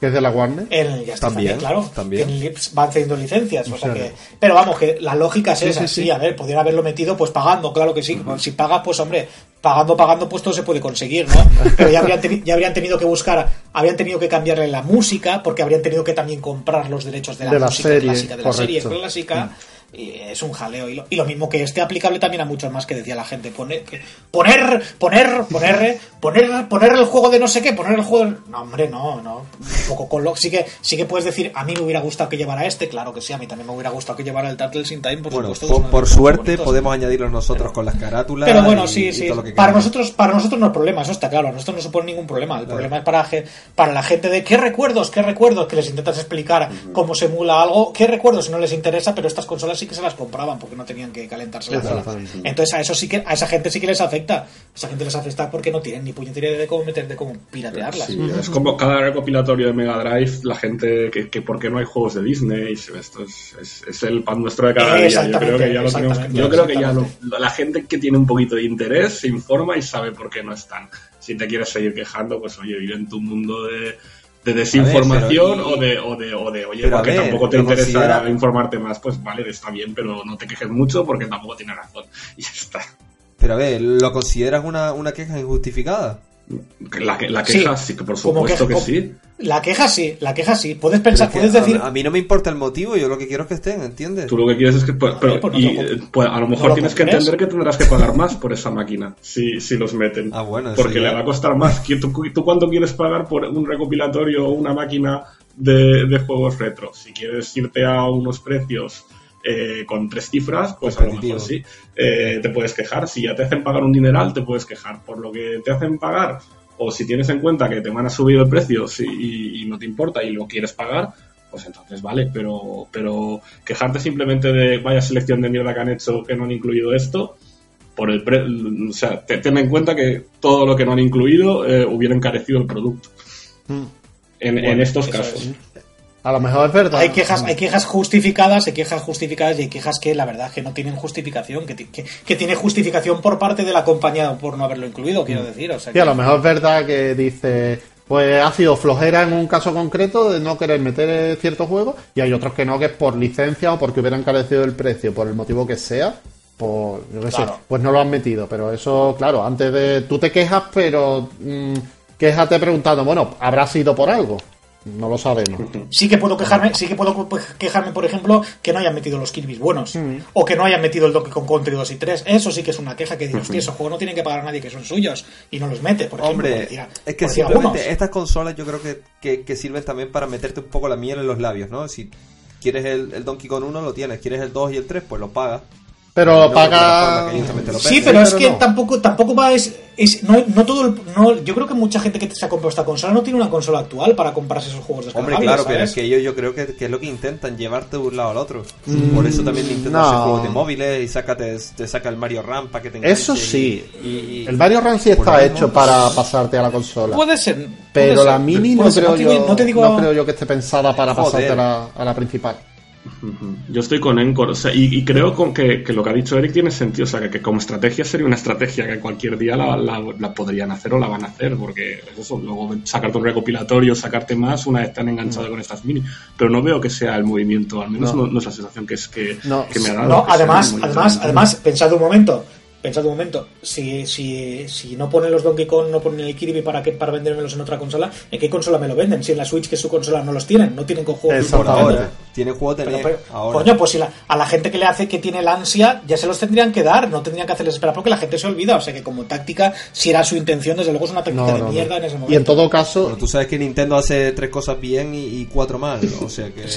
Que es de la Warner. El, ya también, claro. También. Van teniendo licencias. O sea que, pero vamos, que la lógica es esa. Sí, a ver, podrían haberlo metido pues pagando, claro que sí. Si pagas, pues hombre, pagando, pagando, pues todo se puede conseguir, ¿no? Pero ya habrían, ya habrían tenido que buscar, habrían tenido que cambiarle la música, porque habrían tenido que también comprar los derechos de la, música clásica, de la serie clásica. Mm. Y es un jaleo. Y lo, mismo que este aplicable también a muchos más que decía la gente. Poner, poner, poner, poner, poner, poner el juego de no sé qué, poner el juego. No, hombre, no, no. Un poco con lo. Sí que, sí que puedes decir, a mí me hubiera gustado que llevara este, claro que sí, a mí también me hubiera gustado que llevara el Turtles in Time, por bueno, Por, suerte podemos añadirlo nosotros con las carátulas. Pero bueno, sí, sí. para nosotros, para nosotros no hay problema, eso está claro. A nosotros no supone ningún problema. El problema es para, para la gente de qué recuerdos, qué recuerdos, que les intentas explicar cómo se emula algo, qué recuerdos no les interesa, pero estas consolas sí que se las compraban porque no tenían que calentarse la Entonces a eso sí que a esa gente sí que les afecta. A esa gente les afecta porque no tienen ni puñetera de cómo meter de cómo piratearlas. Es como cada recopilatorio de Mega Drive, la gente que, que porque no hay juegos de Disney, esto es, es, el pan nuestro de cada día. Yo creo que ya lo tenemos, yo creo que ya la gente que tiene un poquito de interés se informa y sabe por qué no están. Si te quieres seguir quejando, pues oye, vive en tu mundo de de desinformación o, de, o, de, o de, oye, porque tampoco te interesa informarte más, pues vale, está bien, pero no te quejes mucho porque tampoco tiene razón. Y ya está. Pero a ver, ¿lo consideras una, una queja injustificada? La, la queja sí, que por supuesto que, sí. La queja sí, la queja sí. Puedes pensar, puedes decir. A, mí no me importa el motivo, yo lo que quiero es que estén, ¿entiendes? Tú lo que quieres es que. Pues, pero, pues y, pues, a lo mejor tienes que entender que tendrás que pagar más por esa máquina si, si los meten. Ah, bueno, Porque le va a costar más. ¿Tú, ¿Tú cuánto quieres pagar por un recopilatorio o una máquina de, de juegos retro? Si quieres irte a unos precios eh, con tres cifras, pues a lo mejor sí, eh, te puedes quejar. Si ya te hacen pagar un dineral, te puedes quejar. Por lo que te hacen pagar, o si tienes en cuenta que te van a subir el precio y, no te importa y lo quieres pagar, pues entonces vale, pero, pero quejarte simplemente de vaya selección de mierda que han hecho que no han incluido esto, por el o sea, ten en cuenta que todo lo que no han incluido eh, hubiera encarecido el producto. Hmm. En, estos casos. A lo mejor es verdad. Hay quejas, hay quejas justificadas, hay quejas justificadas y hay quejas que la verdad que no tienen justificación, que, que, tiene justificación por parte de la compañía por no haberlo incluido, quiero mm. decir. O sea a lo mejor es verdad que dice, pues ha sido flojera en un caso concreto de no querer meter ciertos juegos y hay otros que no, que es por licencia o porque hubieran encarecido el precio, por el motivo que sea. Por, pues no lo han metido, pero eso, claro, antes de. Tú te quejas, pero. Mmm, quéjate preguntando, bueno, habrá sido por algo. No lo sabemos. Sí que puedo quejarme, sí que puedo quejarme, por ejemplo, que no hayan metido los Kirby buenos. O que no hayan metido el Donkey Kong Country 2 y 3. Eso sí que es una queja que digo, hostia, esos juegos no tienen que pagar a nadie que son suyos. Y no los mete, por ejemplo. Hombre, es que simplemente estas consolas yo creo que, que, sirven también para meterte un poco la miel en los labios, ¿no? Si quieres el, el Donkey Kong 1, lo tienes. Quieres el 2 y el 3, pues lo pagas. Pero paga. Sí, pero es que tampoco, tampoco va. Es, es, no, no todo el, no, yo creo que mucha gente que se ha comprado esta consola no tiene una consola actual para comprarse esos juegos Hombre, claro, pero es que ellos yo creo que, es lo que intentan, llevarte de un lado al otro. Mm, Por eso también Nintendo hace juegos de móviles y saca, te, saca el Mario Ram para que tengas. Eso sí. Y, el Mario Ram sí está hecho para pasarte a la consola. Puede ser. pero la mini no, creo yo, no, creo yo que esté pensada para pasarte a la principal. Yo estoy con Encore, y, creo con que, lo que ha dicho Eric tiene sentido, o sea, que, como estrategia sería una estrategia que cualquier día la, podrían hacer o la van a hacer, porque es eso, luego sacarte un recopilatorio, sacarte más una vez tan enganchado con estas mini, pero no veo que sea el movimiento, al menos no, es la sensación que es que, me ha dado. No, además, además, además, pensad un momento, pensad un momento, si, si, si no ponen los Donkey Kong, no ponen el Kirby para que para vendérmelos en otra consola, ¿en qué consola me lo venden? Si en la Switch, que es su consola, no los tienen, no tienen con juegos ahora. Tiene juego de ahora. Coño, pues si a la gente que le hace que tiene la ansia, ya se los tendrían que dar, no tendrían que hacerles esperar porque la gente se olvida. O sea que como táctica, si era su intención, desde luego es una táctica de mierda en ese momento. Y en todo caso. Pero tú sabes que Nintendo hace tres cosas bien y, cuatro mal, o sea que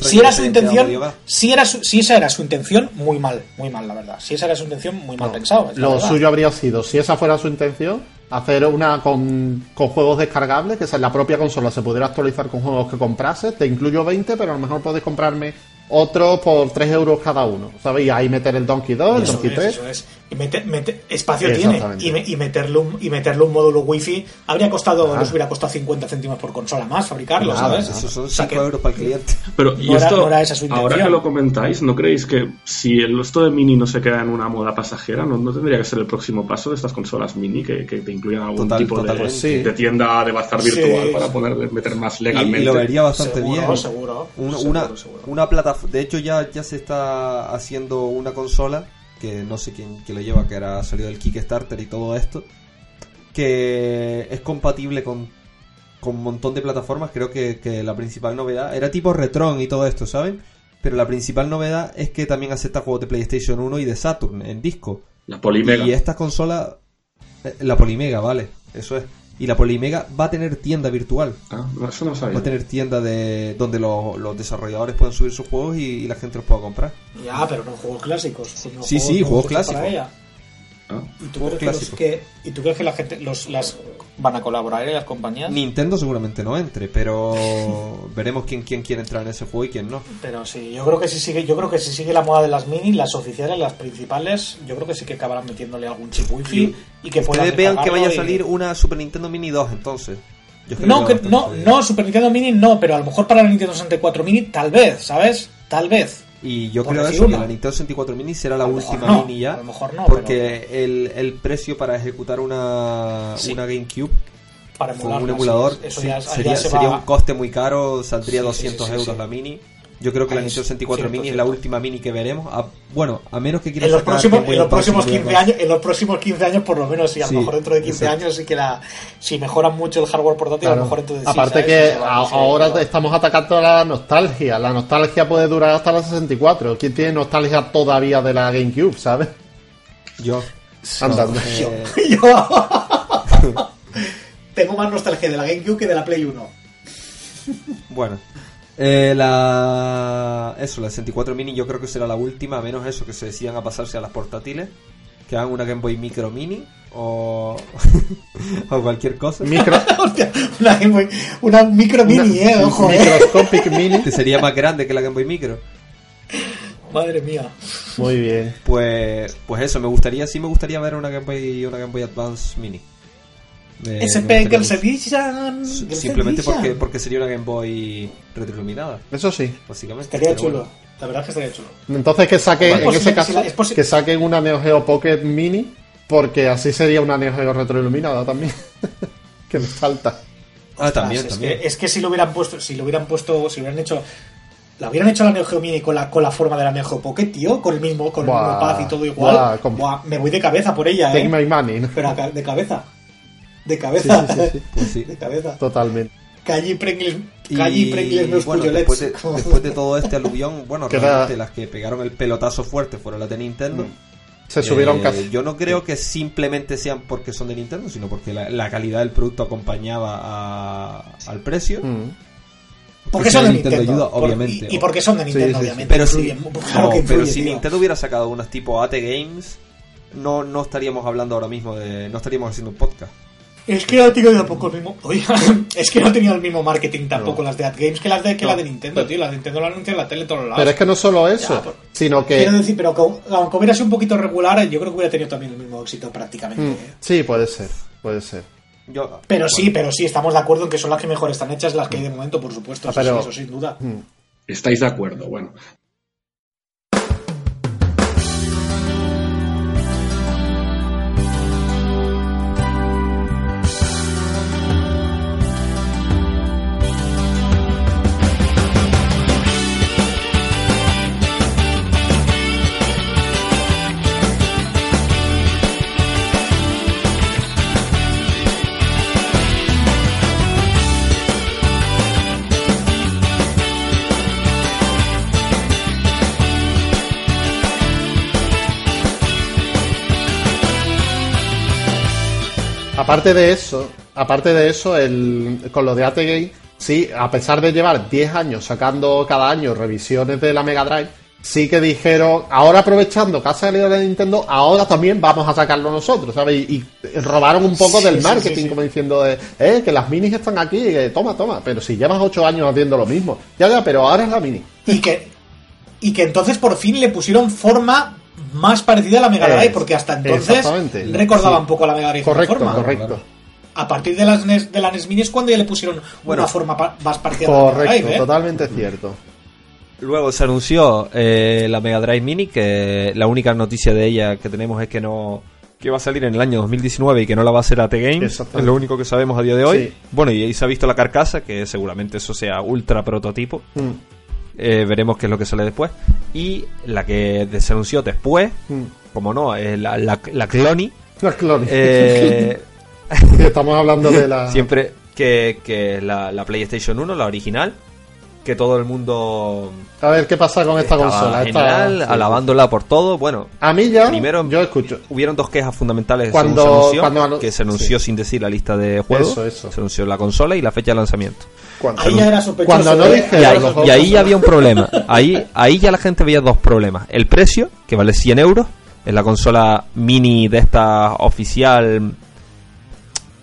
si era su intención, si, era si esa era su intención, muy mal, muy mal, la verdad. Si esa era su intención, muy mal pensado. Lo suyo habría sido, si esa fuera su intención, hacer una con, con, juegos descargables, que en la propia consola se pudiera actualizar con juegos que comprases. Te incluyo 20, pero a lo mejor puedes comprarme otro por 3 euros cada uno. ¿Sabes? Y ahí meter el Donkey 2, el Donkey 3. Y meter, espacio tiene. Y, y, meterle un, y meterle un módulo wifi habría costado, nos hubiera costado 50 céntimos por consola más fabricarlo, ¿sabes? Eso son 5 euros para el cliente. Pero, ¿y esto, ahora que lo comentáis, ¿no creéis que si el esto de mini no se queda en una moda pasajera, no, no tendría que ser el próximo paso de estas consolas mini que, que te incluyan algún tipo de, de, tienda de bazar virtual para poder meter más legalmente? Y, lo vería bastante bien. Seguro, una, una plataforma. De hecho, ya, ya se está haciendo una consola que no sé quién, lo lleva, que era salido del Kickstarter y todo esto, que es compatible con, con un montón de plataformas. Creo que, la principal novedad era tipo Retron y todo esto, ¿saben? Pero la principal novedad es que también acepta juegos de PlayStation 1 y de Saturn en disco. La Polimega. Y esta consola, eh, la Polimega, vale, eso es. Y la Polimega va a tener tienda virtual. Ah, eso no sabía. Va a tener tienda de donde los, desarrolladores pueden subir sus juegos y, la gente los pueda comprar. Ya, pero no juegos clásicos. sí, sí, juegos clásicos. Ah. ¿Y, tú crees que ¿Y tú crees que la gente los, las van a colaborar en las compañías? Nintendo seguramente no entre, pero veremos quién, quién quiere entrar en ese juego y quién no. Pero sí, yo creo que si sigue, yo creo que si sigue la moda de las mini, las oficiales, las principales, yo creo que sí que acabarán metiéndole algún chip wifi y, que puedan vean que vaya a salir una Super Nintendo Mini 2 entonces. no, que, no, no, Super Nintendo Mini no, pero a lo mejor para la Nintendo 64 Mini tal vez, ¿sabes? Tal vez. Y yo creo eso, que la Nintendo 64 Mini será la última mini ya. porque el, el, precio para ejecutar una, una GameCube para con un emulador sería, sería un coste muy caro, saldría 200 euros la mini. Yo creo que la Nintendo 64 Mini es la última Mini que veremos. bueno, a menos que quieran en los próximos, en los próximos 15 años, en los próximos 15 años por lo menos, y a lo mejor dentro de 15 años sí que la si mejoran mucho el hardware portátil, a lo mejor entonces Aparte que ahora estamos atacando la nostalgia. La nostalgia puede durar hasta la 64. ¿Quién tiene nostalgia todavía de la GameCube, sabes? Yo. Andando. Eh, Yo. Tengo más nostalgia de la GameCube que de la Play 1. Bueno, eh, la... Eso, la 64 Mini yo creo que será la última, a menos eso, que se decidan a pasarse a las portátiles, que hagan una Game Boy Micro Mini o, o cualquier cosa. Micro... una Game Boy, una Micro Mini, eh, ojo. Eh. Microscopic Mini. Que sería más grande que la Game Boy Micro. Madre mía. Muy bien. Pues, pues eso, me gustaría, sí me gustaría ver una Game Boy, una Game Boy Advance Mini. SP Girls Edition. Simplemente porque, porque sería una Game Boy retroiluminada. Eso sí. Básicamente. Estaría chulo. La verdad es que estaría chulo. Entonces que saque, en ese caso, que saquen una Neo Geo Pocket Mini, porque así sería una Neo Geo retroiluminada también. que me falta. Ah, también, es también. Que, es que si lo hubieran puesto, si lo hubieran puesto, si hubieran hecho la hubieran hecho la Neo Geo Mini con la, con la forma de la Neo Geo Pocket, tío, con el mismo, con el mismo pad y todo igual. me voy de cabeza por ella, Take eh. my money. Pero de cabeza. De cabeza. Pues sí, De cabeza. Totalmente. Calle Pringles, Calle Pringles bueno, después de, después de, todo este aluvión, bueno, realmente las que pegaron el pelotazo fuerte fueron las de Nintendo. Mm. Se subieron eh, casi. Yo no creo que simplemente sean porque son de Nintendo, sino porque la, calidad del producto acompañaba al precio. Mm. Porque son de Nintendo, ayuda, obviamente. Y, porque son de Nintendo, obviamente. Pero, si, pero si Nintendo hubiera sacado unas tipo AT Games, no, no estaríamos hablando ahora mismo de. No estaríamos haciendo un podcast. Es que no ha tenido tampoco el mismo. es que no ha tenido el mismo marketing tampoco las de AdGames que las de, que la de Nintendo, tío. La de Nintendo la anuncia en la tele todos lados. Pero es que no solo eso, sino que. Quiero decir, pero aunque hubiera sido un poquito regular, yo creo que hubiera tenido también el mismo éxito prácticamente. Mm, ¿eh? sí, puede ser, puede ser. pero sí, pero sí, estamos de acuerdo en que son las que mejor están hechas, las que hay de momento, por supuesto. Ah, pero, eso, sin duda. Mm. Estáis de acuerdo, bueno. Aparte de eso, aparte de eso, el, con lo de ATGame, sí, a pesar de llevar 10 años sacando cada año revisiones de la Mega Drive, sí que dijeron, ahora aprovechando que ha salido de Nintendo, ahora también vamos a sacarlo nosotros, ¿sabes? Y, robaron un poco del marketing, como diciendo, de, eh, que las minis están aquí, toma, toma, pero si llevas 8 años haciendo lo mismo, ya, ya, pero ahora es la mini. Y que, y que entonces por fin le pusieron forma más parecida a la Mega Drive, porque hasta entonces recordaba un poco a la Mega Drive. Correcto, correcto. A partir de, las NES, de la NES Mini es cuando ya le pusieron una forma más parecida a la Mega Drive. ¿eh? totalmente cierto. Luego se anunció eh, la Mega Drive Mini, que la única noticia de ella que tenemos es que no que va a salir en el año 2019 y que no la va a hacer AT Games. Es lo único que sabemos a día de hoy. Bueno, y ahí se ha visto la carcasa, que seguramente eso sea ultra prototipo. Mm. Eh, veremos qué es lo que sale después. Y la que se anunció después, mm. como no, es la, la, la Cloni. La Cloni. Eh, estamos hablando de la. Siempre que, que la, la PlayStation 1, la original, que todo el mundo. A ver qué pasa con esta consola. Alabándola por todo. Bueno, a mí ya. Primero, yo escucho. Hubieron dos quejas fundamentales cuando, se anunció, que se anunció sin decir la lista de juegos. Se anunció la consola y la fecha de lanzamiento. Ahí ya era Cuando no dije y, ahí, y ahí ya había un problema. Ahí, ahí ya la gente veía dos problemas. El precio, que vale 100 euros. Es la consola mini de esta oficial.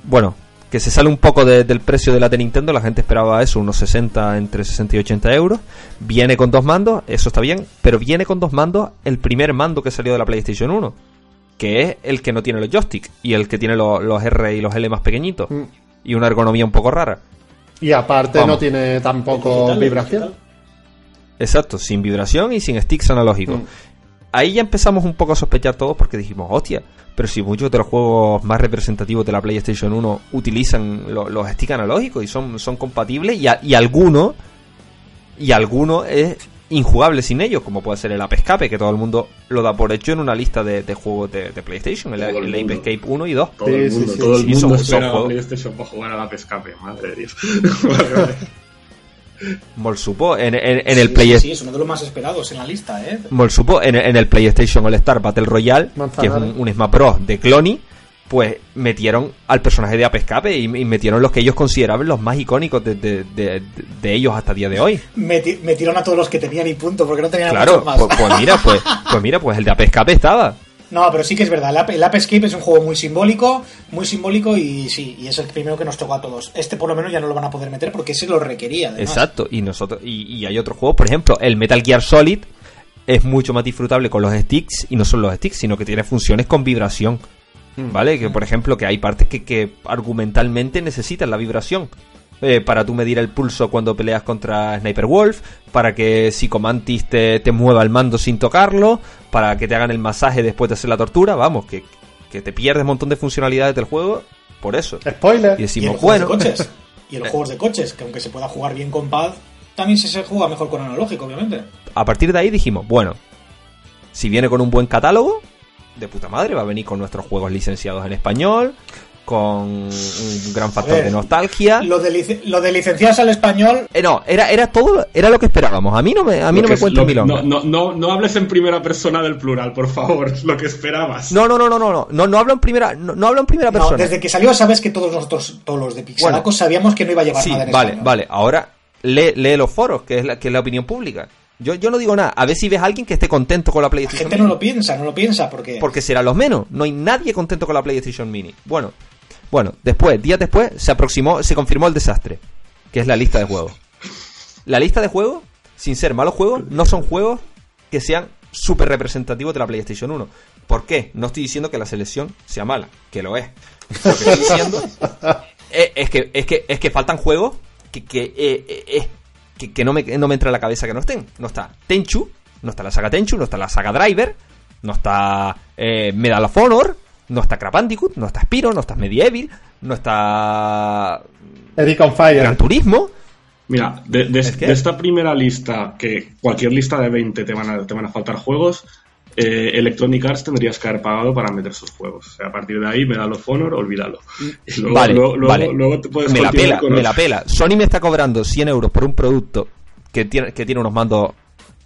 Bueno, que se sale un poco del precio de la de Nintendo, la gente esperaba eso, unos 60, entre 60 y 80 euros. Viene con dos mandos, eso está bien, pero viene con dos mandos el primer mando que salió de la PlayStation 1, que es el que no tiene los joysticks y el que tiene los, R y los L más pequeñitos, mm. y una ergonomía un poco rara. Y aparte no tiene tampoco vibración. Exacto, sin vibración y sin sticks analógicos. Mm. Ahí ya empezamos un poco a sospechar todos porque dijimos, hostia, pero si muchos de los juegos más representativos de la PlayStation 1 utilizan los sticks analógicos y son, son compatibles y, y algunos y alguno es injugable sin ellos, como puede ser el Ape Escape, que todo el mundo lo da por hecho en una lista de, juegos de, PlayStation, el, Ape Escape 1 y 2. Todo el mundo, todo el mundo espera PlayStation para jugar al Ape Escape, madre de Dios. Molsupo en, en, el PlayStation. Sí, es uno de los más esperados en la lista, ¿eh? Molsupo en, en el PlayStation All Star Battle Royale, que es un, un Smash Bros. de Clony, pues metieron al personaje de Ape Escape y, metieron los que ellos consideraban los más icónicos de, de, de, ellos hasta el día de hoy. metieron a todos los que tenían y punto, porque no tenían claro, más. Pues, pues, mira, pues, pues mira, pues el de Ape Escape estaba. No, pero sí que es verdad. El Ape, Escape es un juego muy simbólico, muy simbólico y sí, y es el primero que nos tocó a todos. Este por lo menos ya no lo van a poder meter porque ese lo requería. Exacto, y nosotros y, hay otros juegos, por ejemplo, el Metal Gear Solid es mucho más disfrutable con los sticks y no son los sticks, sino que tiene funciones con vibración. Mm. ¿Vale? Que por ejemplo, que hay partes que, que argumentalmente necesitan la vibración. Eh, para tú medir el pulso cuando peleas contra Sniper Wolf, para que Psicomantis te, te mueva el mando sin tocarlo, para que te hagan el masaje después de hacer la tortura, vamos, que, te pierdes un montón de funcionalidades del juego por eso. Spoiler. Y decimos, bueno. coches. Y en los juegos de coches, que aunque se pueda jugar bien con pad, también se, se juega mejor con analógico, obviamente. A partir de ahí dijimos, bueno, si viene con un buen catálogo, de puta madre, va a venir con nuestros juegos licenciados en español, con un gran factor de nostalgia. Lo de, lo de licenciarse al español. Eh, no, era, era todo, era lo que esperábamos. A mí no me, a mí no me cuento No, no, no, hables en primera persona del plural, por favor, lo que esperabas. No, no, no, no, no, no, no hablo en primera, no, hablo en primera persona. desde que salió sabes que todos nosotros, todos los de Pixelacos sabíamos que no iba a llevar nada en Vale, vale, ahora lee, lee los foros, que es la, que es la opinión pública. Yo, yo no digo nada. A ver si ves a alguien que esté contento con la PlayStation La gente no lo piensa, no lo piensa porque... Porque será los menos. No hay nadie contento con la PlayStation Mini. Bueno, bueno, después, días después, se aproximó, se confirmó el desastre, que es la lista de juegos. La lista de juegos, sin ser malos juegos, no son juegos que sean súper representativos de la PlayStation 1. ¿Por qué? No estoy diciendo que la selección sea mala, que lo es. Lo que estoy diciendo es, que, es, que, es que faltan juegos que, que, eh, eh, que, no, me, no me entra en la cabeza que no estén. No está Tenchu, no está la saga Tenchu, no está la saga Driver, no está eh, Medal of Honor, no está Crash Bandicoot, no está Spiro, no está Medieval, no está. Eric on Fire. Gran Turismo. Mira, de, esta primera lista, que cualquier lista de 20 te van a, te van a faltar juegos, eh, Electronic Arts tendrías que haber pagado para meter sus juegos. O sea, a partir de ahí, Medal of Honor, olvídalo. Y luego, vale, luego, luego te puedes me la pela, me la pela. Sony me está cobrando 100 euros por un producto que tiene, que tiene unos mandos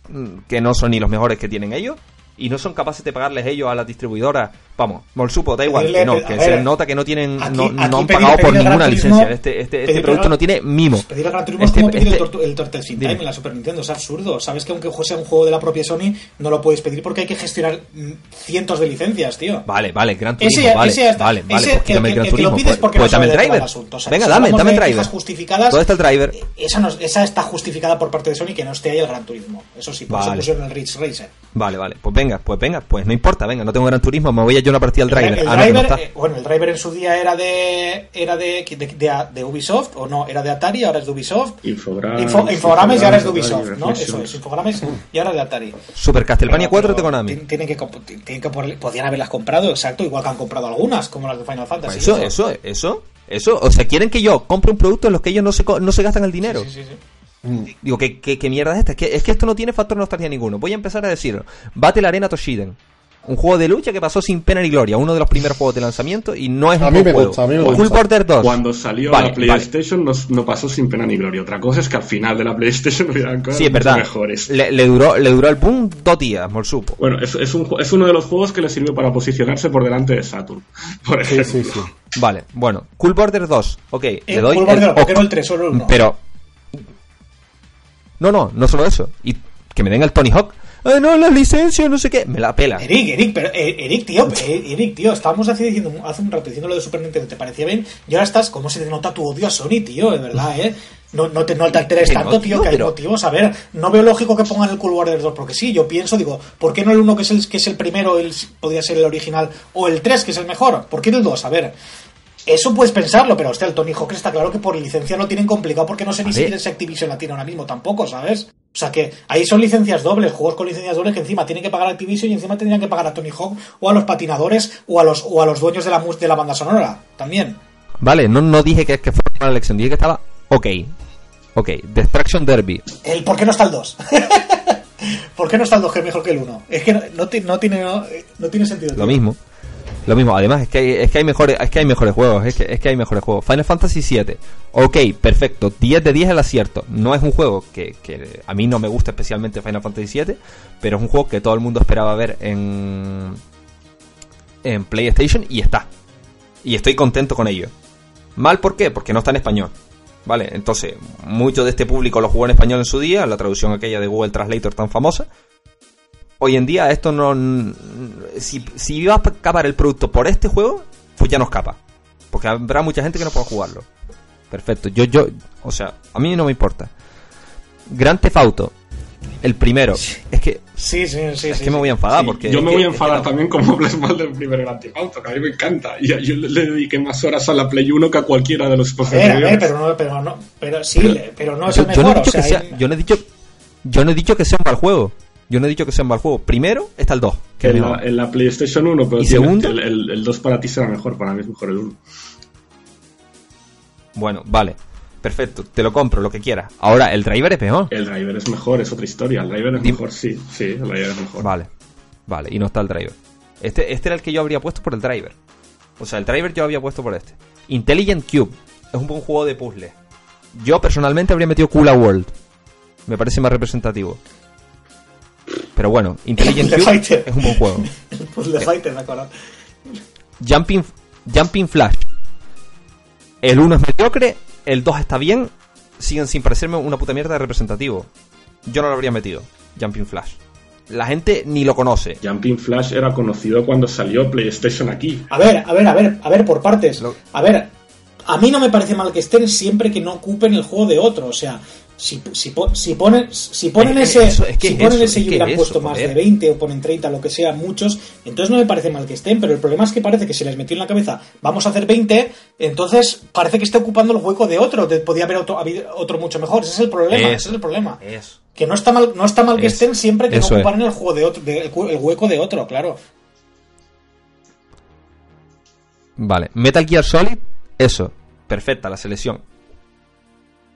mm, que no son ni los mejores que tienen ellos y no son capaces de pagarles ellos a las distribuidoras, vamos, Molsupo, da igual, que no, que se nota que no tienen, no, no, han pagado por ninguna licencia. Este, este, este producto no tiene mimo. Pedir el Gran Turismo es como pedir el, el Turtles in Time en la Super Nintendo, es absurdo. Sabes que aunque sea un juego de la propia Sony, no lo puedes pedir porque hay que gestionar mm, cientos de licencias, tío. Vale, vale, Gran Turismo, ese, vale, ese vale, vale, pues quítame el Gran Turismo. Pues, pues dame el driver. Venga, dame, dame el driver. Justificadas, ¿Dónde está el driver? Esa, no, esa está justificada por parte de Sony que no esté ahí el Gran Turismo. Eso sí, por eso pusieron el Ridge Racer. Vale, vale, pues venga, pues venga, pues no importa, venga, no tengo gran turismo, me voy a yo una partida al driver. El, ah, driver eh, bueno, el driver en su día era de era de, de, Ubisoft, o no, era de Atari, ahora es de Ubisoft. Infogrames. Infogrames y ahora es de Ubisoft, ¿no? Eso es, Infogrames y ahora de Atari. Super Castlevania 4 de Konami. Tienen que, tienen que podían haberlas comprado, exacto, igual que han comprado algunas, como las de Final Fantasy. Pues eso, eso, eso, eso, o sea, quieren que yo compre un producto en los que ellos no se, no se gastan el dinero. sí, sí. sí. Mm. Digo, ¿qué, qué, mierda es esta? Es que, es que esto no tiene factor nostalgia ninguno. Voy a empezar a decirlo. Battle Arena Toshiden. Un juego de lucha que pasó sin pena ni gloria. Uno de los primeros juegos de lanzamiento y no es un a mí me Gusta, a mí me gusta. 2. Cuando salió la PlayStation no, pasó sin pena ni gloria. Otra cosa es que al final de la PlayStation hubieran cosas sí, es verdad. mejores. Le, le, duró, le duró el boom dos días, supo. Bueno, es, es, un, es uno de los juegos que le sirvió para posicionarse por delante de Saturn. Por ejemplo. Sí, sí, sí. Vale, bueno. Cool Border 2. Ok, le eh, doy. Cool Border, ¿por qué no el 3 solo uno? Pero no, no, no solo eso. Y que me den el Tony Hawk. Ay, no, la licencia, no sé qué. Me la pela. Eric, Eric, pero, eh, Eric, tío, eh, Eric, tío, estábamos hace, diciendo, hace un rato diciendo lo de Super Nintendo, ¿te parecía bien? Y ahora estás, ¿cómo se te nota tu odio a Sony, tío? De verdad, ¿eh? No, no, te, no te alteres tanto, tío, que hay motivos. A ver, no veo lógico que pongan el Cool Warriors 2, porque sí, yo pienso, digo, ¿por qué no el 1 que es el, que es el primero, el, podría ser el original, o el 3 que es el mejor? ¿Por qué el 2? A ver, eso puedes pensarlo, pero hostia, el Tony Hawk está claro que por licencia lo tienen complicado porque no sé ni siquiera si Activision la tiene ahora mismo tampoco, ¿sabes? O sea que ahí son licencias dobles, juegos con licencias dobles que encima tienen que pagar a Activision y encima tendrían que pagar a Tony Hawk o a los patinadores o a los, o a los dueños de la, de la banda sonora también. Vale, no, no dije que, que fuera una elección, dije que estaba ok. Ok, Destruction Derby. El, ¿Por qué no está el 2? ¿Por qué no está el 2 que es mejor que el 1? Es que no, no, no tiene, no, tiene sentido. Lo mismo. Lo mismo, además es que hay, es que hay mejores, es que hay mejores juegos, es que, es que hay mejores juegos. Final Fantasy VII, ok, perfecto, 10 de 10 el acierto. No es un juego que, que a mí no me gusta especialmente Final Fantasy VII, pero es un juego que todo el mundo esperaba ver en, en PlayStation y está. Y estoy contento con ello. ¿Mal por qué? Porque no está en español. ¿Vale? Entonces, mucho de este público lo jugó en español en su día, la traducción aquella de Google Translator tan famosa. Hoy en día esto no... Si, si iba a acabar el producto por este juego, pues ya no escapa. Porque habrá mucha gente que no pueda jugarlo. Perfecto. Yo, yo, o sea, a mí no me importa. Gran Theft Auto, el primero. Es que. Sí, sí, sí. Es que me voy a enfadar porque. Yo me voy a enfadar también como hables mal del primer Grand Theft Auto, que a mí me encanta. Y yo le dediqué más horas a la Play 1 que a cualquiera de los posteriores. pero no, pero no, pero sí, pero, no es el mejor. Yo no, he dicho que sea, yo no he dicho, yo no he dicho que sea un mal juego. Yo no he dicho que sea un mal juego. Primero está el 2. Que en, la, en, la, PlayStation 1, pero segundo, el, el, el 2 para ti será mejor. Para mí es mejor el 1. Bueno, vale. Perfecto, te lo compro, lo que quieras. Ahora, el driver es peor. El driver es mejor, es otra historia. El driver es mejor, sí, sí, el driver es mejor. Vale, vale, y no está el driver. Este, este era el que yo habría puesto por el driver. O sea, el driver yo había puesto por este. Intelligent Cube es un buen juego de puzzle. Yo personalmente habría metido Kula World. Me parece más representativo. Pero bueno, Intelligent Cube es un buen juego. puzzle Fighter, me acuerdo. Jumping, Jumping Flash. El 1 es mediocre, el 2 está bien, siguen sin parecerme una puta mierda de representativo. Yo no lo habría metido, Jumping Flash. La gente ni lo conoce. Jumping Flash era conocido cuando salió PlayStation aquí. A ver, a ver, a ver, a ver, por partes. A ver, a mí no me parece mal que estén siempre que no ocupen el juego de otro. O sea, si, si, si, ponen, si ponen ese, si ponen ese y hubieran puesto más de 20 o ponen 30, lo que sea, muchos, entonces no me parece mal que estén, pero el problema es que parece que se les metió en la cabeza, vamos a hacer 20, entonces parece que está ocupando el hueco de otro, podía haber otro, otro mucho mejor, ese es el problema, ese es el problema. Que no está mal, no está mal que estén siempre que no ocupan el, juego de otro, el hueco de otro, claro. Vale, Metal Gear Solid, eso, perfecta la selección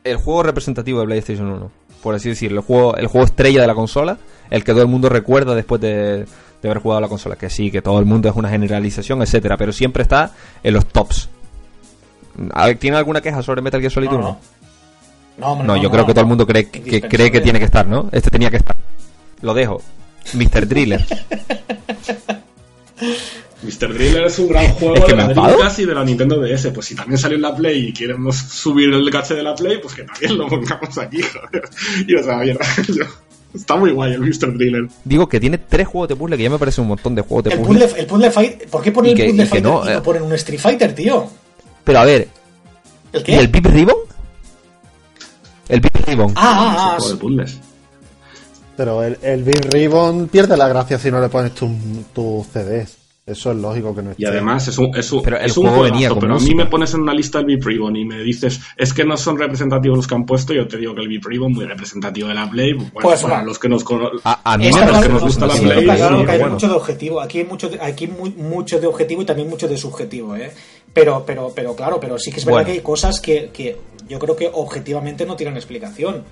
el juego representativo de PlayStation 1, por así decirlo, el juego, el juego estrella de la consola, el que todo el mundo recuerda después de, haber jugado la consola, que sí, que todo el mundo es una generalización, etcétera, pero siempre está en los tops. ¿Tiene alguna queja sobre Metal Gear Solid 1? No, no, yo creo que todo el mundo cree que, cree que tiene que estar, ¿no? Este tenía que estar. Lo dejo. Mr. Driller. Mr. Driller es un gran juego de la Dreamcast y de la Nintendo DS. Pues si también salió en la Play y queremos subir el caché de la Play, pues que también lo pongamos aquí, joder. Y o sea, Está muy guay el Mr. Driller. Digo que tiene tres juegos de puzzle que ya me parece un montón de juegos de el puzzle. el puzzle fight, ¿Por qué ponen el puzzle fighter no, y no eh. ponen un Street Fighter, tío? Pero a ver. ¿El qué? ¿Y el Pip Ribbon? El Pip Ribbon. Ah, ah, ah. Pero el, el Big Ribbon pierde la gracia si no le pones tus tu CDs. Eso es lógico que no esté. Y además es un, es un, pero es un juego pero a mí me pones en una lista el VIP Ribbon y me dices, es que no son representativos los que han puesto, yo te digo que el VIP Ribbon muy representativo de la Play, pues, para los que nos a, mí los que nos gusta la Play. Claro, que hay mucho de objetivo, aquí hay mucho de, aquí muy, mucho de objetivo y también mucho de subjetivo, ¿eh? Pero, pero, pero claro, pero sí que es verdad que hay cosas que, que yo creo que objetivamente no tienen explicación.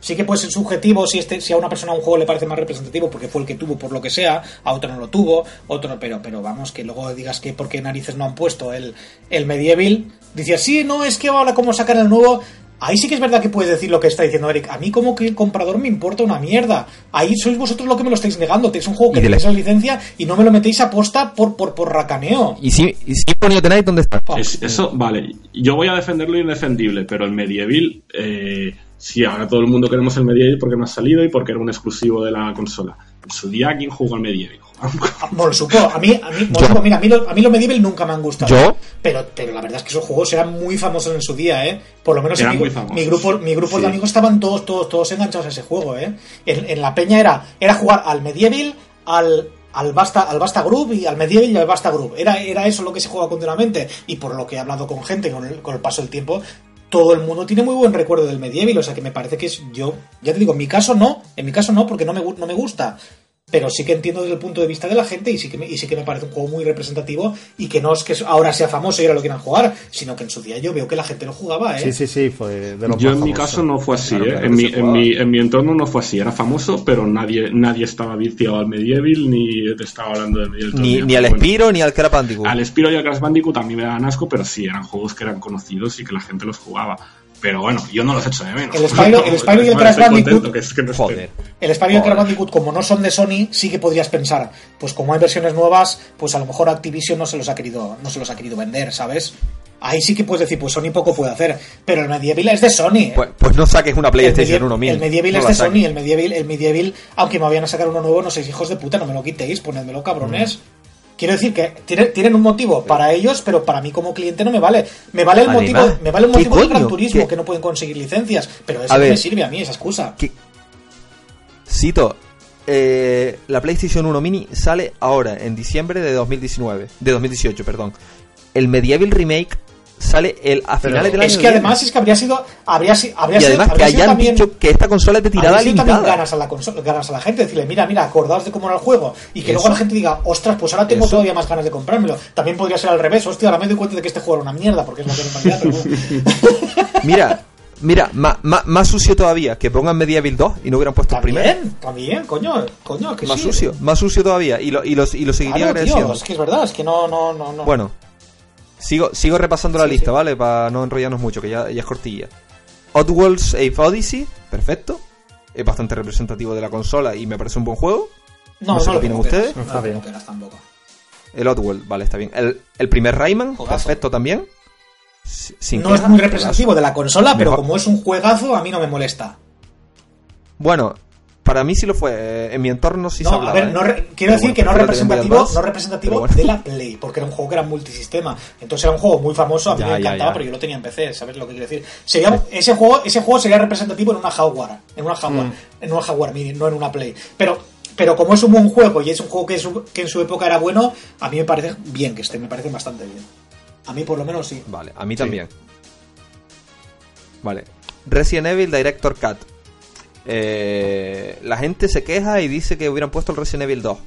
Sí que puede ser subjetivo si, este, si a una persona un juego le parece más representativo porque fue el que tuvo por lo que sea, a otro no lo tuvo, otro, pero, pero vamos, que luego digas que porque narices no han puesto el, el Medieval, dices, sí, no, es que ahora como sacan el nuevo, Ahí sí que es verdad que puedes decir lo que está diciendo Eric. A mí como que comprador me importa una mierda. Ahí sois vosotros lo que me lo estáis negando. Tenéis un juego que tenéis la licencia y no me lo metéis a posta por, por, por racaneo. ¿Y si, y si tenéis dónde está? eso, vale. Yo voy a defender lo indefendible, pero el Medieval... Eh Sí, ahora todo el mundo queremos el Medieval porque no ha salido y porque era un exclusivo de la consola. En su día, ¿quién jugó al Medieval? Por supuesto, a mí, a mí, mira, a mí, lo, a mí los Medieval nunca me han gustado. ¿Yo? Pero, pero la verdad es que esos juegos eran muy famosos en su día, ¿eh? Por lo menos en mi, grupo, mi grupo de amigos estaban todos, todos, todos enganchados a ese juego, ¿eh? En, la peña era, era jugar al Medieval, al, al Basta, al Basta Group y al Medieval y al Basta Group. Era, era eso lo que se juega continuamente. Y por lo que he hablado con gente con el, con el paso del tiempo, todo el mundo tiene muy buen recuerdo del medieval, o sea que me parece que es yo, ya te digo, en mi caso no, en mi caso no, porque no me, no me gusta. Pero sí que entiendo desde el punto de vista de la gente y sí que me, y sí que me parece un juego muy representativo y que no es que ahora sea famoso y ahora lo quieran jugar, sino que en su día yo veo que la gente lo jugaba, ¿eh? Sí, sí, sí, fue de Yo en mi caso no fue así, ¿eh? en, mi, en, mi, en, mi, entorno no fue así, era famoso, pero nadie nadie estaba viciado al Medieval ni te estaba hablando de Medieval. Ni, ni al Spiro ni al Crash Bandicoot. Al Spiro y al Crash Bandicoot también me daban asco, pero sí, eran juegos que eran conocidos y que la gente los jugaba. Pero bueno, yo no los echo de menos. El Spyro, el Spyro y el Crash Bandicoot. Que es que no joder. El Spyro y el Crash Bandicoot, como no son de Sony, sí que podrías pensar, pues como hay versiones nuevas, pues a lo mejor Activision no se los ha querido, no se los ha querido vender, ¿sabes? Ahí sí que puedes decir, pues Sony poco puede hacer. Pero el Medieval es de Sony. ¿eh? Pues, pues, no saques una PlayStation 1 El Medieval es de Sony. El Medieval, el Medieval, aunque me vayan a sacar uno nuevo, no sé, hijos de puta, no me lo quitéis, ponedmelo cabrones. Mm. Quiero decir que tienen, un motivo para ellos, pero para mí como cliente no me vale. Me vale el motivo, me vale el motivo del Gran Turismo, que no pueden conseguir licencias, pero eso no me sirve a mí, esa excusa. Cito, eh, la PlayStation 1 Mini sale ahora, en diciembre de 2019, de 2018, perdón. El Medieval Remake sale el, a finales del año. Es que además es que habría sido. Habría, habría y además que hayan dicho que esta consola es de tirada limitada. también ganas a, la consola, ganas a la gente, decirle, mira, mira, acordaos de cómo era el juego. Y que luego la gente diga, ostras, pues ahora tengo todavía más ganas de comprármelo. También podría ser al revés, hostia, ahora me doy cuenta de que este juego era una mierda, porque es lo que en pero Mira. Mira, más, sucio todavía, que pongan Medieval 2 y no hubieran puesto el primero. También, coño, coño, que Más sucio, más sucio todavía, y lo, y lo, y lo seguiría agradeciendo. es que es verdad, es que no, no, no, no. Bueno, Sigo, sigo repasando la lista, ¿vale? Para no enrollarnos mucho, que ya, ya es cortilla. Oddworld's Ape Odyssey, perfecto. Es bastante representativo de la consola y me parece un buen juego. No, no sé qué opinan ustedes. No, está bien. El Oddworld, vale, está bien. El, el primer Rayman, perfecto también. no es muy representativo de la consola, pero como es un juegazo, a mí no me molesta. Bueno, para mí sí lo fue. Eh, en mi entorno sí no, se hablaba, a ver, no ¿eh? quiero decir que no representativo, no representativo de la Play, porque era un juego que era multisistema. Entonces era un juego muy famoso, a mí me encantaba, pero yo lo tenía en PC, ¿sabes lo que quiero decir? Sería, ese, juego, ese juego sería representativo en una Jaguar, en una Jaguar, mm. en una Jaguar Mini, no en una Play. Pero pero como es un buen juego y es un juego que, que en su época era bueno, a mí me parece bien que esté, me parece bastante bien. A mí por lo menos sí. Vale, a mí también. Vale. Resident Evil Director Cut. Eh, la gente se queja y dice que hubieran puesto el Resident Evil 2.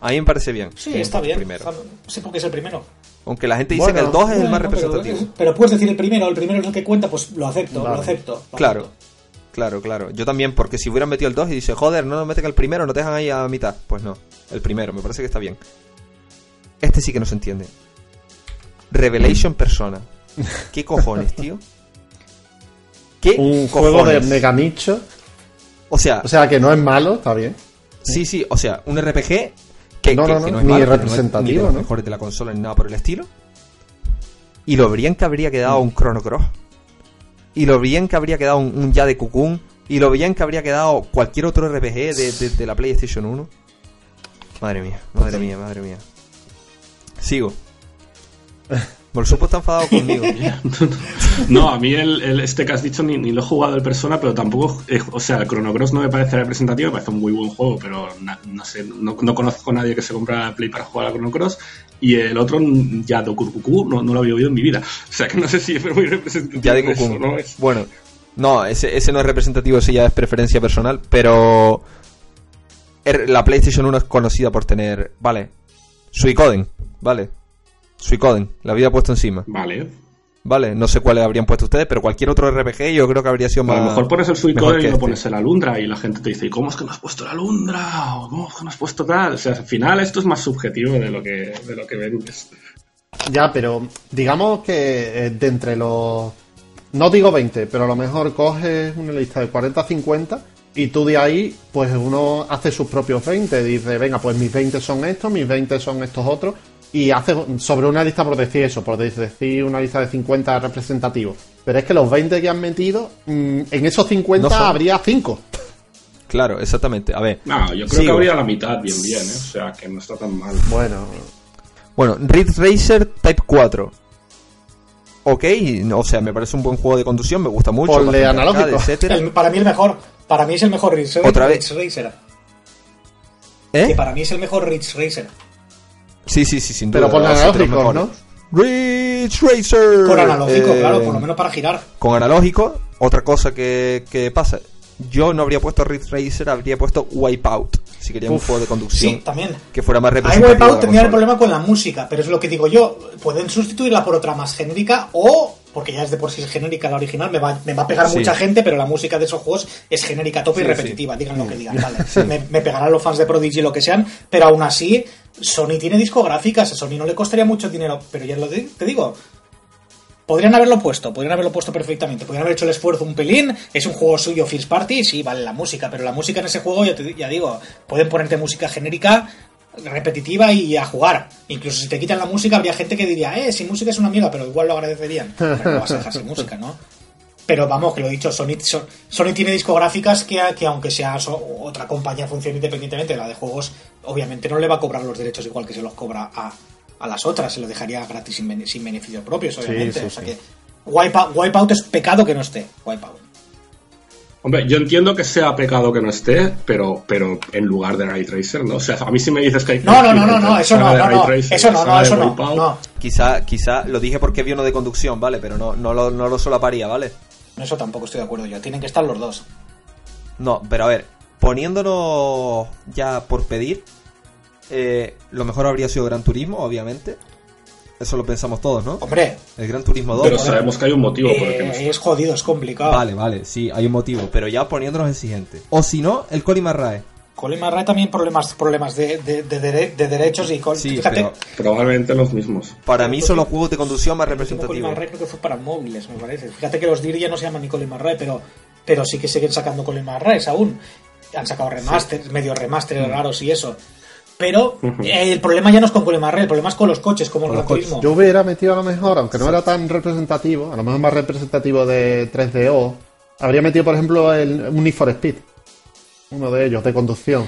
A mí me parece bien. Sí, está bien. Primero. No sé por qué es el primero. Aunque la gente dice que el 2 es el más representativo. Pero, puedes decir el primero, el primero es el que cuenta, pues lo acepto, lo acepto. claro. Claro, claro. Yo también, porque si hubieran metido el 2 y dice, joder, no nos meten el primero, no te dejan ahí a mitad. Pues no, el primero, me parece que está bien. Este sí que no se entiende. Revelation Persona. ¿Qué cojones, tío? ¿Qué Un juego de mega nicho o sea, o sea que no es malo, está bien. Sí, sí, o sea, un RPG que no, es ni representativo, ni de de la consola ni nada por el estilo. Y lo bien que habría quedado un Chrono Cross. Y lo bien que habría quedado un, Ya de Cocoon. Y lo bien que habría quedado cualquier otro RPG de, de la PlayStation 1. Madre mía, madre mía, madre mía. Sigo. Por supuesto está enfadado conmigo. no, a mí el, este que has dicho ni, lo he jugado el Persona, pero tampoco. Eh, o sea, el Chrono Cross no me parece representativo, me parece un muy buen juego, pero no sé, no, conozco a nadie que se compra Play para jugar a Chrono Cross. Y el otro, ya de no, no lo había oído en mi vida. O sea, que no sé si es muy representativo. Ya de ¿no? Bueno, no, ese, ese no es representativo, ese ya es preferencia personal, pero. Er, la PlayStation 1 es conocida por tener. Vale. Suicoden, vale Suicoden, la había puesto encima. Vale. Vale, no sé cuáles habrían puesto ustedes, pero cualquier otro RPG yo creo que habría sido más. A lo mejor pones el Suicoden y no este. pones el Alundra y la gente te dice, ¿y cómo es que no has puesto el Alundra? ¿O cómo es que no has puesto tal? O sea, al final esto es más subjetivo de lo que, de lo que vendes. Ya, pero digamos que eh, de entre los. No digo 20, pero a lo mejor coges una lista de 40 50 y tú de ahí, pues uno hace sus propios 20. Dice, venga, pues mis 20 son estos, mis 20 son estos otros y hace sobre una lista por decir eso, por decir una lista de 50 representativos. Pero es que los 20 que han metido, mm, en esos 50 habría 5. Claro, exactamente. A ver. No, yo creo que habría la mitad bien, bien, ¿eh? O sea, que no está tan mal. Bueno. Bueno, Ridge Racer Type 4. Ok, o sea, me parece un buen juego de conducción, me gusta mucho. Ponle analógico. para mí el mejor. Para mí es el mejor Ridge, ¿Otra vez? Racer. ¿Eh? Que para mí es el mejor Ridge Racer. Sí, sí, sí, sin duda. Pero con analógico, ¿no? Ridge Racer. Con analógico, claro, por lo menos para girar. Con analógico, otra cosa que, que pasa. yo no habría puesto Ridge Racer, habría puesto Wipeout. Si quería un juego de conducción sí, también. que fuera más Ahí representativo. Wipeout tendría el problema con la música, pero es lo que digo yo. Pueden sustituirla por otra más genérica o, porque ya es de por sí es genérica la original, me va, me va a pegar Sí. mucha gente, pero la música de esos juegos es genérica a tope y Sí, repetitiva, digan lo que digan, vale. Me, me pegarán los fans de Prodigy lo que sean, pero aún así, Sony tiene discográficas, a Sony no le costaría mucho dinero, pero ya lo di- te digo. Podrían haberlo puesto, podrían haberlo puesto perfectamente, podrían haber hecho el esfuerzo un pelín, es un juego suyo First Party, sí, vale la música, pero la música en ese juego, ya, te, ya digo, pueden ponerte música genérica, repetitiva y a jugar. Incluso si te quitan la música, habría gente que diría, eh, sin música es una mierda, pero igual lo agradecerían. Pero no vas a dejar sin música, ¿no? Pero vamos, que lo he dicho, Sony, So- Sony tiene discográficas que, que aunque sea otra compañía funcione independientemente de la de juegos, obviamente no le va a cobrar los derechos igual que se los cobra a, a las otras, se lo dejaría gratis sin, sin beneficios propios, obviamente. sí, o sea sí. que Wipeout, Wipeout es pecado que no esté. Wipeout. Hombre, yo entiendo que sea pecado que no esté, pero, pero en lugar de Ray Tracer, ¿no? O sea, a mí si me dices que hay que No, no, no, no, no, eso no, no, Ray no, Tracer eso no, no, eso no. Quizá, quizá lo dije porque vi uno de conducción, ¿vale? Pero no, no, lo, no lo solaparía, ¿vale? Eso tampoco estoy de acuerdo yo. Tienen que estar los dos. No, pero a ver, poniéndonos ya por pedir, eh, lo mejor habría sido Gran Turismo, obviamente. Eso lo pensamos todos, ¿no? Hombre, El Gran Turismo 2. Pero sabemos que hay un motivo por el que eh, está. es jodido, es complicado. Vale, vale, sí, hay un motivo, pero ya poniéndonos exigentes. O si no, el Colin McRae. Colin McRae también problemas, problemas de, de, de de derechos y Col- Sí, fíjate, pero Probablemente los mismos. para mí son los juegos de conducción más el último Colin representativos. McRae creo que fue para móviles, me parece. Fíjate que los DIR ya no se llaman ni Colin McRae, pero, pero sí que siguen sacando Colin McRae aún. Han sacado remaster, medio remaster Mm. raros y eso. Pero eh, el problema ya no es con Colin McRae, el problema es con los coches, como el Con. Turismo. Yo hubiera metido a lo mejor, aunque no era tan representativo, a lo mejor más representativo de 3DO, habría metido, por ejemplo, el un Need for Speed. Uno de ellos, de conducción.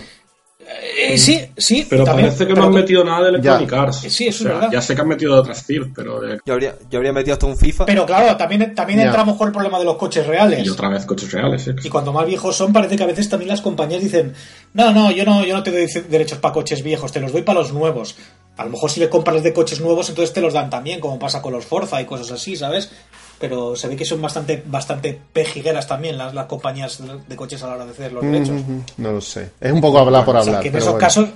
Eh, sí, sí. Pero también, parece que pero no han con- metido nada de Electronic Ya. Arts. Sí, eso O sea, es verdad. Ya sé que han metido de otras CIR, pero de... Yo habría, yo habría metido hasta un FIFA. Pero claro, también, también Ya. entramos con el problema de los coches reales. Y otra vez coches reales, ¿eh? Y cuando más viejos son, parece que a veces también las compañías dicen, no, no, yo no, yo no te doy derechos para coches viejos, te los doy para los nuevos. A lo mejor si le compras de coches nuevos, entonces te los dan también, como pasa con los Forza y cosas así, ¿sabes? Pero se ve que son bastante, bastante pejigueras también las, las compañías de coches a la hora de hacer los derechos. Mm, No lo sé. Es un poco hablar por O sea, hablar. que en pero esos bueno. casos,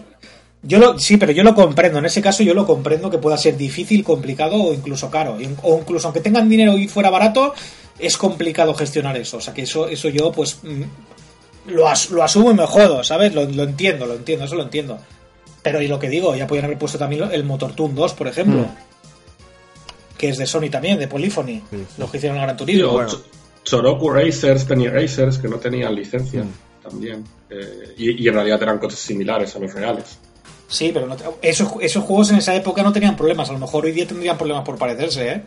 yo lo, sí, pero yo lo comprendo. En ese caso yo lo comprendo que pueda ser difícil, complicado o incluso caro. O incluso aunque tengan dinero y fuera barato, es complicado gestionar eso. O sea que eso, eso yo pues mm, lo, as- lo asumo y me jodo, ¿sabes? Lo, lo entiendo, lo entiendo, eso lo entiendo. Pero y lo que digo, ya podrían haber puesto también el Motor Toon 2, por ejemplo. Que es de Sony también, de Polyphony. Los que hicieron el Gran Turismo. Bueno. Choroku Racers, Penny Racers, que no tenían licencia Mm. también. Eh, y, y en realidad eran coches similares a los reales. Sí, pero no te- esos, esos juegos en esa época no tenían problemas. A lo mejor hoy día tendrían problemas por parecerse, ¿eh?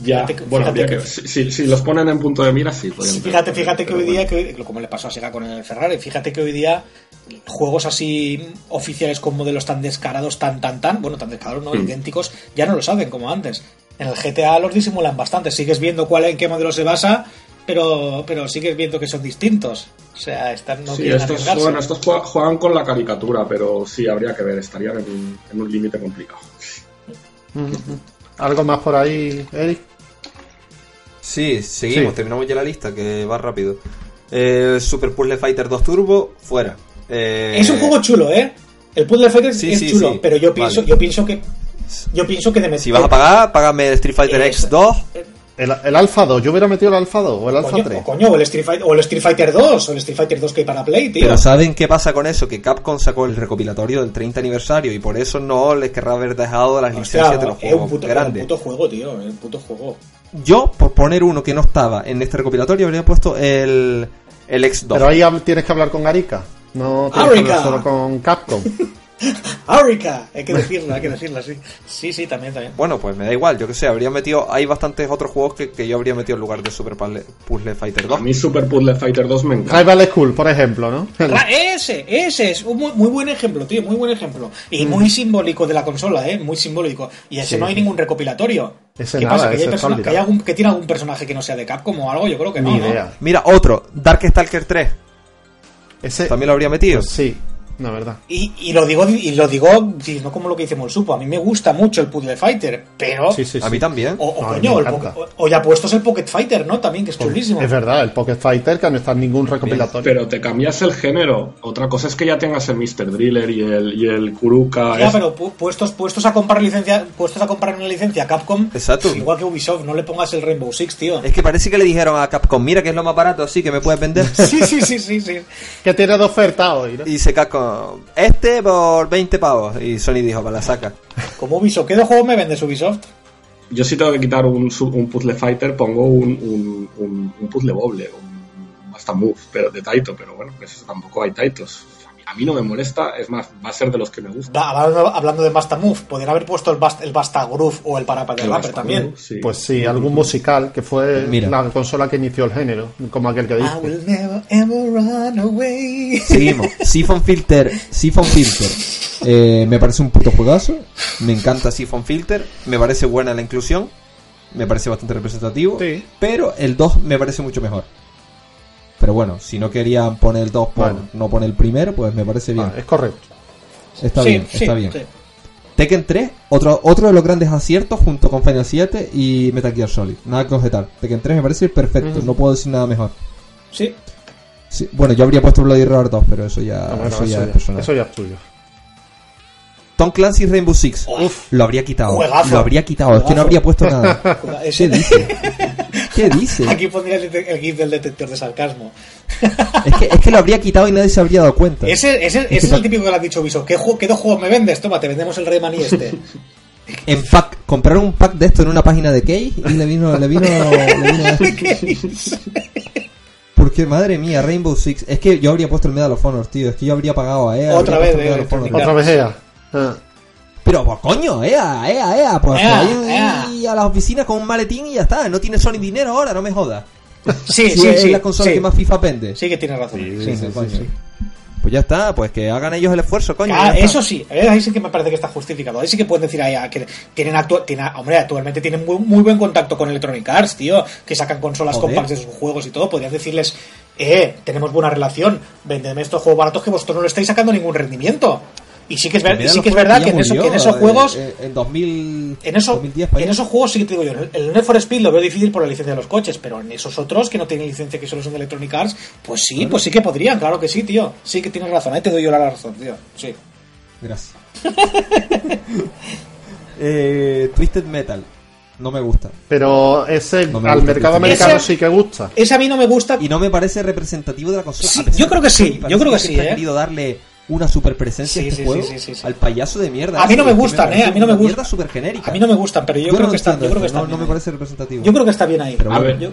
Ya, Fíjate bueno, fíjate habría que- que- si, si- si los ponen en punto de mira, sí. fíjate, fíjate que hoy día, bueno. que, como le pasó a Sega con el Ferrari, fíjate que hoy día juegos así oficiales con modelos tan descarados, tan, tan, tan, bueno, tan descarados, no, Mm. idénticos, ya no lo saben como antes. En el GTA los disimulan bastante, sigues viendo cuál en qué modelo se basa, pero, pero sigues viendo que son distintos. O sea, están, no Sí, estos, bueno, estos juegan, juegan con la caricatura, pero sí, habría que ver, estarían en un, en un límite complicado. ¿Algo más por ahí, Eric? Sí, seguimos, Sí. terminamos ya la lista, que va rápido. Eh, Super Puzzle Fighter 2 Turbo, fuera. Eh, Es un juego chulo, ¿eh? El Puzzle Fighter Sí, es sí, chulo, sí. pero yo pienso, Vale. yo pienso que yo pienso que de Si vas a pagar, págame Street Fighter Es- X2. El, el Alpha 2, yo hubiera metido el Alpha 2 o el Alpha Coño, 3. o coño, o el Street Fighter, o el Street Fighter 2, o el Street Fighter 2 que hay para Play, tío. Pero ¿saben qué pasa con eso? Que Capcom sacó el recopilatorio del 30 aniversario y por eso no les querrá haber dejado las Hostia, licencias de los es un juegos puto, grandes. un puto juego, tío, es un puto juego. Yo, por poner uno que no estaba en este recopilatorio, habría puesto el, el X2. Pero ahí tienes que hablar con Arica. No tienes que hablar solo con Capcom. ¡Arica! Hay que decirlo, hay que decirlo, sí. Sí, sí, también, también. Bueno, pues me da igual, yo que sé, habría metido. Hay bastantes otros juegos que, que yo habría metido en lugar de Super Puzzle, Puzzle Fighter 2. A mí Super Puzzle Fighter 2 me encanta. Rival School, por ejemplo, ¿no? Ra- Ese, ese es un muy, muy buen ejemplo, tío, muy buen ejemplo. Y Mm. muy simbólico de la consola, ¿eh? Muy simbólico. Y ese Sí, no hay ningún recopilatorio. Ese ¿Qué nada, pasa? ¿Que, hay ese persona- está que hay algún, que tiene algún personaje que no sea de Capcom o algo? Yo creo que no, Ni ¿no? idea. Mira, otro, Darkstalker 3. Ese, También lo habría metido. pues sí. La verdad. Y, y lo digo, y lo digo, no como lo que dice Molsupo, a mí me gusta mucho el Puzzle Fighter, pero... Sí, sí, A mí también. O, coño, o, ya puestos el Pocket Fighter, ¿no? También, que es pues, chulísimo. Es verdad, el Pocket Fighter que no está en ningún recopilatorio. Pero te cambias el género. Otra cosa es que ya tengas el Mr. Driller y el, y el Kuruka. Ya, pero puestos, puestos a comprar licencia, puestos a comprar una licencia a Capcom, Exacto. igual que Ubisoft, no le pongas el Rainbow Six, tío. Es que parece que le dijeron a Capcom, mira que es lo más barato, así que me puedes vender. sí, sí, sí, sí, sí. Que tiene dos ofertas hoy, Y se este por 20 pavos. Y Sony dijo, para la saca. Como Ubisoft, ¿qué dos juegos me vende Ubisoft? Yo si tengo que quitar un, un puzzle fighter, pongo un, un, puzzle boble, un hasta move, pero de Taito, pero bueno, eso tampoco hay Taitos a mí no me molesta, es más, va a ser de los que me gusta. hablando, de Basta Move, podrían haber puesto el Basta, el Basta Groove o el Parapa de Rapper también. Pues sí, algún musical que fue la consola que inició el género, como aquel que dice. Seguimos. Siphon Filter, Siphon Filter. Eh, me parece un puto juegazo. Me encanta Siphon Filter. Me parece buena la inclusión. Me parece bastante representativo. Pero el 2 me parece mucho mejor. Pero bueno, si no querían poner el 2 por no poner el primero, pues me parece bien. Ah, es correcto. Está bien, está bien. Tekken 3, otro, otro de los grandes aciertos junto con Final 7 y Metal Gear Solid. Nada que objetar. Tekken 3 me parece perfecto, no puedo decir nada mejor. Sí. Bueno, yo habría puesto Bloody Roar 2, pero eso ya, ah, eso, ya, es personal. Eso ya es tuyo. Tom Clancy Rainbow Six. Uf, lo habría quitado. Lo habría quitado. Es que no habría puesto nada. ¿Qué dice? ¿Qué dice? Aquí pondría el, GIF del detector de sarcasmo. Es que, es que lo habría quitado y nadie se habría dado cuenta. Ese, ese, ese es el típico que le has dicho Viso. ¿Qué, ¿Qué, dos juegos me vendes? Toma, te vendemos el Rayman y este. En pack, compraron un pack de esto en una página de Key y le vino, le vino, le vino Porque madre mía, Rainbow Six. Es que yo habría puesto el Medal of Honor, tío. Es que yo habría pagado a EA. Otra vez, eh, Otra vez EA. Ah. Pero pues coño, ea, ea, ea, pues ahí a las oficinas con un maletín y ya está. No tiene Sony dinero ahora, no me jodas. Sí, sí, es la consola que más FIFA vende. Sí que tiene razón. Sí, sí, Pues ya está, pues que hagan ellos el esfuerzo, coño. Ah, eso sí, ahí sí que me parece que está justificado. Ahí sí que pueden decir ahí que tienen actu tiene, hombre, actualmente tienen muy, muy, buen contacto con Electronic Arts, tío, que sacan consolas compacts de sus juegos y todo. Podrías decirles, eh, tenemos buena relación, vendedme estos juegos baratos que vosotros no le estáis sacando ningún rendimiento. Y sí que es, sí que es verdad que en, eso, en, esos juegos. Eh, en 2000, en, eso, en esos juegos sí que te digo yo. El Need for Speed lo veo difícil por la licencia de los coches, pero en esos otros que no tienen licencia, que solo son de Electronic Arts, pues sí, pues sí que podrían, claro que sí, tío. Sí que tienes razón, ahí te doy yo la razón, tío. Sí. Gracias. eh, Twisted Metal. No me gusta. Pero ese al mercado americano sí que gusta. Ese a mí no me gusta. Y no me parece representativo de la consola. yo creo que sí. Yo creo que sí. He querido darle una super presencia este juego al payaso de mierda. A mí no me gustan, eh, a mí no me gustan. super genérica. A mí no me gustan, pero yo, creo que está, yo creo que está no, me parece representativo. Yo creo que está bien ahí. a ver, yo,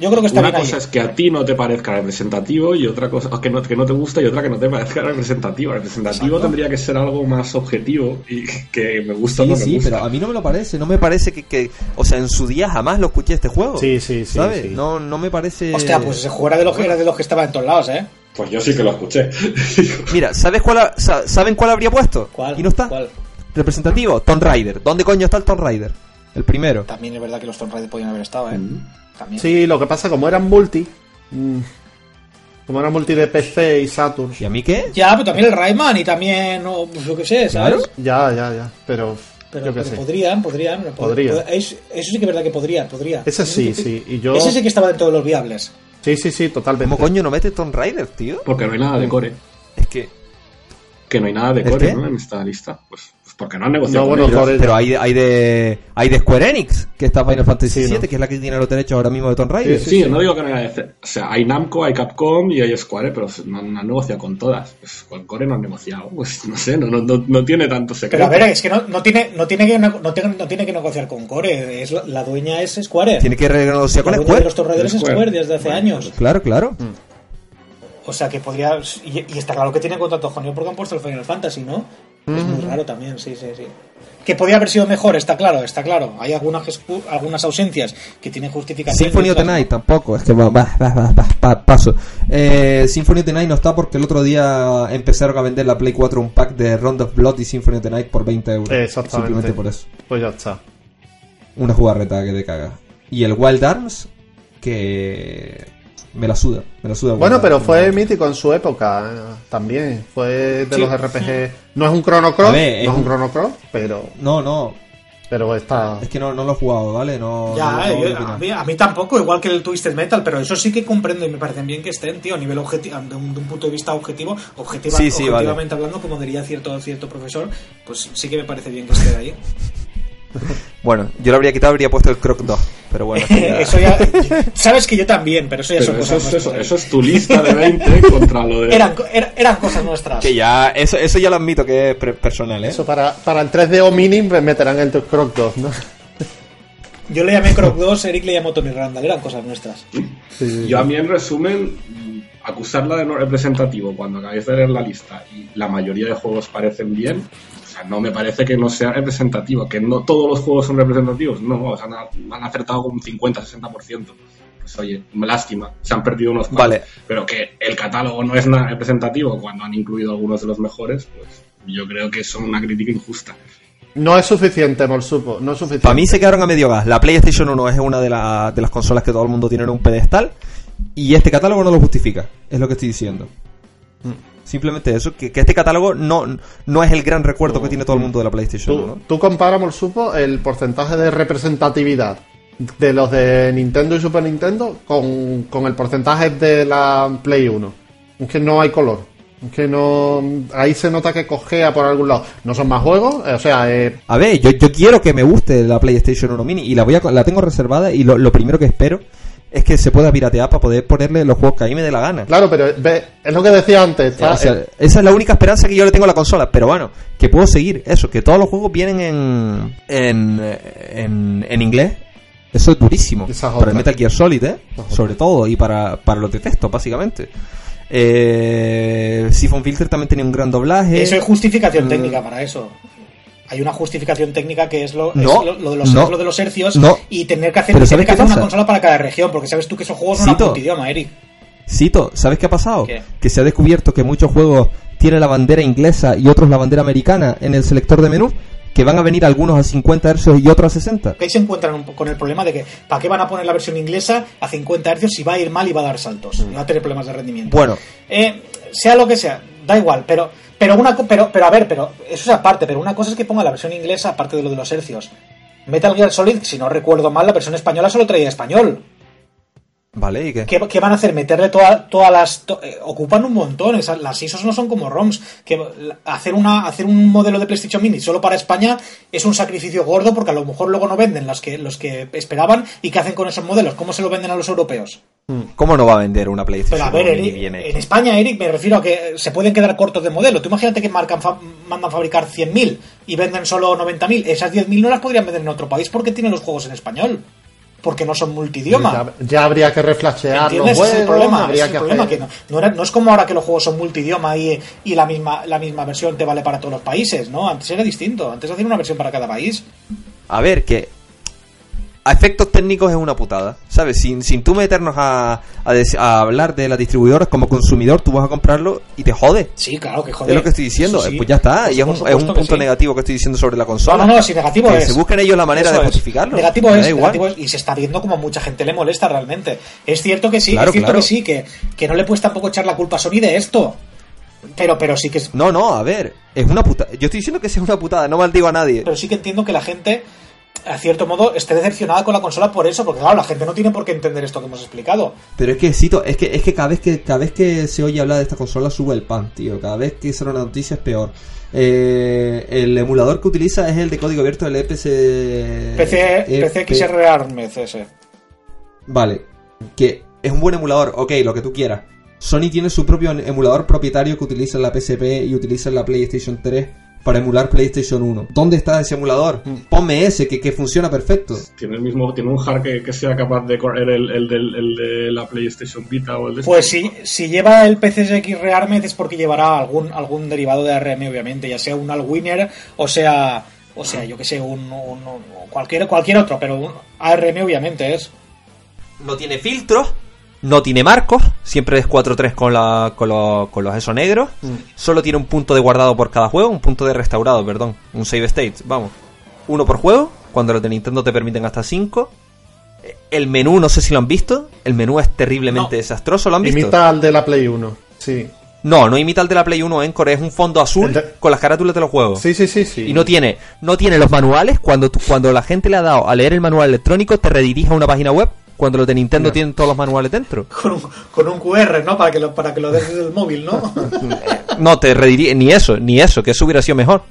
yo creo que está Una cosa es que a ti no te parezca representativo y otra cosa que no, que no te gusta y otra que no te parezca representativo. Representativo tendría que ser algo más objetivo y que me gusta sí, no sí, pero a mí no me lo parece. No me parece que, que, o sea, en su día jamás lo escuché este juego. Sí, sí, sí. ¿Sabes? No, no me parece. Hostia, pues ese juego era de los, era de los que estaba en todos lados, ¿eh? Pues yo sí que lo escuché. Mira, ¿sabes cuál ¿saben cuál habría puesto? ¿Cuál? ¿Y no está? ¿Cuál? Representativo, Tomb Raider. ¿Dónde coño está el Tomb Raider? El primero. También es verdad que los Tomb Raider podían haber estado, ¿eh? Mm. También. Sí, lo que pasa, como eran multi. Mm, como eran multi de PC y Saturn. ¿Y a mí qué? Ya, pero también el Rayman y también, no, pues lo que sé, ¿sabes? Ya, ya, ya. Pero. Pero, podrían, podrían. Podría. Eso sí que es verdad que podrían, podría. Ese sí, sí. Y yo... Ese sí que estaba dentro de los viables. Sí, sí, sí, totalmente. ¿Cómo coño no mete Tomb Raider, tío? Porque no hay nada de core. Es que. Que no hay nada de core, ¿no? En esta lista. Pues porque no han negociado no, bueno, Pero hay, hay, de, hay de Square Enix, que está Final Fantasy VII, que es la que tiene los derechos ahora mismo de Tomb Raider. Sí, no digo que no haya... O sea, hay Namco, hay Capcom y hay Square, pero no, han negociado con todas. Pues con Core no han negociado. Pues no sé, no, no, no tiene tanto secreto. Pero a ver, es que no, no, tiene, no, tiene, que, no, tiene, no tiene que negociar con Core. Es, la dueña es Square. Tiene que negociar con Square. De los Tomb Raiders es Square desde hace años. Claro, claro. O sea que podría. Y, y, está claro que tiene contrato con ellos porque han puesto el Final Fantasy, ¿no? Es muy raro también, sí, sí, sí. Que podría haber sido mejor, está claro, está claro. Hay algunas, algunas ausencias que tienen justificación. Symphony of the Night tampoco, es que va, va, va, paso. Eh, Symphony of the Night no está porque el otro día empezaron a vender la Play 4 un pack de Round of Blood y Symphony of the Night por 20 euros. Exactamente. Simplemente por eso. Pues ya está. Una jugarreta que te caga. Y el Wild Arms, que me la suda, me la suda. Bueno, pero fue mítico en su época eh, también. Fue de los RPG. No es un Chrono Cross, no es un Chrono Cross, pero. No, no. Pero está. Es que no, no lo he jugado, ¿vale? No, ya, a, mí, tampoco, igual que el Twisted Metal, pero eso sí que comprendo y me parecen bien que estén, tío, a nivel objetivo, de, un, punto de vista objetivo, objetiva, objetivamente hablando, como diría cierto, cierto profesor, pues sí que me parece bien que esté ahí. Bueno, yo lo habría quitado, habría puesto el Croc 2, pero bueno. eso ya, sabes que yo también, pero eso ya son cosas eso, nuestras. Eso, es tu lista de 20 contra lo de... Eran, eran cosas nuestras. Que ya, eso, eso ya lo admito que es personal, ¿eh? Eso para, para el 3D o Mini meterán el Croc 2, ¿no? Yo le llamé Croc 2, Eric le llamó Tony Randall, eran cosas nuestras. yo a mí, en resumen, acusarla de no representativo cuando acabáis de leer la lista y la mayoría de juegos parecen bien, no me parece que no sea representativo, que no todos los juegos son representativos, no, o sea, han, acertado con un 50-60%. Pues oye, lástima, se han perdido unos vale. pero que el catálogo no es nada representativo cuando han incluido algunos de los mejores, pues yo creo que es una crítica injusta. No es suficiente, Morsupo, no es suficiente. Para mí se quedaron a medio gas. La PlayStation 1 es una de, de las consolas que todo el mundo tiene en un pedestal y este catálogo no lo justifica, es lo que estoy diciendo. Mm. Simplemente eso, que, este catálogo no, no es el gran recuerdo que tiene todo el mundo de la PlayStation tú, ¿no? Tú comparamos, supo, el porcentaje de representatividad de los de Nintendo y Super Nintendo con, el porcentaje de la Play 1. Es que no hay color. Es que no. Ahí se nota que cojea por algún lado. No son más juegos, o sea. Eh... A ver, yo, yo quiero que me guste la PlayStation 1 Mini y la voy a, la tengo reservada y lo, lo primero que espero es que se pueda piratear para poder ponerle los juegos que a mí me dé la gana. Claro, pero es lo que decía antes. esa es la única esperanza que yo le tengo a la consola. Pero bueno, que puedo seguir eso, que todos los juegos vienen en, en, en, inglés. Eso es durísimo. Para el Metal Gear Solid, ¿eh? Sobre todo, y para, para los de texto, básicamente. Eh, Siphon Filter también tenía un gran doblaje. Eso es justificación mm. técnica para eso hay una justificación técnica que es lo, de, los, de los hercios y tener que hacer, una consola para cada región, porque sabes tú que esos juegos no son idioma, Eric. Cito, ¿sabes qué ha pasado? Que se ha descubierto que muchos juegos tienen la bandera inglesa y otros la bandera americana en el selector de menú que van a venir algunos a 50 Hz y otros a 60. Ahí se encuentran con el problema de que ¿para qué van a poner la versión inglesa a 50 Hz si va a ir mal y va a dar saltos? Y va a tener problemas de rendimiento. Bueno. Eh, sea lo que sea, da igual, pero pero una pero, pero a ver, pero eso es aparte, pero una cosa es que ponga la versión inglesa aparte de lo de los hercios. Metal Gear Solid, si no recuerdo mal, la versión española solo traía español. Vale, ¿y qué? ¿Qué, van a hacer? Meterle todas las... Eh, ocupan un montón, esas, las ISOs no son como ROMs. Que hacer, una, hacer un modelo de PlayStation Mini solo para España es un sacrificio gordo porque a lo mejor luego no venden las que, los que esperaban y qué hacen con esos modelos. ¿Cómo se lo venden a los europeos? Hmm. ¿Cómo no va a vender una PlayStation? Pero a ver, en España, Eric, me refiero a que se pueden quedar cortos de modelo. Tú imagínate que marcan mandan fabricar 100.000 y venden solo 90.000. Esas 10.000 no las podrían vender en otro país porque tienen los juegos en español porque no son multidioma. Ya, habría que reflashear los juegos. Es el problema, es el problema que no, es como ahora que los juegos son multidioma y, y, la misma la misma versión te vale para todos los países, ¿no? Antes era distinto, antes hacían una versión para cada país. A ver, que a efectos técnicos es una putada, ¿sabes? Sin, sin tú meternos a, a, hablar de las distribuidoras como consumidor, tú vas a comprarlo y te jode. Sí, claro que jode. Es lo que estoy diciendo, pues ya está, y es un, es un punto negativo que estoy diciendo sobre la consola. No, no, si negativo que se busquen ellos la manera de justificarlo. Negativo es, negativo es, y se está viendo como mucha gente le molesta realmente. Es cierto que sí, es cierto que sí, que, que no le puedes tampoco echar la culpa a Sony de esto. Pero, pero sí que es... No, no, a ver, es una putada. Yo estoy diciendo que es una putada, no maldigo a nadie. Pero sí que entiendo que la gente a cierto modo, esté decepcionada con la consola por eso, porque claro, la gente no tiene por qué entender esto que hemos explicado. Pero es que, Cito, es que, es que cada vez que cada vez que se oye hablar de esta consola sube el pan, tío. Cada vez que sale una noticia es peor. Eh, el emulador que utiliza es el de código abierto del EPC... PC, PC XR ese. Vale, que es un buen emulador, ok, lo que tú quieras. Sony tiene su propio emulador propietario que utiliza en la PSP y utiliza en la PlayStation 3 para emular PlayStation 1. ¿Dónde está ese emulador? Mm. Ponme ese que, que funciona perfecto. Tiene el mismo, tiene un hardware que, sea capaz de correr el, el, de la PlayStation Vita o el de Pues si, si lleva el PCSX Rearmed es porque llevará algún, algún derivado de ARM, obviamente, ya sea un Alwinner o sea, o sea, yo que sé, un, cualquier, cualquier otro, pero un ARM obviamente es. No tiene filtros no tiene marcos, siempre es 4-3 con, la, con, con, los esos negros. Mm. Solo tiene un punto de guardado por cada juego, un punto de restaurado, perdón. Un save state, vamos. Uno por juego, cuando los de Nintendo te permiten hasta 5. El menú, no sé si lo han visto. El menú es terriblemente desastroso. ¿Lo han visto? Imita al de la Play 1, sí. No, no imita el de la Play 1 Encore, es un fondo azul con las carátulas de los juegos. Sí, sí, sí, sí. Y no tiene, no tiene los manuales. Cuando, cuando la gente le ha dado a leer el manual electrónico, te redirige a una página web. Cuando los de Nintendo tienen todos los manuales dentro. Con un, con un QR, ¿no? Para que lo, para que lo des desde el móvil, ¿no? no, te redirige, ni eso, ni eso, que eso hubiera sido mejor.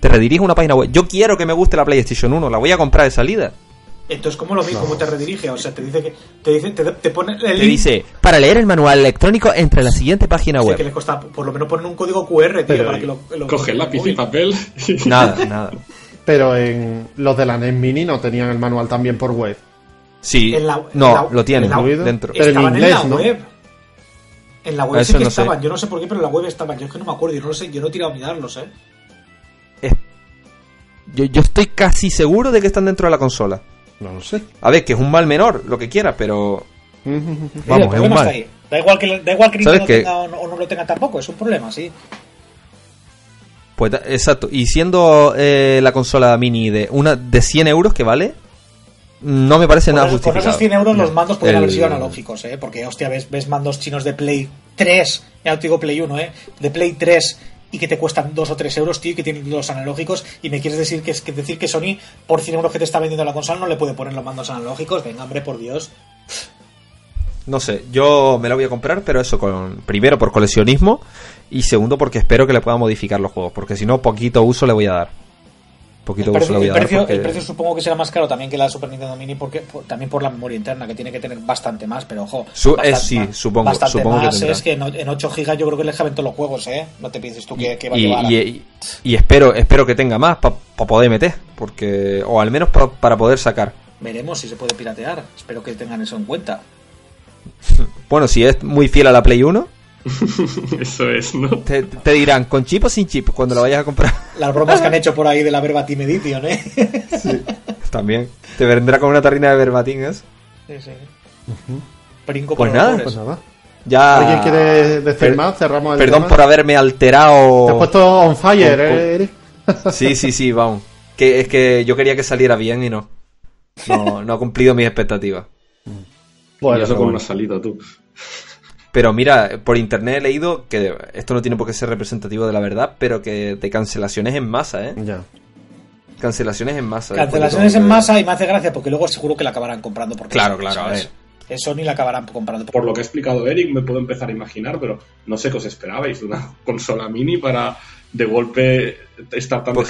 Te redirige a una página web. Yo quiero que me guste la PlayStation 1, la voy a comprar de salida. Entonces, ¿cómo lo mismo? ¿Cómo te redirige? O sea, te dice que. Te, dice, te, pone. El te dice, para leer el manual electrónico, entre la siguiente página web. que le cuesta, por lo menos poner un código QR, tío, para que lo. coge lápiz y papel. Nada, nada. Pero en los de la NES Mini no tenían el manual también por web. Sí, no, lo tienen dentro. Pero en inglés, en la ¿no? web. En la web sí que estaban. Yo no sé por qué, pero en la web estaban. Yo es que no me acuerdo. Yo no lo sé. Yo no he tirado a mirarlos, ¿eh? Yo, yo estoy casi seguro de que están dentro de la consola. No lo sé. A ver, que es un mal menor, lo que quiera, pero. Vamos, es un mal. Da igual que, da igual que Nintendo tenga o no, lo tenga tampoco, es un problema, sí. Pues exacto, y siendo eh, la consola mini de una de 100 euros que vale, no me parece nada justificado. Con esos 100 euros los mandos pueden haber sido analógicos, ¿eh? Porque, hostia, ves, ves mandos chinos de Play 3, ya no te digo Play 1, ¿eh? De Play 3 y que te cuestan 2 o 3 euros, tío, y que tienen los analógicos, y me quieres decir que, es, que decir que Sony, por 100 euros que te está vendiendo la consola, no le puede poner los mandos analógicos. Venga, hombre, por Dios. No sé, yo me la voy a comprar, pero eso, con primero por coleccionismo y segundo porque espero que le pueda modificar los juegos, porque si no, poquito uso le voy a dar poquito el precio, el, precio, supongo que será más caro también que la Super Nintendo Mini porque también por la memoria interna que tiene que tener bastante más pero ojo es, sí supongo, bastante más es que en 8 GB yo creo que le caben todos los juegos eh no te pienses tú que, va a llevar y, espero espero que tenga más para poder meter porque o al menos para poder sacar. Veremos si se puede piratear espero que tengan eso en cuenta. Bueno si es muy fiel a la Play 1 Eso es, ¿no? Te, dirán, ¿con chip o sin chip? Cuando lo vayas a comprar. Las bromas que han hecho por ahí de la Verbatim Edition, ¿eh? Sí, también. Te vendrá con una tarrina de Verbatim, ¿eh? Sí, sí. pues nada, pues nada. Ya... ¿Alguien quiere decir más? Cerramos el Perdón por haberme alterado. Te has puesto on fire, ¿eh? Sí, sí, sí, vamos. Que es que yo quería que saliera bien y no. No, no ha cumplido mis expectativas. Bueno, y eso como no has salido tú. Pero mira, por internet he leído que esto no tiene por qué ser representativo de la verdad, pero que de cancelaciones en masa, ¿eh? Ya. Cancelaciones en masa. Cancelaciones en masa y me hace gracia porque luego seguro que la acabarán comprando. Porque claro, claro, a ver. Eso ni la acabarán comprando. Por lo que ha explicado Eric, me puedo empezar a imaginar, pero no sé qué os esperabais. Una consola mini para de golpe estar tan pues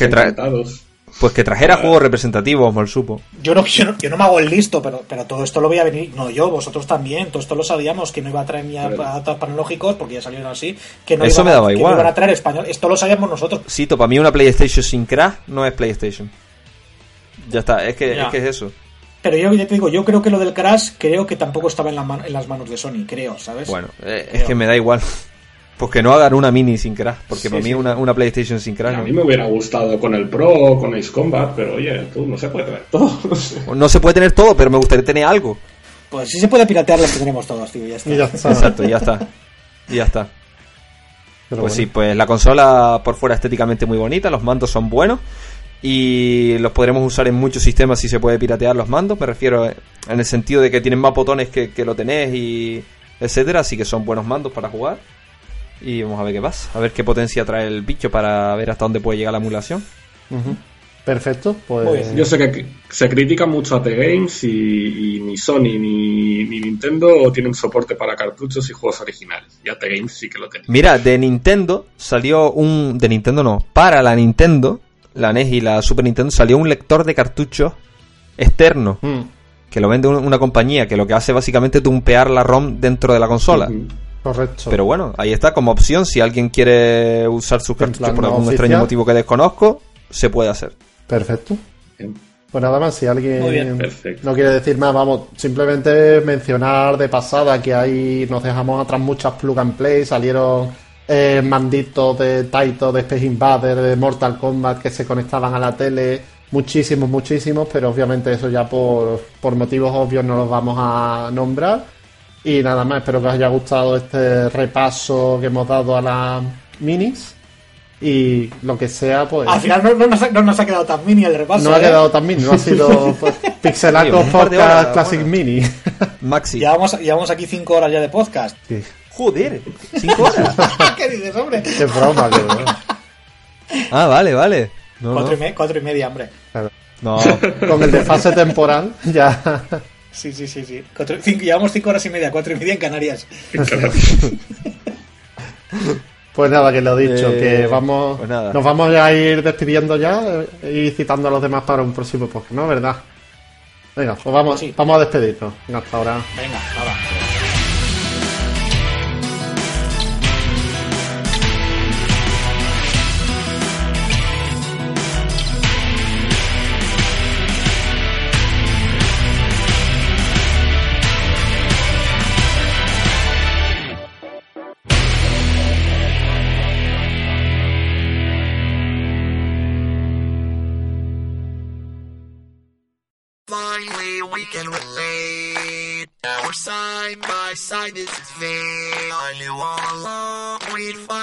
pues que trajera juegos representativos, mal supo. Yo no, yo no, me hago el listo, pero, pero todo esto lo voy a venir. No, yo, vosotros también. Todo esto lo sabíamos, que no iba a traer ni datos panológicos, porque ya salieron así. Que no Eso me daba igual. Que no a traer español. Esto lo sabíamos nosotros. Sí, para mí una PlayStation sin crash no es PlayStation. Ya está, es que, es, que es eso. Pero yo ya te digo, yo creo que lo del crash creo que tampoco estaba en, en las manos de Sony, creo, ¿sabes? Bueno, eh, es que me da igual. Pues que no hagan una mini sin crash, porque para mí Una, una, PlayStation sin crash. A mí me hubiera gustado con el Pro o con Ace Combat, pero oye, tú no se puede tener todo. No, se puede tener todo, pero me gustaría tener algo. Pues si se puede piratear lo que tenemos todos, tío, ya está. Exacto, ya está. Y ya está. pues sí, pues la consola por fuera estéticamente muy bonita, los mandos son buenos y los podremos usar en muchos sistemas si se puede piratear los mandos. Me refiero en el sentido de que tienen más botones que, que lo tenés y etcétera, así que son buenos mandos para jugar. Y vamos a ver qué pasa. A ver qué potencia trae el bicho para ver hasta dónde puede llegar la emulación. Perfecto, pues. Yo sé que se critica mucho a T-Games y, ni Sony ni, Nintendo tienen soporte para cartuchos y juegos originales. Y a T-Games sí que lo tienen. Mira, de Nintendo salió un. De Nintendo no, para la Nintendo, la NES y la Super Nintendo salió un lector de cartuchos externo. Mm. Que lo vende una compañía que lo que hace básicamente es tumpear la ROM dentro de la consola. Correcto. Pero bueno, ahí está como opción. Si alguien quiere usar sus cartuchos por algún extraño motivo que desconozco, se puede hacer. Perfecto. Pues nada más, si alguien no quiere decir más, vamos, simplemente mencionar de pasada que ahí nos dejamos atrás muchas plug and play, salieron eh, manditos de Taito, de Space Invader, de Mortal Kombat que se conectaban a la tele, muchísimos, muchísimos, pero obviamente eso ya por, por motivos obvios no los vamos a nombrar. Y nada más, espero que os haya gustado este repaso que hemos dado a las minis. y lo que sea, pues. Al final no, nos, ha, quedado tan mini el repaso. No ha ¿eh? quedado tan mini, no ha sido pues, Pixelaco Podcast Classic Mini. Maxi. Llevamos, llevamos aquí 5 horas ya de podcast. Joder, 5 horas. ¿Qué dices, hombre? Qué broma, qué broma. Ah, vale, vale. cuatro, y media, hombre. No. Con el desfase temporal, ya. Sí, sí, sí, sí. llevamos 5 horas y media, cuatro y media en Canarias. Pues nada, que lo he dicho, que eh, vamos, pues nos vamos a ir despidiendo ya y citando a los demás para un próximo podcast, ¿no? ¿Verdad? Venga, pues vamos, vamos a despedirnos. Venga, hasta ahora. Venga, nada. inside this veil. all along we'd fall.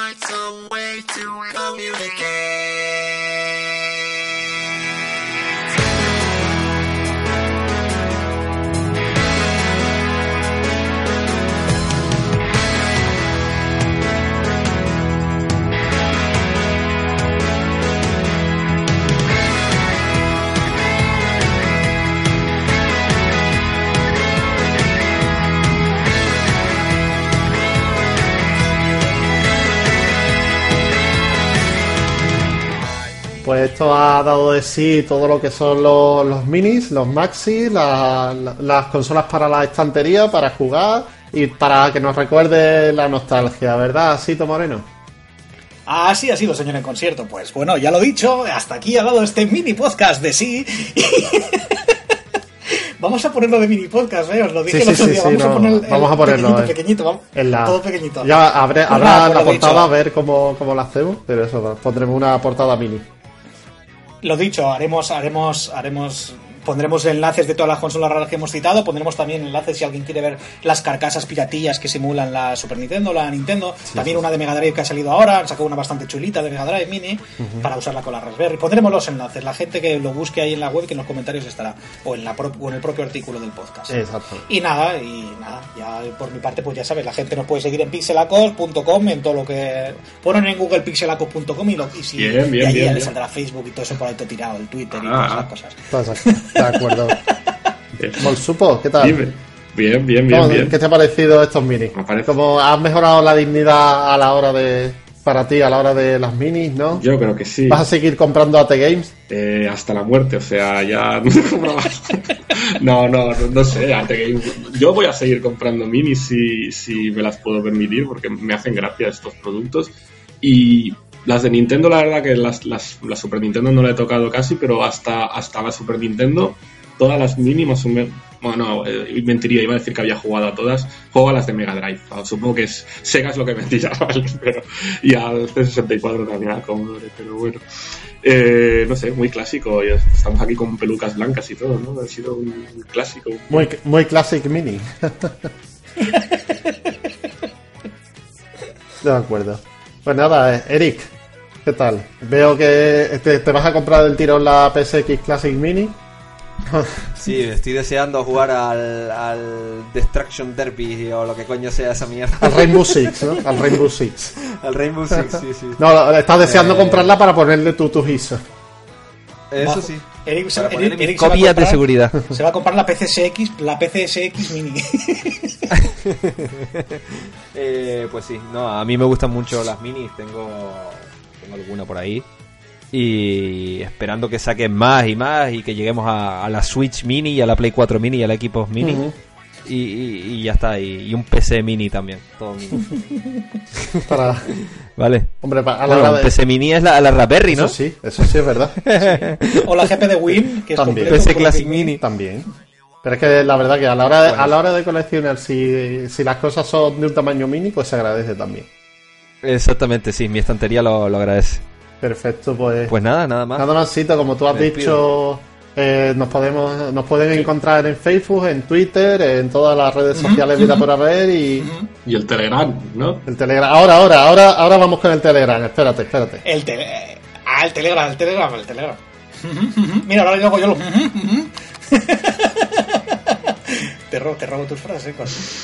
Pues esto ha dado de sí todo lo que son los, minis, los maxis, las consolas para la estantería, para jugar y para que nos recuerde la nostalgia, ¿verdad, Sito Moreno? Así ha sido, señor en concierto. Pues bueno, ya lo he dicho, hasta aquí ha dado este mini podcast de sí. Vamos a ponerlo de mini podcast, ¿eh? Os lo dije el otro día. vamos, a poner vamos, a ponerlo. Pequeñito, pequeñito, vamos, la... todo pequeñito. Ya habrá, habrá la portada a ver cómo, cómo la hacemos, pero eso, pondremos una portada mini. Lo dicho, haremos, haremos, haremos pondremos enlaces de todas las consolas raras que hemos citado, pondremos también enlaces si alguien quiere ver las carcasas piratillas que simulan la Super Nintendo, la Nintendo, también una de Mega Drive que ha salido ahora, han sacado una bastante chulita de Mega Drive Mini para usarla con la Raspberry. Pondremos los enlaces, la gente que lo busque ahí en la web que en los comentarios estará o en la o en el propio artículo del podcast. Exacto. Y nada, y nada, ya por mi parte pues ya sabes, la gente nos puede seguir en pixelacos.com en todo lo que ponen en Google pixelacos.com y, lo, y si bien, bien, y ahí bien, ya saldrá Facebook y todo eso por ahí todo tirado, el Twitter y todas esas cosas. De acuerdo. Molsupo, ¿qué tal? Bien, bien, bien, bien. ¿Qué te ha parecido estos minis? ¿Cómo has mejorado la dignidad a la hora de. para ti, a la hora de las minis, no? Yo creo que sí. ¿Vas a seguir comprando AT Games? Eh, hasta la muerte, o sea, ya. no, no, no, sé. AT Games. Yo voy a seguir comprando minis si, si me las puedo permitir, porque me hacen gracia estos productos. Y las de Nintendo, la verdad que las, las, la Super Nintendo no la he tocado casi, pero hasta, hasta la Super Nintendo, todas las mínimas Bueno, eh, mentiría, iba a decir que había jugado a todas. Juego a las de Mega Drive. Supongo que es Sega es lo que mentira, Pero, y al C64 también, a Commodore, pero bueno. Eh, no sé, muy clásico. Estamos aquí con pelucas blancas y todo, ¿no? Ha sido un clásico. Muy, muy classic mini. de acuerdo. Pues nada, Eric, ¿qué tal? Veo que te, vas a comprar el tirón la PSX Classic Mini. sí, estoy deseando jugar al, al Destruction Derby o lo que coño sea esa mierda. Al Rainbow Six, ¿no? Al Rainbow Six. al Rainbow Six, sí, sí. No, estás deseando eh, comprarla para ponerle tu, tu Eso sí. Eric, Eric, copias de seguridad. Se va a comprar la PCSX, la PCSX Mini. eh, pues sí, no, a mí me gustan mucho las minis, tengo, tengo alguna por ahí. Y esperando que saquen más y más y que lleguemos a, la Switch Mini y a la Play 4 Mini y a la Xbox Mini. Y, ya está, y, un PC Mini también, todo mini. Para... Vale. Hombre, a la bueno, PC Mini es la, la Raspberry, ¿no? Eso sí, eso sí es verdad. O la GP de Win, que es también. PC Classic Mini. También. Pero es que la verdad que a la hora de, a la hora de coleccionar, si, si las cosas son de un tamaño mini, pues se agradece también. Exactamente, sí, mi estantería lo, agradece. Perfecto, pues. Pues nada, nada más. Nada más, como tú has dicho, Eh, nos podemos nos pueden encontrar en Facebook, en Twitter, en todas las redes sociales vida por haber y y el Telegram, ¿no? El Telegram. Ahora, ahora, ahora, ahora vamos con el Telegram. Espérate, espérate. El tele... Ah, el Telegram, el Telegram, el Telegram. Mira, ahora yo lo te, robo, te robo tus frases.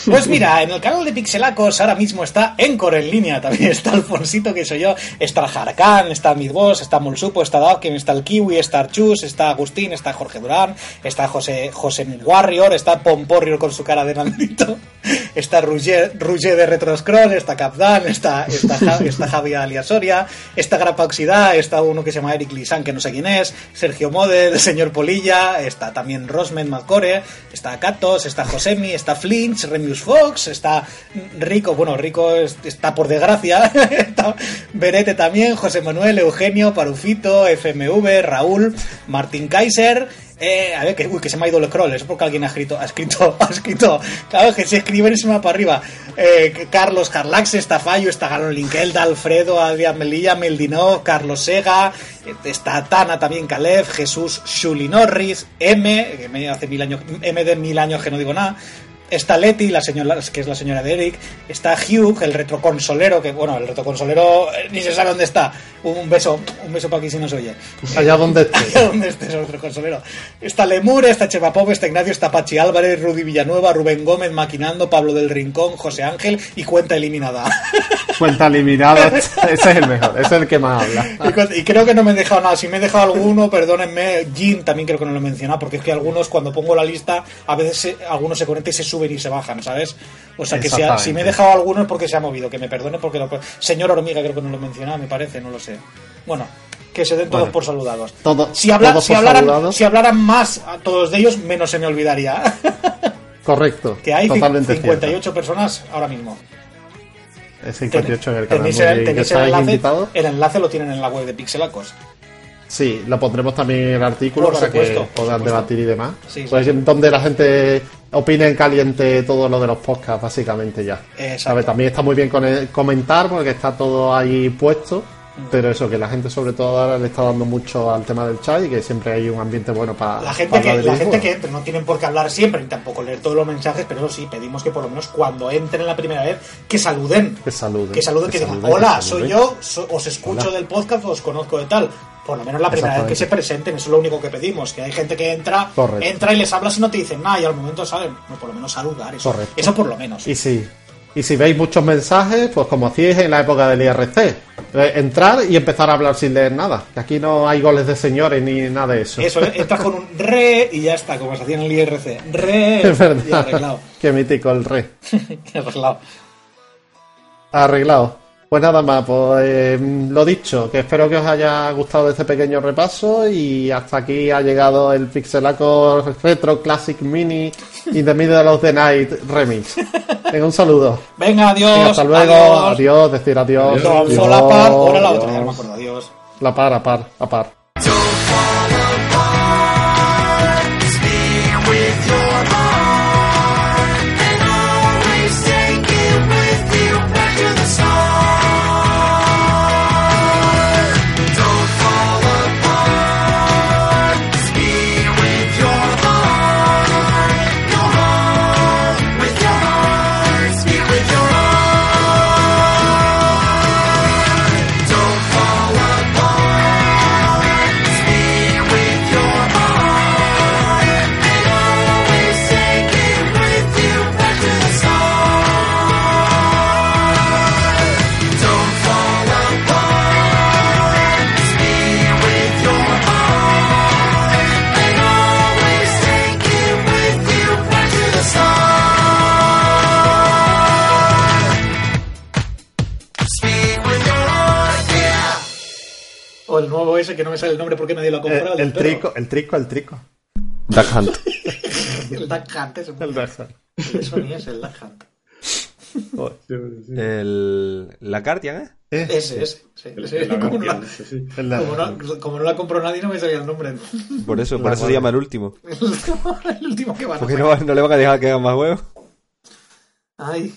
Pues mira, en el canal de Pixelacos ahora mismo está Encore en línea. También está Alfonsito, que soy yo. Está Jarkan, está Midboss, está Mulsupo, está Dawkin, está el Kiwi, está Archus, está Agustín, está Jorge Durán, está José, José Warrior, está Pomporrior con su cara de nandito, está Ruger, de Retroscroll, está Capdan, está, está, está Javi Aliasoria, está Grapa Oxidá, está uno que se llama Eric Lisan, que no sé quién es, Sergio Model, señor Polilla, está también Rosmen Malcore, está Catos, está Josemi, está Flinch, Remius Fox, está Rico, bueno, Rico está por desgracia, está Berete también, José Manuel, Eugenio, Parufito, FMV, Raúl, Martín Kaiser, eh, a ver, que, uy, que se me ha ido el scroll, es porque alguien ha escrito, ha escrito, ha escrito, claro, que se escribe y se me para arriba. Eh, Carlos Carlax, está Fallo, está Galón Linkelda, Alfredo, Adrián Melilla, Meldino, Carlos Sega, eh, está Tana también, Caleb, Jesús, Shuli Norris, M, que hace mil años, M de mil años que no digo nada, Está Letty, la señora, que es la señora de Eric. Está Hugh, el retroconsolero, que bueno, el retroconsolero eh, ni se sabe dónde está. Un beso, un beso para aquí si nos oye. Allá donde esté. Allá donde esté el retroconsolero. Está Lemur, está Cheva Pop, está Ignacio, está Pachi Álvarez, Rudy Villanueva, Rubén Gómez, Maquinando, Pablo del Rincón, José Ángel y Cuenta Eliminada. Cuenta Eliminada, ese es el mejor, ese es el que más habla. Y, creo que no me he dejado nada. Si me he dejado alguno, perdónenme. Jim también creo que no lo he mencionado, porque es que algunos, cuando pongo la lista, a veces algunos se conectan y se suben y se bajan, ¿sabes? O sea que si, me he dejado alguno es porque se ha movido, que me perdone porque lo... Señor Hormiga creo que no lo he mencionado, me parece, no lo sé. Bueno, que se den todos por saludados. si, habla, si, hablaran, si hablaran más a todos de ellos, menos se me olvidaría. Correcto. Que hay 58 personas ahora mismo. Es 58 en el canal. Tenéis, el, enlace, el enlace lo tienen en la web de Pixelacos. Sí, lo pondremos también en el artículo para que puedan debatir y demás. pues donde la gente opine en caliente todo lo de los podcasts, básicamente ya. ver, También está muy bien comentar porque está todo ahí puesto. Pero eso, que la gente sobre todo ahora le está dando mucho al tema del chat y que siempre hay un ambiente bueno para... La gente, que, la gente que no tienen por qué hablar siempre ni tampoco leer todos los mensajes, pero eso sí, pedimos que por lo menos cuando entren la primera vez, que saluden. Que saluden. Que saluden, que, digan, hola, soy yo, os escucho del podcast, os conozco de tal. Por lo menos la primera vez que se presenten, eso es lo único que pedimos, que hay gente que entra, entra y les hablas y no te dicen nada y al momento salen, no, por lo menos saludar, eso, eso por lo menos. Y sí, y si veis muchos mensajes, pues como hacíais en la época del IRC, eh, entrar y empezar a hablar sin leer nada. Que aquí no hay goles de señores ni nada de eso. Eso, entras con un re y ya está, como se hacía en el IRC. Re. Es verdad. arreglado. Qué mítico el re. arreglado. Arreglado. Pues nada más, pues eh, lo dicho, que espero que os haya gustado este pequeño repaso y hasta aquí ha llegado el Pixelaco Retro Classic Mini in the Middle of the Night Remix. Venga, un saludo. Venga, adiós. hasta luego. Adiós. decir adiós. adiós. la par, ahora la otra, ya me acuerdo, adiós. La par, a par, a par. Ese que no me sale el nombre porque nadie lo ha comprado. El, el trico, el trico, el trico. Duck Hunt. el Duck Hunt es el Duck Hunt. Eso ni es el Duck Hunt. el, la Cartian, ¿eh? Ese, ese. Sí, como, no la, como, no, como, no, la compró nadie, no me sabía el nombre. Por eso, por eso se llama el último. el último que va a Porque no, no le van a dejar que haga más huevos. Ay.